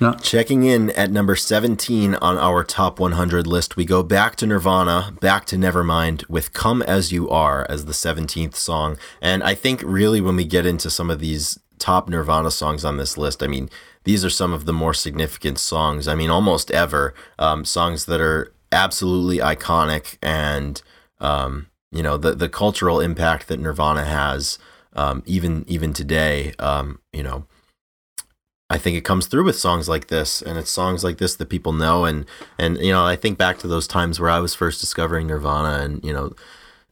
No. Checking in at number 17 on our top 100 list, we go back to Nirvana, back to Nevermind with Come As You Are as the 17th song. And I think really when we get into some of these top Nirvana songs on this list, I mean, these are some of the more significant songs. I mean, almost ever um, songs that are absolutely iconic and, um, you know, the, the cultural impact that Nirvana has. Um, even even today, um, you know, I think it comes through with songs like this, and it's songs like this that people know. And and you know, I think back to those times where I was first discovering Nirvana, and you know,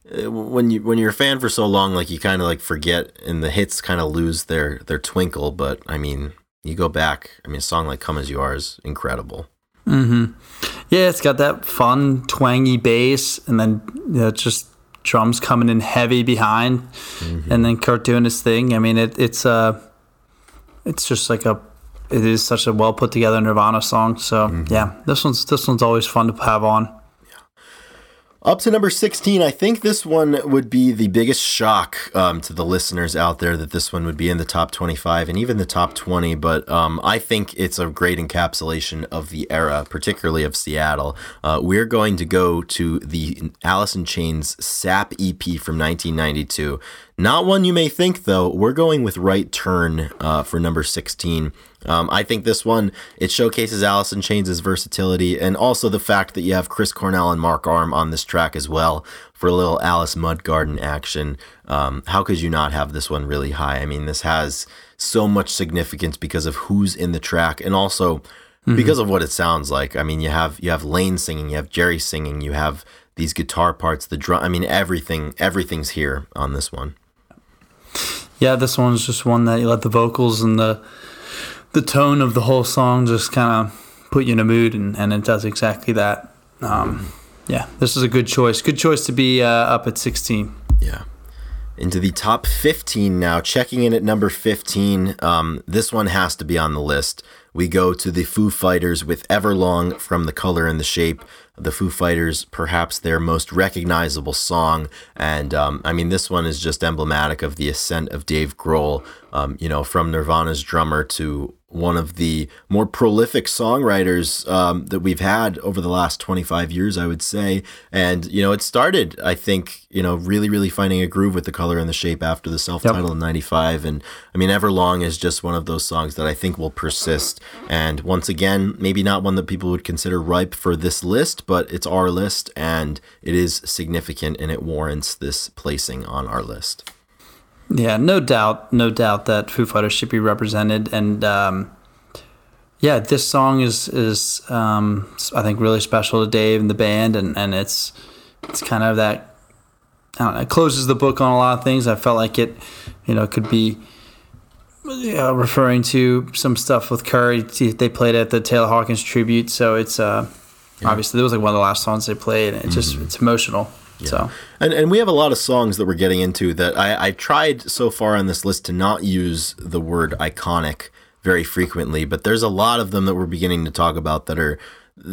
eh, when you when you're a fan for so long, like you kind of like forget, and the hits kind of lose their their twinkle. But I mean, you go back. I mean, a song like "Come as You Are" is incredible. Hmm. Yeah, it's got that fun twangy bass, and then you know, just drums coming in heavy behind, mm-hmm. and then Kurt doing his thing. I mean, it, it's uh it's just like a it is such a well put together Nirvana song. So mm-hmm. yeah, this one's this one's always fun to have on. Up to number 16, I think this one would be the biggest shock um, to the listeners out there that this one would be in the top 25 and even the top 20. But um, I think it's a great encapsulation of the era, particularly of Seattle. Uh, we're going to go to the Alice in Chains Sap EP from 1992. Not one you may think, though. We're going with Right Turn uh, for number 16. Um, I think this one it showcases in Chains' versatility and also the fact that you have Chris Cornell and Mark Arm on this track as well for a little Alice Mudgarden action. Um, how could you not have this one really high? I mean, this has so much significance because of who's in the track and also mm-hmm. because of what it sounds like. I mean, you have you have Layne singing, you have Jerry singing, you have these guitar parts, the drum. I mean, everything everything's here on this one. Yeah, this one's just one that you let the vocals and the the tone of the whole song just kind of put you in a mood, and, and it does exactly that. Um, yeah, this is a good choice. Good choice to be uh, up at 16. Yeah. Into the top 15 now. Checking in at number 15. Um, this one has to be on the list. We go to the Foo Fighters with Everlong from The Color and the Shape. The Foo Fighters, perhaps their most recognizable song. And um, I mean, this one is just emblematic of the ascent of Dave Grohl, um, you know, from Nirvana's drummer to one of the more prolific songwriters um, that we've had over the last 25 years, I would say. And, you know, it started, I think, you know, really, really finding a groove with the color and the shape after the self title yep. in 95. And I mean, Everlong is just one of those songs that I think will persist. And once again, maybe not one that people would consider ripe for this list, but it's our list and it is significant and it warrants this placing on our list. Yeah, no doubt, no doubt that Foo Fighters should be represented, and um, yeah, this song is is um, I think really special to Dave and the band, and, and it's it's kind of that I don't know, it closes the book on a lot of things. I felt like it, you know, could be uh, referring to some stuff with Curry. They played at the Taylor Hawkins tribute, so it's uh, yeah. obviously it was like one of the last songs they played. And it just mm-hmm. it's emotional. Yeah. So and and we have a lot of songs that we're getting into that I I tried so far on this list to not use the word iconic very frequently, but there's a lot of them that we're beginning to talk about that are.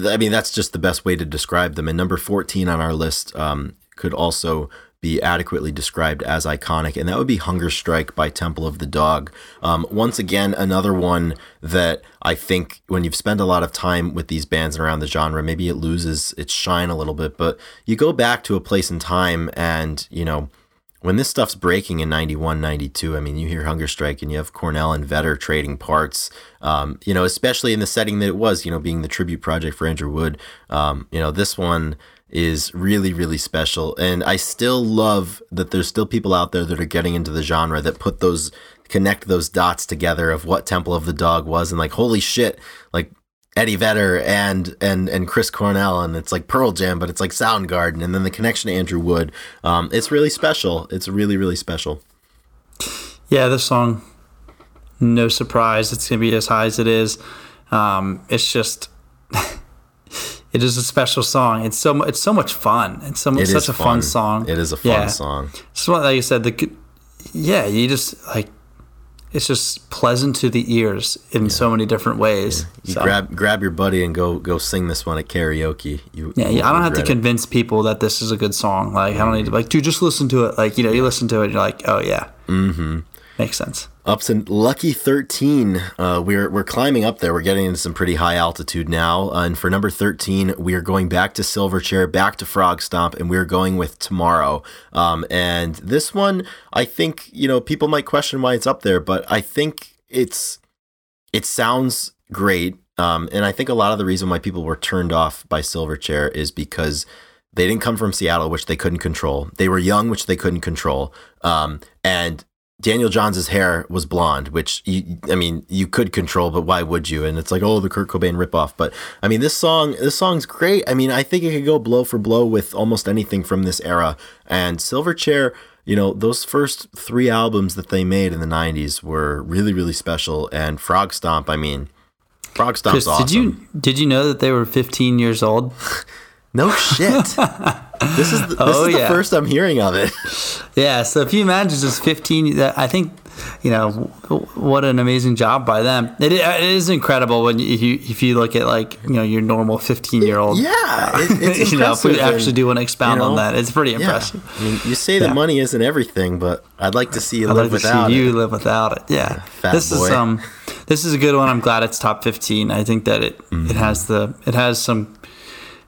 I mean, that's just the best way to describe them. And number 14 on our list um, could also be adequately described as iconic, and that would be Hunger Strike by Temple of the Dog. Um, once again, another one that I think when you've spent a lot of time with these bands and around the genre, maybe it loses its shine a little bit. But you go back to a place in time, and you know, when this stuff's breaking in 91, 92, I mean, you hear Hunger Strike and you have Cornell and Vedder trading parts, um, you know, especially in the setting that it was, you know, being the tribute project for Andrew Wood. Um, you know, this one is really really special. And i still love that there's still people out there that are getting into the genre that put those connect those dots together of what temple of the dog was and like holy shit like eddie vedder and and and chris cornell and it's like pearl jam but it's like soundgarden and then the connection to andrew wood. Um, it's really special. It's really really special. Yeah this song no surprise it's gonna be as high as it is. Um, it's just It is a special song. It's so it's so much fun. It's so it such a fun. fun. song. It is a fun yeah. song. So like you said, the yeah, you just like it's just pleasant to the ears in yeah. so many different ways. Yeah. You so. grab grab your buddy and go go sing this one at karaoke. You, yeah, yeah I don't have to convince people that this is a good song. Like I don't need to be like, dude, just listen to it. Like you know, you listen to it, and you're like, oh yeah, mm-hmm. makes sense. Up to lucky 13. Uh, we're, we're climbing up there. We're getting into some pretty high altitude now. Uh, and for number 13, we are going back to Silverchair, back to Frogstomp, and we're going with Tomorrow. Um, and this one, I think, you know, people might question why it's up there, but I think it's, it sounds great. Um, and I think a lot of the reason why people were turned off by Silverchair is because they didn't come from Seattle, which they couldn't control. They were young, which they couldn't control. Um, and Daniel Johns' hair was blonde, which you, I mean, you could control, but why would you? And it's like, oh, the Kurt Cobain ripoff. But I mean, this song, this song's great. I mean, I think it could go blow for blow with almost anything from this era. And Silverchair, you know, those first three albums that they made in the '90s were really, really special. And Frogstomp, I mean, Frogstomp's Chris, awesome. Did you did you know that they were 15 years old? No shit. this is the, this oh, is the yeah. first I'm hearing of it. Yeah. So if you imagine just 15, I think you know what an amazing job by them. It, it is incredible when you, if you if you look at like you know your normal 15 year old. Yeah, it, you know if we actually do want to expound you know, on that, it's pretty impressive. Yeah. I mean, you say yeah. the money isn't everything, but I'd like to see you I'd live like without it. You live without it. Yeah. Fat this boy. is um this is a good one. I'm glad it's top 15. I think that it mm-hmm. it has the it has some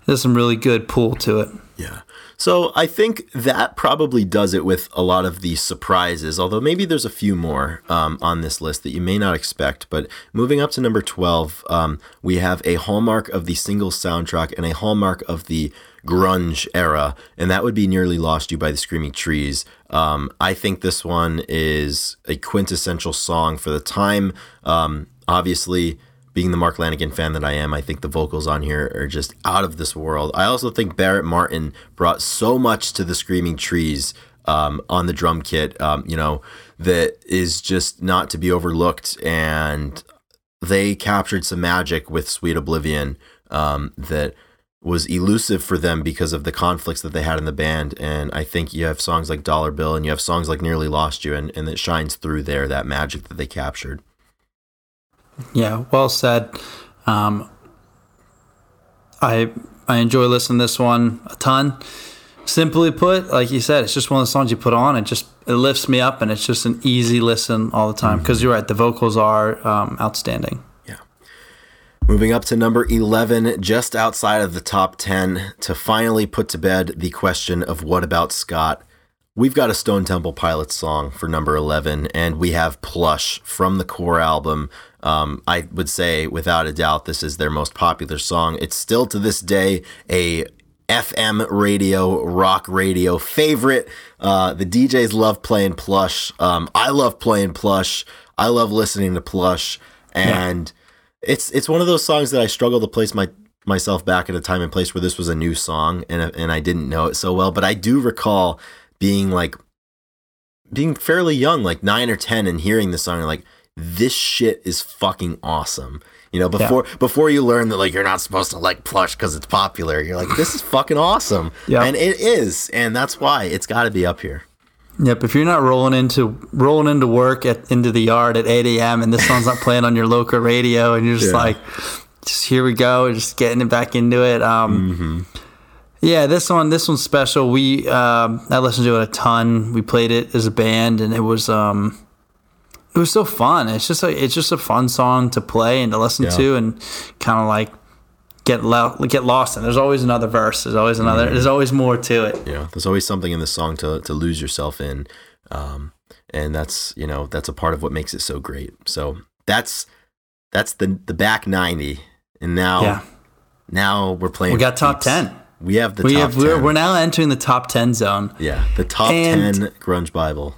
there's some really good pull to it. Yeah. So I think that probably does it with a lot of the surprises, although maybe there's a few more um, on this list that you may not expect. But moving up to number 12, um, we have a hallmark of the Singles soundtrack and a hallmark of the grunge era, and that would be Nearly Lost You by the Screaming Trees. Um, I think this one is a quintessential song for the time. Um, obviously, being the Mark Lanegan fan that I am, I think the vocals on here are just out of this world. I also think Barrett Martin brought so much to the Screaming Trees um, on the drum kit, um, you know, that is just not to be overlooked. And they captured some magic with Sweet Oblivion um, that was elusive for them because of the conflicts that they had in the band. And I think you have songs like Dollar Bill and you have songs like Nearly Lost You, and, and it shines through there, that magic that they captured. Yeah, well said. Um, I I enjoy listening to this one a ton. Simply put, like you said, it's just one of the songs you put on. It just it lifts me up, and it's just an easy listen all the time. Because you're right, the vocals are um, outstanding. Yeah. Moving up to number 11, just outside of the top 10, to finally put to bed the question of what about Scott? We've got a Stone Temple Pilots song for number 11, and we have Plush from the core album. Um, I would say, without a doubt, this is their most popular song. It's still to this day a FM radio, rock radio favorite. Uh, the DJs love playing Plush. Um, I love playing Plush. I love listening to Plush, and yeah. it's it's one of those songs that I struggle to place my myself back at a time and place where this was a new song and and I didn't know it so well. But I do recall being like being fairly young, like nine or ten, and hearing the song, and like this shit is fucking awesome. You know, before yeah. before you learn that like you're not supposed to like plush because it's popular, you're like, this is fucking awesome. Yeah. And it is, and that's why it's gotta be up here. Yep. If you're not rolling into rolling into work at into the yard at 8 a.m. and this song's not playing on your local radio, and you're just yeah. like, just here we go, just getting it back into it. Um, mm-hmm. Yeah, this one, this one's special. We um, I listened to it a ton. We played it as a band, and it was um, it was so fun. It's just a, it's just a fun song to play and to listen yeah. to, and kind of like get lo- get lost in. There's always another verse. There's always another. Mm-hmm. There's always more to it. Yeah, there's always something in the song to to lose yourself in, um, and that's you know that's a part of what makes it so great. So that's that's the the back ninety, and now yeah. now we're playing. We got top ten. We have the we have 10. We're, we're now entering the top ten zone. Yeah, the top and ten grunge Bible.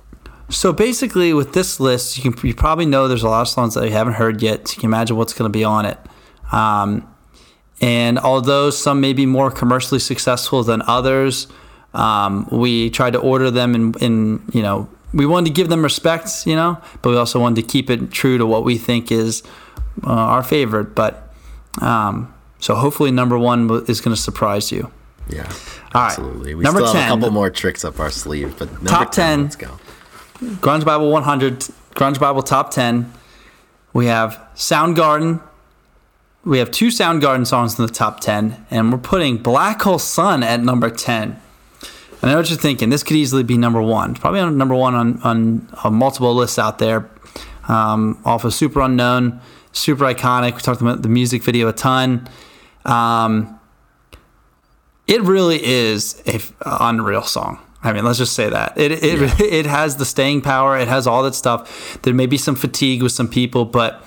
So basically, with this list, you can you probably know there's a lot of songs that you haven't heard yet. So you can imagine what's going to be on it. Um, and although some may be more commercially successful than others, um, we tried to order them in, in, you know, we wanted to give them respect, you know, but we also wanted to keep it true to what we think is uh, our favorite. But um, so hopefully, number one is going to surprise you. Yeah, All absolutely. Right. We number still have 10, a couple more tricks up our sleeve, but number top 10, 10 let's go. Grunge Bible 100, Grunge Bible Top 10. We have Soundgarden. We have two Soundgarden songs in the top 10, and we're putting Black Hole Sun at number 10. And I know what you're thinking. This could easily be number one. Probably number one on, on, on multiple lists out there. Um, off of Superunknown, super iconic. We talked about the music video a ton. Um, it really is a unreal song. I mean, let's just say that it it, yeah. it has the staying power. It has all that stuff. There may be some fatigue with some people, but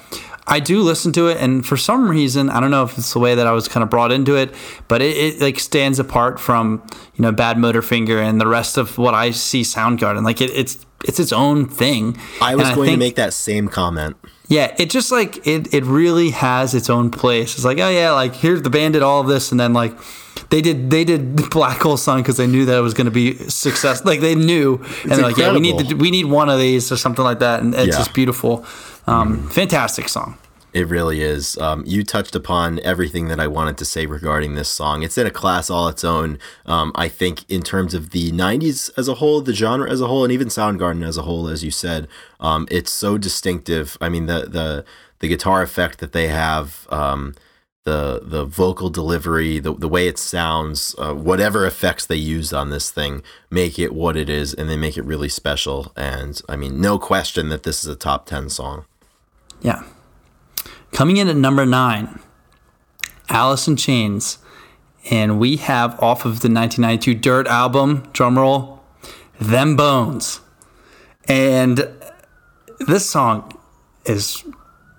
I do listen to it, and for some reason, I don't know if it's the way that I was kind of brought into it, but it, it like stands apart from you know Badmotorfinger and the rest of what I see Soundgarden. Like it, it's it's its own thing. I was and going I think, to make that same comment. Yeah, it just like it it really has its own place. It's like oh yeah, like here's the band did all of this, and then like they did they did Black Hole Sun because they knew that it was going to be success. Like they knew, it's and they're like, yeah, we need to, we need one of these or something like that, and it's yeah. just beautiful, um, mm. fantastic song. It really is. Um, you touched upon everything that I wanted to say regarding this song. It's in a class all its own. Um, I think in terms of the '90s as a whole, the genre as a whole, and even Soundgarden as a whole, as you said, um, it's so distinctive. I mean, the the the guitar effect that they have. Um, the the vocal delivery, the the way it sounds, uh, whatever effects they used on this thing make it what it is, and they make it really special. And I mean, no question that this is a top ten song. Yeah, coming in at number nine, Alice in Chains, and we have off of the 1992 Dirt album, drumroll, "Them Bones," and this song is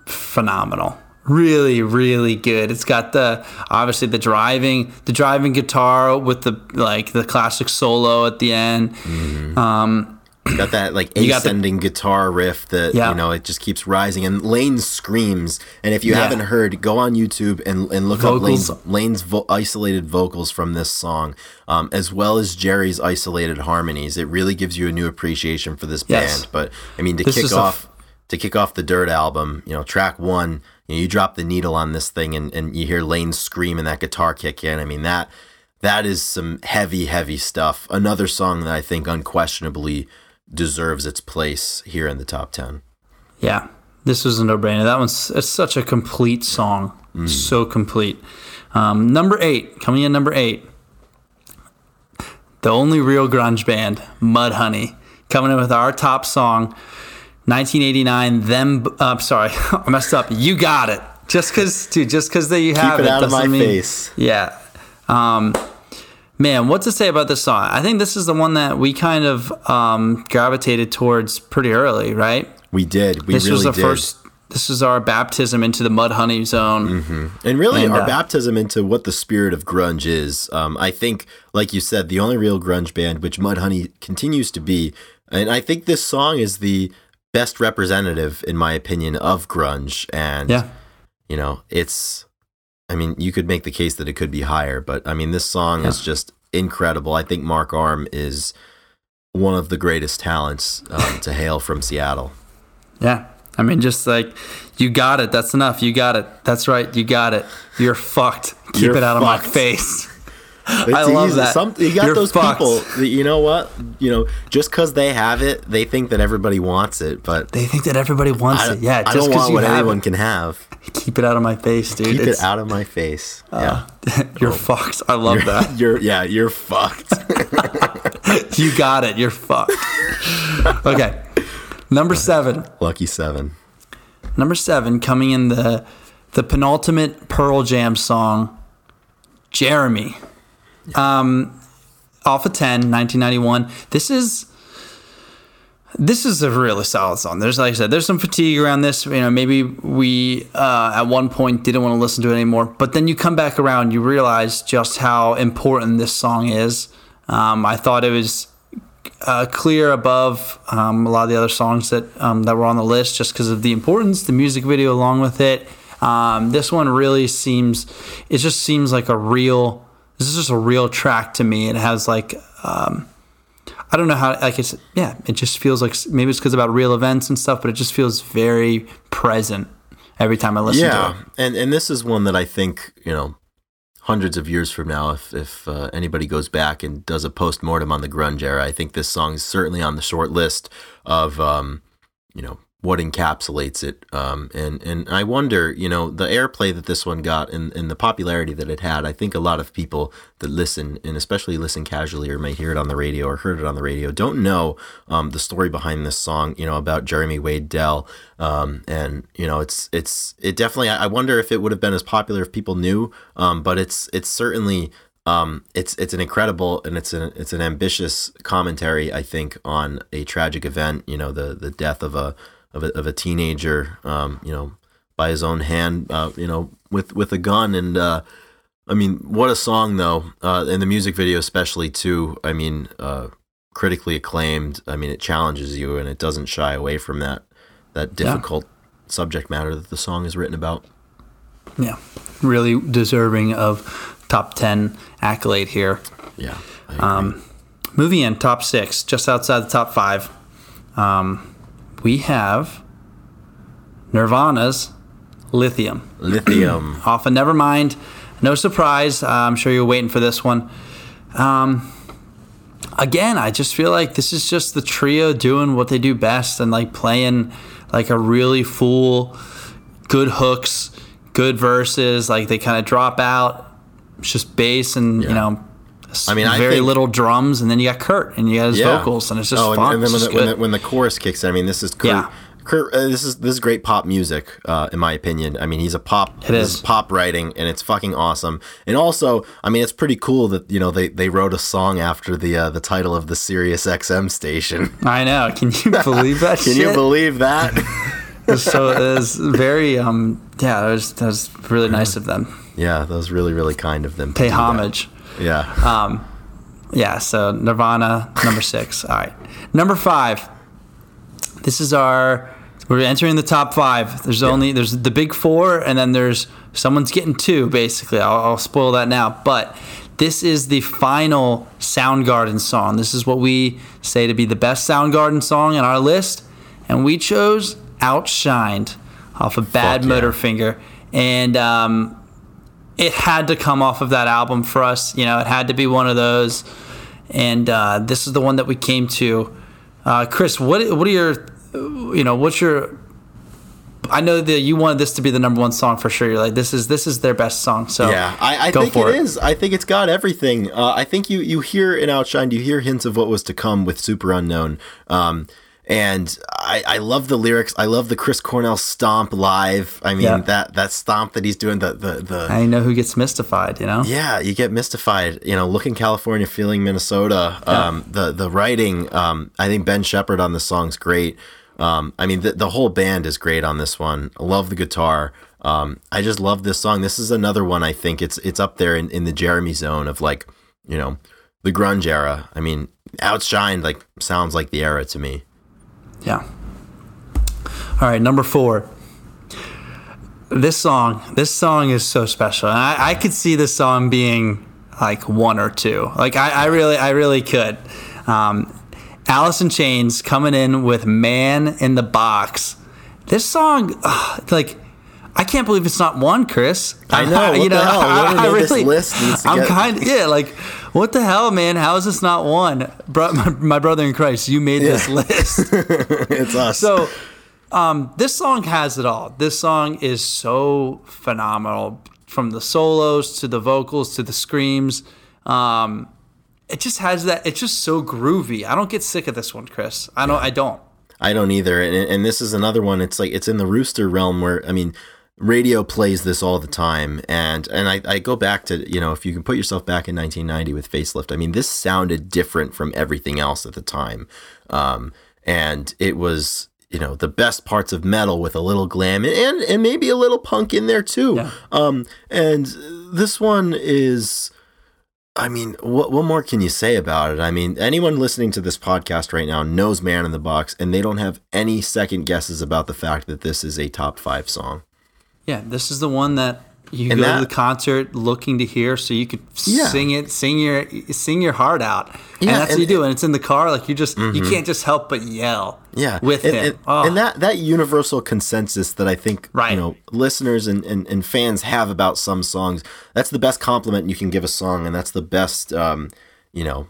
phenomenal. Really really good. It's got the obviously the driving the driving guitar with the like the classic solo at the end. Mm-hmm. um got that like got the- ascending guitar riff that Yeah. you know it just keeps rising and Layne screams and if you Yeah. haven't heard go on YouTube and, and look Vocals. up Layne's, Layne's vo- isolated vocals from this song um, as well as Jerry's isolated harmonies it really gives you a new appreciation for this Yes. band but I mean to This kick a f- off to kick off the Dirt album you know track one you, know, you drop the needle on this thing and, and you hear Layne scream and that guitar kick in I mean that that is some heavy, heavy stuff. Another song that I think unquestionably deserves its place here in the top 10. Yeah, this was a no-brainer. That one's it's such a complete song, so complete. Um, number eight, coming in number eight, the only real grunge band, Mudhoney, coming in with our top song, 1989. Them, uh, sorry, I messed up. You got it. Just because, dude, just because that you have it out doesn't my mean- face. Yeah. Um, man, what to say about this song? I think this is the one that we kind of um, gravitated towards pretty early, right? We did. We this really was the did. first this is our baptism into the Mudhoney zone and really, and, our uh, baptism into what the spirit of grunge is. Um, I think, like you said, the only real grunge band, which Mudhoney continues to be, and I think this song is the best representative, in my opinion, of grunge. And yeah you know, it's. I mean, you could make the case that it could be higher, but I mean, this song is just incredible. I think Mark Arm is one of the greatest talents um, to hail from Seattle. yeah. I mean just like you got it. That's enough. You got it. That's right. You got it. You're fucked. Keep You're it out of my face It's I love that. Some, you got You're those fucked. people. That, you know what? You know, just because they have it, they think that everybody wants it. But they think that everybody wants it yeah I just don't because want you what have anyone it, can have. keep it out of my face dude Keep It's- it out of my face. Uh, yeah, you're fucked i love that you're yeah, you're fucked. you got it you're fucked okay number seven Lucky seven. Number seven, coming in the the penultimate Pearl Jam song, Jeremy. Um, off of 10, 1991. This is this is a really solid song. There's like I said, there's some fatigue around this. You know, maybe we uh, at one point didn't want to listen to it anymore, but then you come back around, you realize just how important this song is. Um, I thought it was uh, clear above um, a lot of the other songs that um, that were on the list just because of the importance, the music video along with it. Um, this one really seems, it just seems like a real. This is just a real track to me. It has like, um, I don't know how. Like it's yeah, it just feels like maybe it's because about real events and stuff, but it just feels very present every time I listen to Yeah, it. and and this is one that I think you know, hundreds of years from now, if if uh, anybody goes back and does a post mortem on the grunge era, I think this song is certainly on the short list of um, you know what encapsulates it. Um, and and I wonder, you know, the airplay that this one got and and the popularity that it had. I think a lot of people that listen and especially listen casually or may hear it on the radio or heard it on the radio don't know um, the story behind this song. You know about Jeremy Wade Delle. Um, and you know it's it's it definitely. I wonder if it would have been as popular if people knew. Um, but it's it's certainly um, it's it's an incredible and it's an it's an ambitious commentary. I think on a tragic event. You know the the death of a of a, of a teenager. Um, you know by his own hand. Uh, you know with with a gun and. Uh, I mean, what a song though, uh, and the music video especially too. I mean, uh, critically acclaimed. I mean, it challenges you and it doesn't shy away from that that difficult subject matter that the song is written about. Yeah, really deserving of top ten accolade here. Yeah. Um, moving in top six, just outside the top five, um, we have Nirvana's Lithium. Lithium. Off of Nevermind. No surprise. Uh, I'm sure you're waiting for this one. Um, again, I just feel like this is just the trio doing what they do best and like playing like a really full, good hooks, good verses. Like they kind of drop out. It's just bass and, you know, I mean, I very think- little drums, and then you got Kurt, and you got his yeah. vocals, and it's just oh, fun. And, and then when the, when, the, when the chorus kicks in, I mean, this is Kurt. Yeah. Kurt, uh, this is this is great pop music, uh, in my opinion. I mean, he's a pop. It this is. pop writing, and it's fucking awesome. And also, I mean, it's pretty cool that you know they, they wrote a song after the uh, the title of the Sirius XM station. I know. Can you believe that? Can shit? you believe that? so it was very um yeah that was, that was really nice of them yeah, that was really really kind of them. pay homage. that. Yeah. um Yeah, so Nirvana, number six. All right. Number five. This is our we're entering the top five. There's only there's the big four, and then there's someone's getting two. Basically, I'll, I'll spoil that now. But this is the final Soundgarden song. This is what we say to be the best Soundgarden song on our list, and we chose "Outshined" off of Bad Fuck yeah. Motorfinger, and um, it had to come off of that album for us. You know, it had to be one of those, and uh, this is the one that we came to. Uh, Chris, what what are your, you know, what's your? I know that you wanted this to be the number one song for sure. You're like, this is this is their best song. So Yeah, I, I think for it is. I think it's got everything. Uh, I think you you hear in Outshined, you hear hints of what was to come with Superunknown. Um, and I, I love the lyrics. I love the Chris Cornell stomp live. I mean Yeah. that that stomp that he's doing. The the the I know who gets mystified. You know. yeah, you get mystified. You know, looking California, feeling Minnesota. Um, the the writing. Um, I think Ben Shepherd on the song's great. Um, I mean, the the whole band is great on this one. I love the guitar. Um, I just love this song. This is another one. I think it's it's up there in, in the Jeremy zone of like, you know, the grunge era. I mean, outshined like sounds like the era to me. Yeah. All right, number four. This song, this song is so special. I, I could see this song being like one or two. Like I, I really, I really could. Um, Alice in Chains coming in with "Man in the Box." This song, ugh, like, I can't believe it's not one, Chris. I know, hell? Literally, this list needs to I'm kind of yeah, like, what the hell, man? How is this not one? Bro, my, my brother in Christ, you made this list. it's us. So, um, this song has it all. This song is so phenomenal from the solos to the vocals to the screams. Um, it just has that. It's just so groovy. I don't get sick of this one, Chris. I don't. I don't. I don't either. And, and this is another one. It's like it's in the rooster realm where I mean, radio plays this all the time. And and I, I go back to you know if you can put yourself back in 1990 with Facelift. I mean, this sounded different from everything else at the time, um, and it was you know the best parts of metal with a little glam and and maybe a little punk in there too. Yeah. Um, and this one is. I mean, what what more can you say about it? I mean, anyone listening to this podcast right now knows Man in the Box, and they don't have any second guesses about the fact that this is a top five song. Yeah, this is the one that you And go that- to the concert looking to hear, so you could Yeah. sing it, sing your sing your heart out, and Yeah, that's what you do. And it's in the car, like you just you can't just help but yell. Yeah, with and, him. and, Oh. and that that universal consensus that I think Right. you know listeners and, and, and fans have about some songs. That's the best compliment you can give a song, and that's the best um, you know.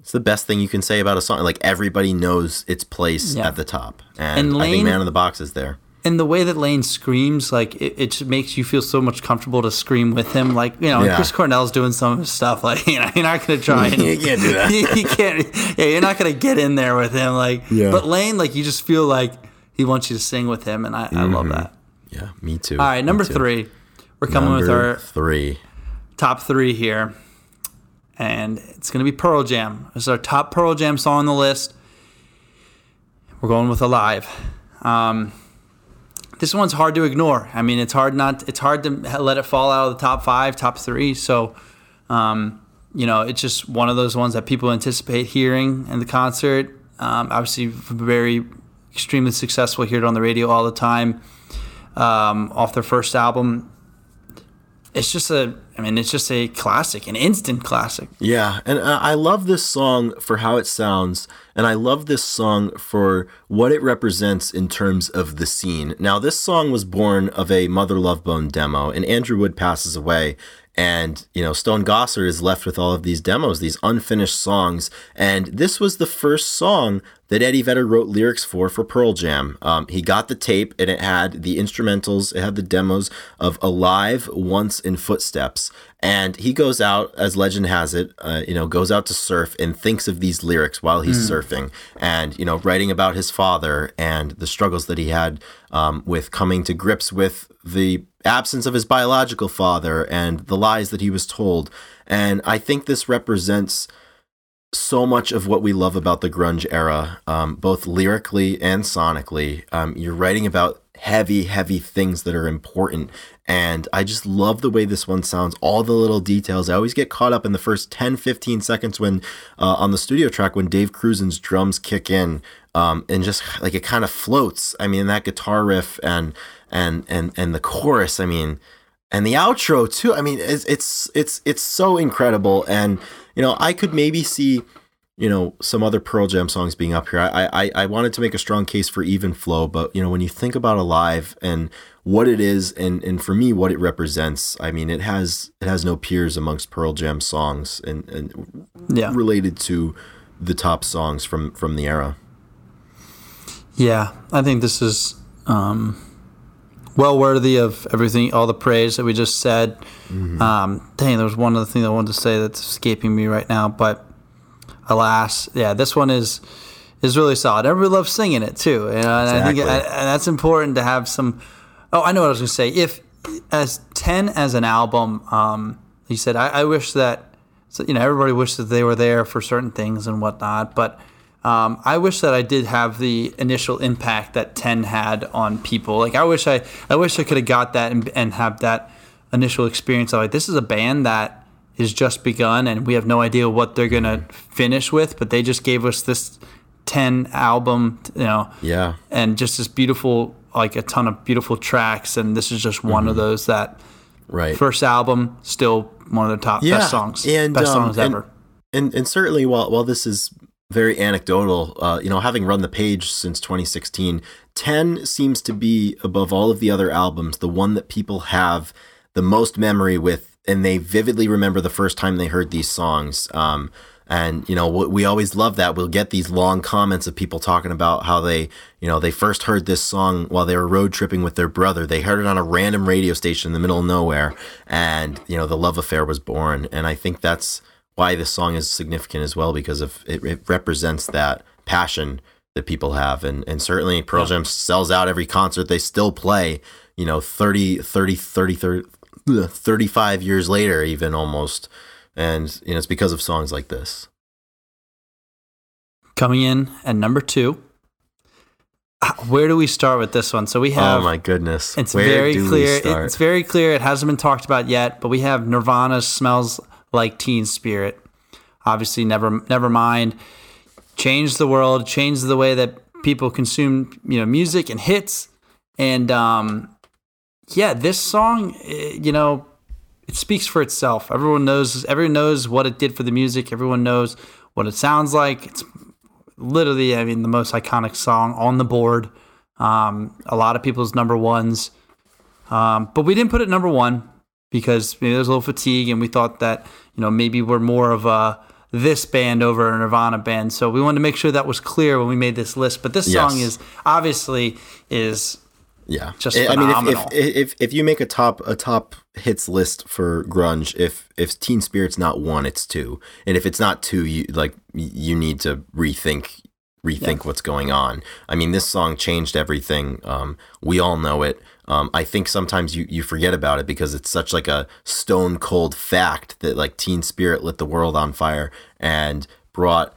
It's the best thing you can say about a song. Like everybody knows its place Yeah. at the top, and, And I think "Man in the Box" is there. And the way that Layne screams, like it, it just makes you feel so much comfortable to scream with him. Like you know, Yeah. Chris Cornell's doing some of his stuff. Like you know, you're not gonna try and You can't do that. you, you can't. Yeah, you're not gonna get in there with him. Like, Yeah. but Layne, like you just feel like he wants you to sing with him, and I, I love that. Yeah, me too. All right, number three, we're coming with our three. top three here, and it's gonna be Pearl Jam. This is our top Pearl Jam song on the list. We're going with Alive. Um, this one's hard to ignore. I mean, it's hard not. It's hard to let it fall out of the top five, top three. So, um, you know, it's just one of those ones that people anticipate hearing in the concert. Um, obviously, very extremely successful. Hear it on the radio all the time. Um, off their first album, it's just a. I mean, it's just a classic, an instant classic. Yeah, and uh, I love this song for how it sounds, and I love this song for what it represents in terms of the scene. Now, this song was born of a Mother Love Bone demo, and Andrew Wood passes away, and you know Stone Gossard is left with all of these demos, these unfinished songs, and this was the first song that Eddie Vedder wrote lyrics for for Pearl Jam. Um, he got the tape, and it had the instrumentals, it had the demos of Alive, Once, in Footsteps. And he goes out, as legend has it, uh, you know, goes out to surf and thinks of these lyrics while he's surfing, and you know, writing about his father and the struggles that he had um, with coming to grips with the absence of his biological father and the lies that he was told. And I think this represents so much of what we love about the grunge era, um, both lyrically and sonically. Um, you're writing about heavy, heavy things that are important. And I just love the way this one sounds, all the little details. I always get caught up in the first 10, 15 seconds when uh, on the studio track when Dave Krusen's drums kick in um, and just like it kind of floats. I mean, that guitar riff and and and and the chorus. I mean, and the outro too. I mean, it's it's it's it's so incredible. And you know, I could maybe see you know some other Pearl Jam songs being up here. I I I wanted to make a strong case for Even Flow, but you know, when you think about Alive and what it is and and for me what it represents i mean it has it has no peers amongst pearl jam songs and and Yeah. related to the top songs from from the era Yeah, I think this is um, well worthy of everything, all the praise that we just said. Um, dang, there was one other thing I wanted to say that's escaping me right now, but alas, yeah, this one is is really solid. Everybody loves singing it too, and, I think Exactly. and that's important to have some. Oh, I know what I was going to say. If as ten as an album, um, he said, I, I wish that you know everybody wishes that they were there for certain things and whatnot, but um, I wish that I did have the initial impact that Ten had on people. Like I wish I, I wish I could have got that and, and have that initial experience of like this is a band that is just begun and we have no idea what they're gonna finish with, but they just gave us this ten album, you know, yeah and just this beautiful, like a ton of beautiful tracks, and this is just one of those that right first album still one of the top Yeah, best songs, and, best um, songs and- ever. and and certainly while while this is very anecdotal, uh, you know, having run the page since 2016, 10 seems to be above all of the other albums the one that people have the most memory with, and they vividly remember the first time they heard these songs. Um, and you know, we we always love that. We'll get these long comments of people talking about how they, you know, they first heard this song while they were road tripping with their brother. They heard it on a random radio station in the middle of nowhere, and you know, the love affair was born. And I think that's why this song is significant as well because of it, it represents that passion that people have and and certainly Pearl Jam sells out every concert they still play you know 30 30 30, 30 35 years later even almost and you know it's because of songs like this Coming in at number two. Ah, Where do we start with this one? So we have oh my goodness It's Where very clear. It's very clear. It hasn't been talked about yet, but we have Nirvana smells like Teen Spirit. Obviously, never never mind. Changed the world. Changed the way that people consume you know music and hits. And um, yeah, this song, eh, you know, it speaks for itself. Everyone knows. Everyone knows what it did for the music. Everyone knows what it sounds like. It's literally, I mean, the most iconic song on the board. Um, a lot of people's number ones. Um, but we didn't put it number one because maybe there was a little fatigue, and we thought that you know maybe we're more of a this band over a Nirvana band. So we wanted to make sure that was clear when we made this list. But this Yes. song is obviously is Yeah, Just I I mean, if, if if if you make a top a top hits list for grunge, if if Teen Spirit's not one, it's two, and if it's not two, you like you need to rethink rethink what's going on. I mean, this song changed everything. Um, we all know it. Um, I think sometimes you you forget about it because it's such like a stone cold fact that like Teen Spirit lit the world on fire and brought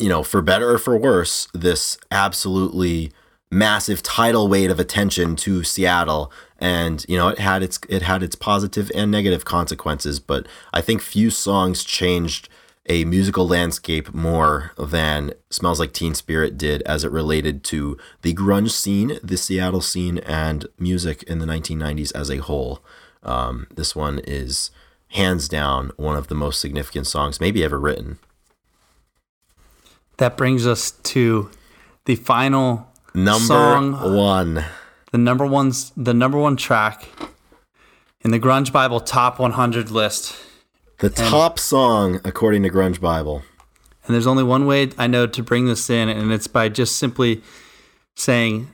you know, for better or for worse, this absolutely massive tidal weight of attention to Seattle, and you know, it had its it had its positive and negative consequences. But I think few songs changed a musical landscape more than "Smells Like Teen Spirit" did, as it related to the grunge scene, the Seattle scene, and music in the 1990s as a whole. Um, this one is hands down one of the most significant songs maybe ever written. that brings us to the final Number song one. the number one's the number one track in the Grunge Bible Top 100 list. The top song, according to Grunge Bible. And there's only one way I know to bring this in, and it's by just simply saying,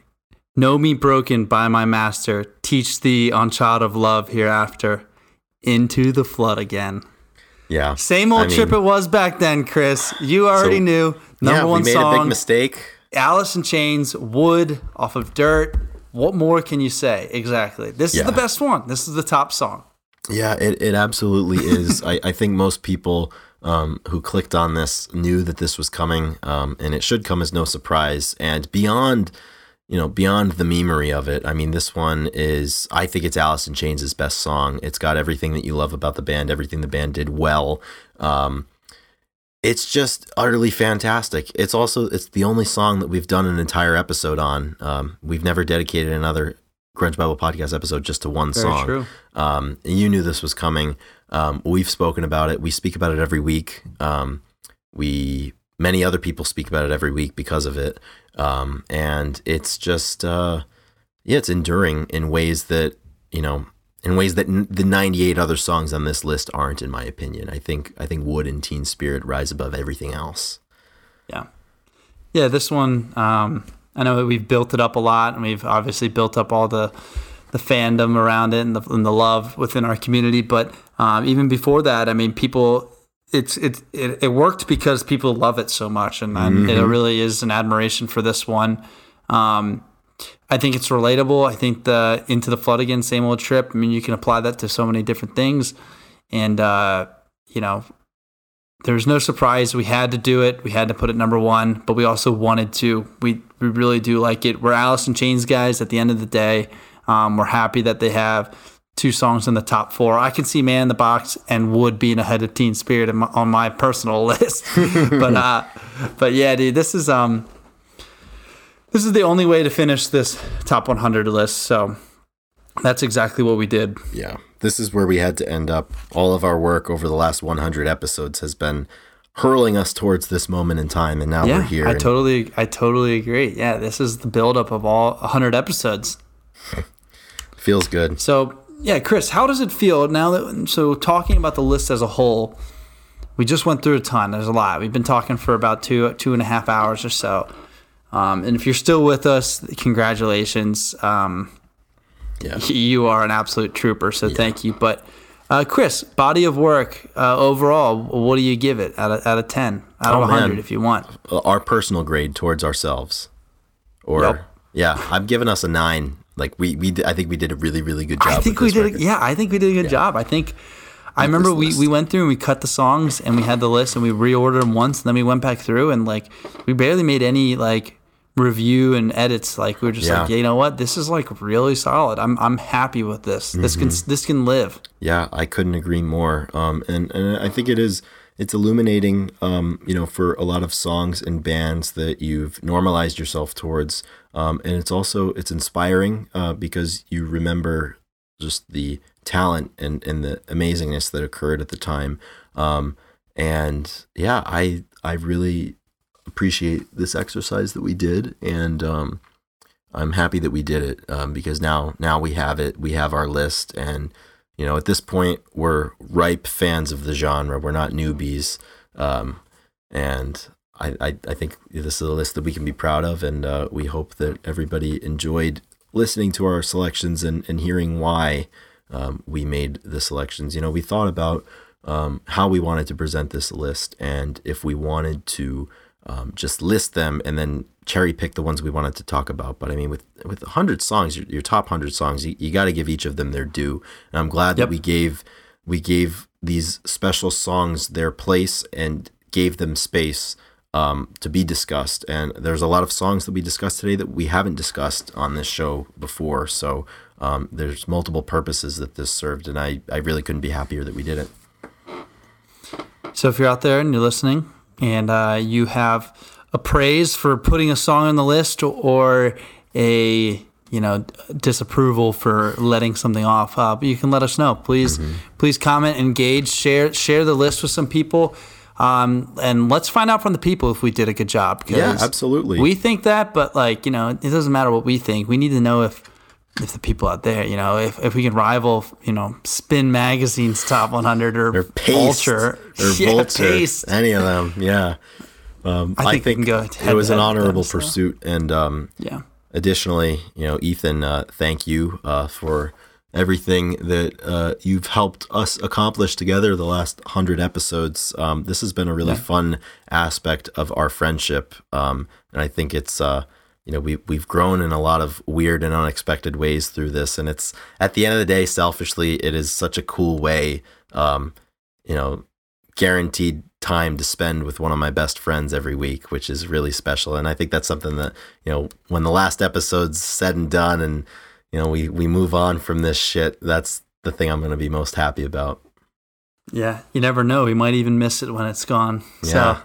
Know me broken by my master, teach thee on child of love hereafter, into the flood again. Yeah. Same old I mean, trip it was back then, Chris. You already So- knew. Number yeah, one we made a song. big mistake. Alice in Chains, Would off of Dirt. What more can you say? Exactly. This is the best one. This is the top song. Yeah, it, it absolutely is. I, I think most people um, who clicked on this knew that this was coming, um, and it should come as no surprise. And beyond, you know, beyond the memery of it, I mean, this one is, I think it's Alice in Chains' best song. It's got everything that you love about the band, everything the band did well. Um, it's just utterly fantastic. It's also, it's the only song that we've done an entire episode on. Um, we've never dedicated another Grunge Bible podcast episode just to one Very song. true. Um, and you knew this was coming. Um, we've spoken about it. We speak about it every week. Um, we many other people speak about it every week because of it. Um, and it's just uh, yeah, it's enduring in ways that you know, in ways that n- the 98 other songs on this list aren't, in my opinion. I think I think Would and Teen Spirit rise above everything else. Yeah. Yeah, this one, um, I know that we've built it up a lot, and we've obviously built up all the the fandom around it and the, and the love within our community. But um, even before that, I mean, people, it's it, it it worked because people love it so much, and, and it really is an admiration for this one. Um, I think it's relatable. I think the into the flood again, same old trip. I mean, you can apply that to so many different things, and uh, you know, there's no surprise. We had to do it. We had to put it number one, but we also wanted to. We we really do like it. We're Alice in Chains guys. At the end of the day, um, we're happy that they have two songs in the top four. I can see Man in the Box and Would being ahead of Teen Spirit my, on my personal list. but uh, but yeah, dude, this is um this is the only way to finish this top 100 list. So that's exactly what we did. Yeah, this is where we had to end up. All of our work over the last 100 episodes has been hurling us towards this moment in time, and now Yeah, we're here. I and- totally, I totally agree. Yeah, this is the buildup of all 100 episodes. feels good. So, yeah, Chris, how does it feel now that so talking about the list as a whole? We just went through a ton. There's a lot. We've been talking for about two two and a half hours or so. Um, and if you're still with us, congratulations. Um, Yeah. you are an absolute trooper. So thank you. But uh, Chris, body of work uh, overall, what do you give it out of, out of ten, out Oh, of man. hundred, if you want? our personal grade towards ourselves or Yep. yeah I've given us a nine like we we i think we did a really really good job I think we did. Record. yeah, I think we did a good job. I think. I remember we, we went through and we cut the songs and we had the list and we reordered them once and then we went back through and like we barely made any like review and edits. Like we are just like, Yeah. yeah, you know what, this is like really solid. I'm I'm happy with this. This can Mm-hmm. this can live. yeah i couldn't agree more um and and i think it is it's illuminating um you know for a lot of songs and bands that you've normalized yourself towards um and it's also it's inspiring uh because you remember just the talent and and the amazingness that occurred at the time um and yeah i i really appreciate this exercise that we did and um i'm happy that we did it um, because now now we have it we have our list and you know at this point we're ripe fans of the genre. We're not newbies um, and I, I, I think this is a list that we can be proud of and uh, we hope that everybody enjoyed listening to our selections and, and hearing why um, we made the selections. You know we thought about um, how we wanted to present this list and if we wanted to um, just list them and then cherry pick the ones we wanted to talk about. But I mean, with with 100 songs, your, your top 100 songs, you, you got to give each of them their due. And I'm glad Yep. that we gave we gave these special songs their place and gave them space um, to be discussed. And there's a lot of songs that we discussed today that we haven't discussed on this show before. So um, there's multiple purposes that this served, and I, I really couldn't be happier that we did it. So if you're out there and you're listening and uh, you have a praise for putting a song on the list or a you know disapproval for letting something off, uh, you can let us know. Please, please comment, engage, share, share the list with some people. Um, and let's find out from the people if we did a good job Yeah, absolutely. We think that, but like you know, it doesn't matter what we think. We need to know if if the people out there, you know, if, if we can rival, you know, Spin Magazine's top 100 or, Or Vulture or yeah, Vulture, any of them. Yeah. Um, I think can go it head was an honorable them, so. pursuit, and um, Yeah. additionally, you know, Ethan, uh, thank you uh, for everything that uh, you've helped us accomplish together the last hundred episodes. Um, this has been a really fun aspect of our friendship, um, and I think it's uh, you know we we've grown in a lot of weird and unexpected ways through this, and it's at the end of the day, selfishly, it is such a cool way, um, you know, guaranteed time to spend with one of my best friends every week, which is really special. And I think that's something that, you know, when the last episode's said and done and, you know, we, we move on from this shit, that's the thing I'm going to be most happy about. Yeah, you never know. We might even miss it when it's gone. Yeah. So,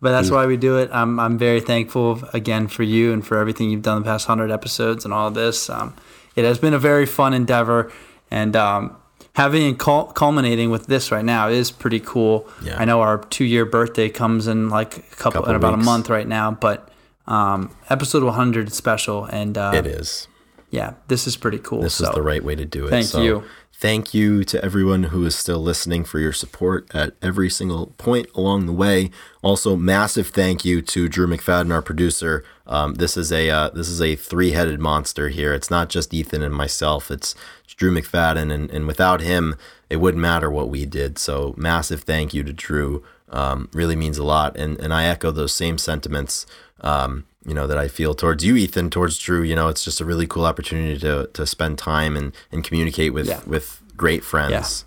but that's why we do it. I'm I'm very thankful again for you and for everything you've done the past hundred episodes and all of this. Um, it has been a very fun endeavor, and um, having it cul- culminating with this right now is pretty cool. Yeah. I know our two year birthday comes in like a couple, Couple in about weeks. a month right now, but um, episode 100 is special, and uh, It is. yeah, this is pretty cool. This so. is the right way to do it. thank So, you. Thank you to everyone who is still listening for your support at every single point along the way. Also, massive thank you to Drew McFadden, our producer. Um, this is a uh, this is a three headed monster here. It's not just Ethan and myself. It's Drew McFadden, and, and without him, it wouldn't matter what we did. So, massive thank you to Drew. Um, really means a lot, and and I echo those same sentiments. Um, you know that I feel towards you, Ethan, towards Drew. You know, it's just a really cool opportunity to to spend time and and communicate with Yeah. with great friends.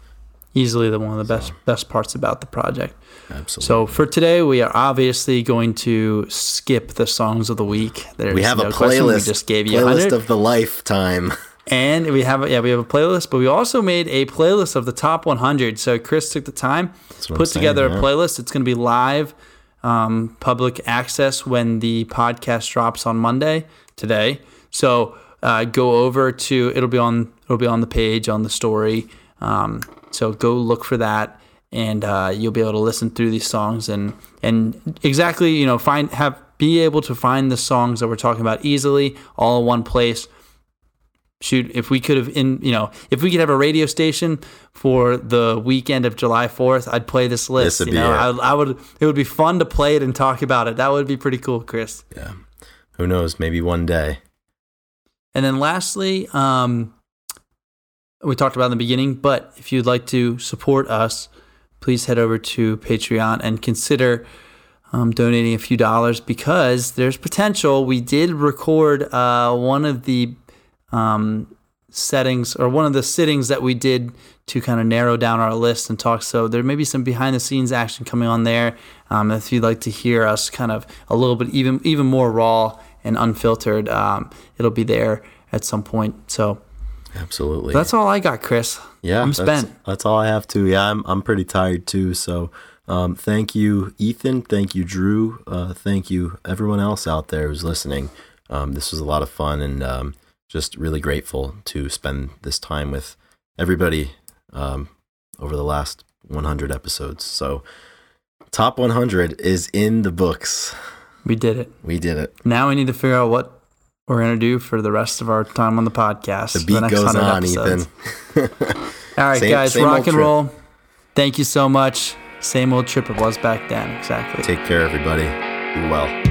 Easily the one of the best best parts about the project. Absolutely. So for today, we are obviously going to skip the songs of the week. There's we have no a playlist. We just gave you playlist 100. of the lifetime. and we have a, yeah we have a playlist, but we also made a playlist of the top 100. So Chris took the time, put saying, together yeah. a playlist. It's going to be live, um, public access when the podcast drops on Monday today. So uh, go over to it'll be on it'll be on the page on the story. Um, so go look for that, and uh, you'll be able to listen through these songs and and exactly you know find have be able to find the songs that we're talking about easily all in one place shoot if we could have in you know if we could have a radio station for the weekend of july 4th i'd play this list would you be know it. I, I would it would be fun to play it and talk about it that would be pretty cool chris yeah. Who knows? Maybe one day. and then lastly um we talked about in the beginning but if you'd like to support us please head over to patreon and consider um, donating a few dollars because there's potential we did record uh, one of the um, settings or one of the sittings that we did to kind of narrow down our list and talk. So there may be some behind the scenes action coming on there. Um, if you'd like to hear us kind of a little bit even even more raw and unfiltered, um, it'll be there at some point. So Absolutely. that's all I got, Chris. yeah. I'm that's- spent. That's, all I have too. Yeah, I'm I'm pretty tired too. So um, thank you, Ethan. Thank you, Drew. Uh, thank you, everyone else out there who's listening. Um, this was a lot of fun and um, just really grateful to spend this time with everybody um, over the last 100 episodes. So, top 100 is in the books. We did it. We did it. Now we need to figure out what we're gonna do for the rest of our time on the podcast. The beat next goes 100 on, episodes. Ethan. All right, Same- guys, same rock and roll. Thank you so much. Same old trip it was back then. Exactly. Take care, everybody. Be well.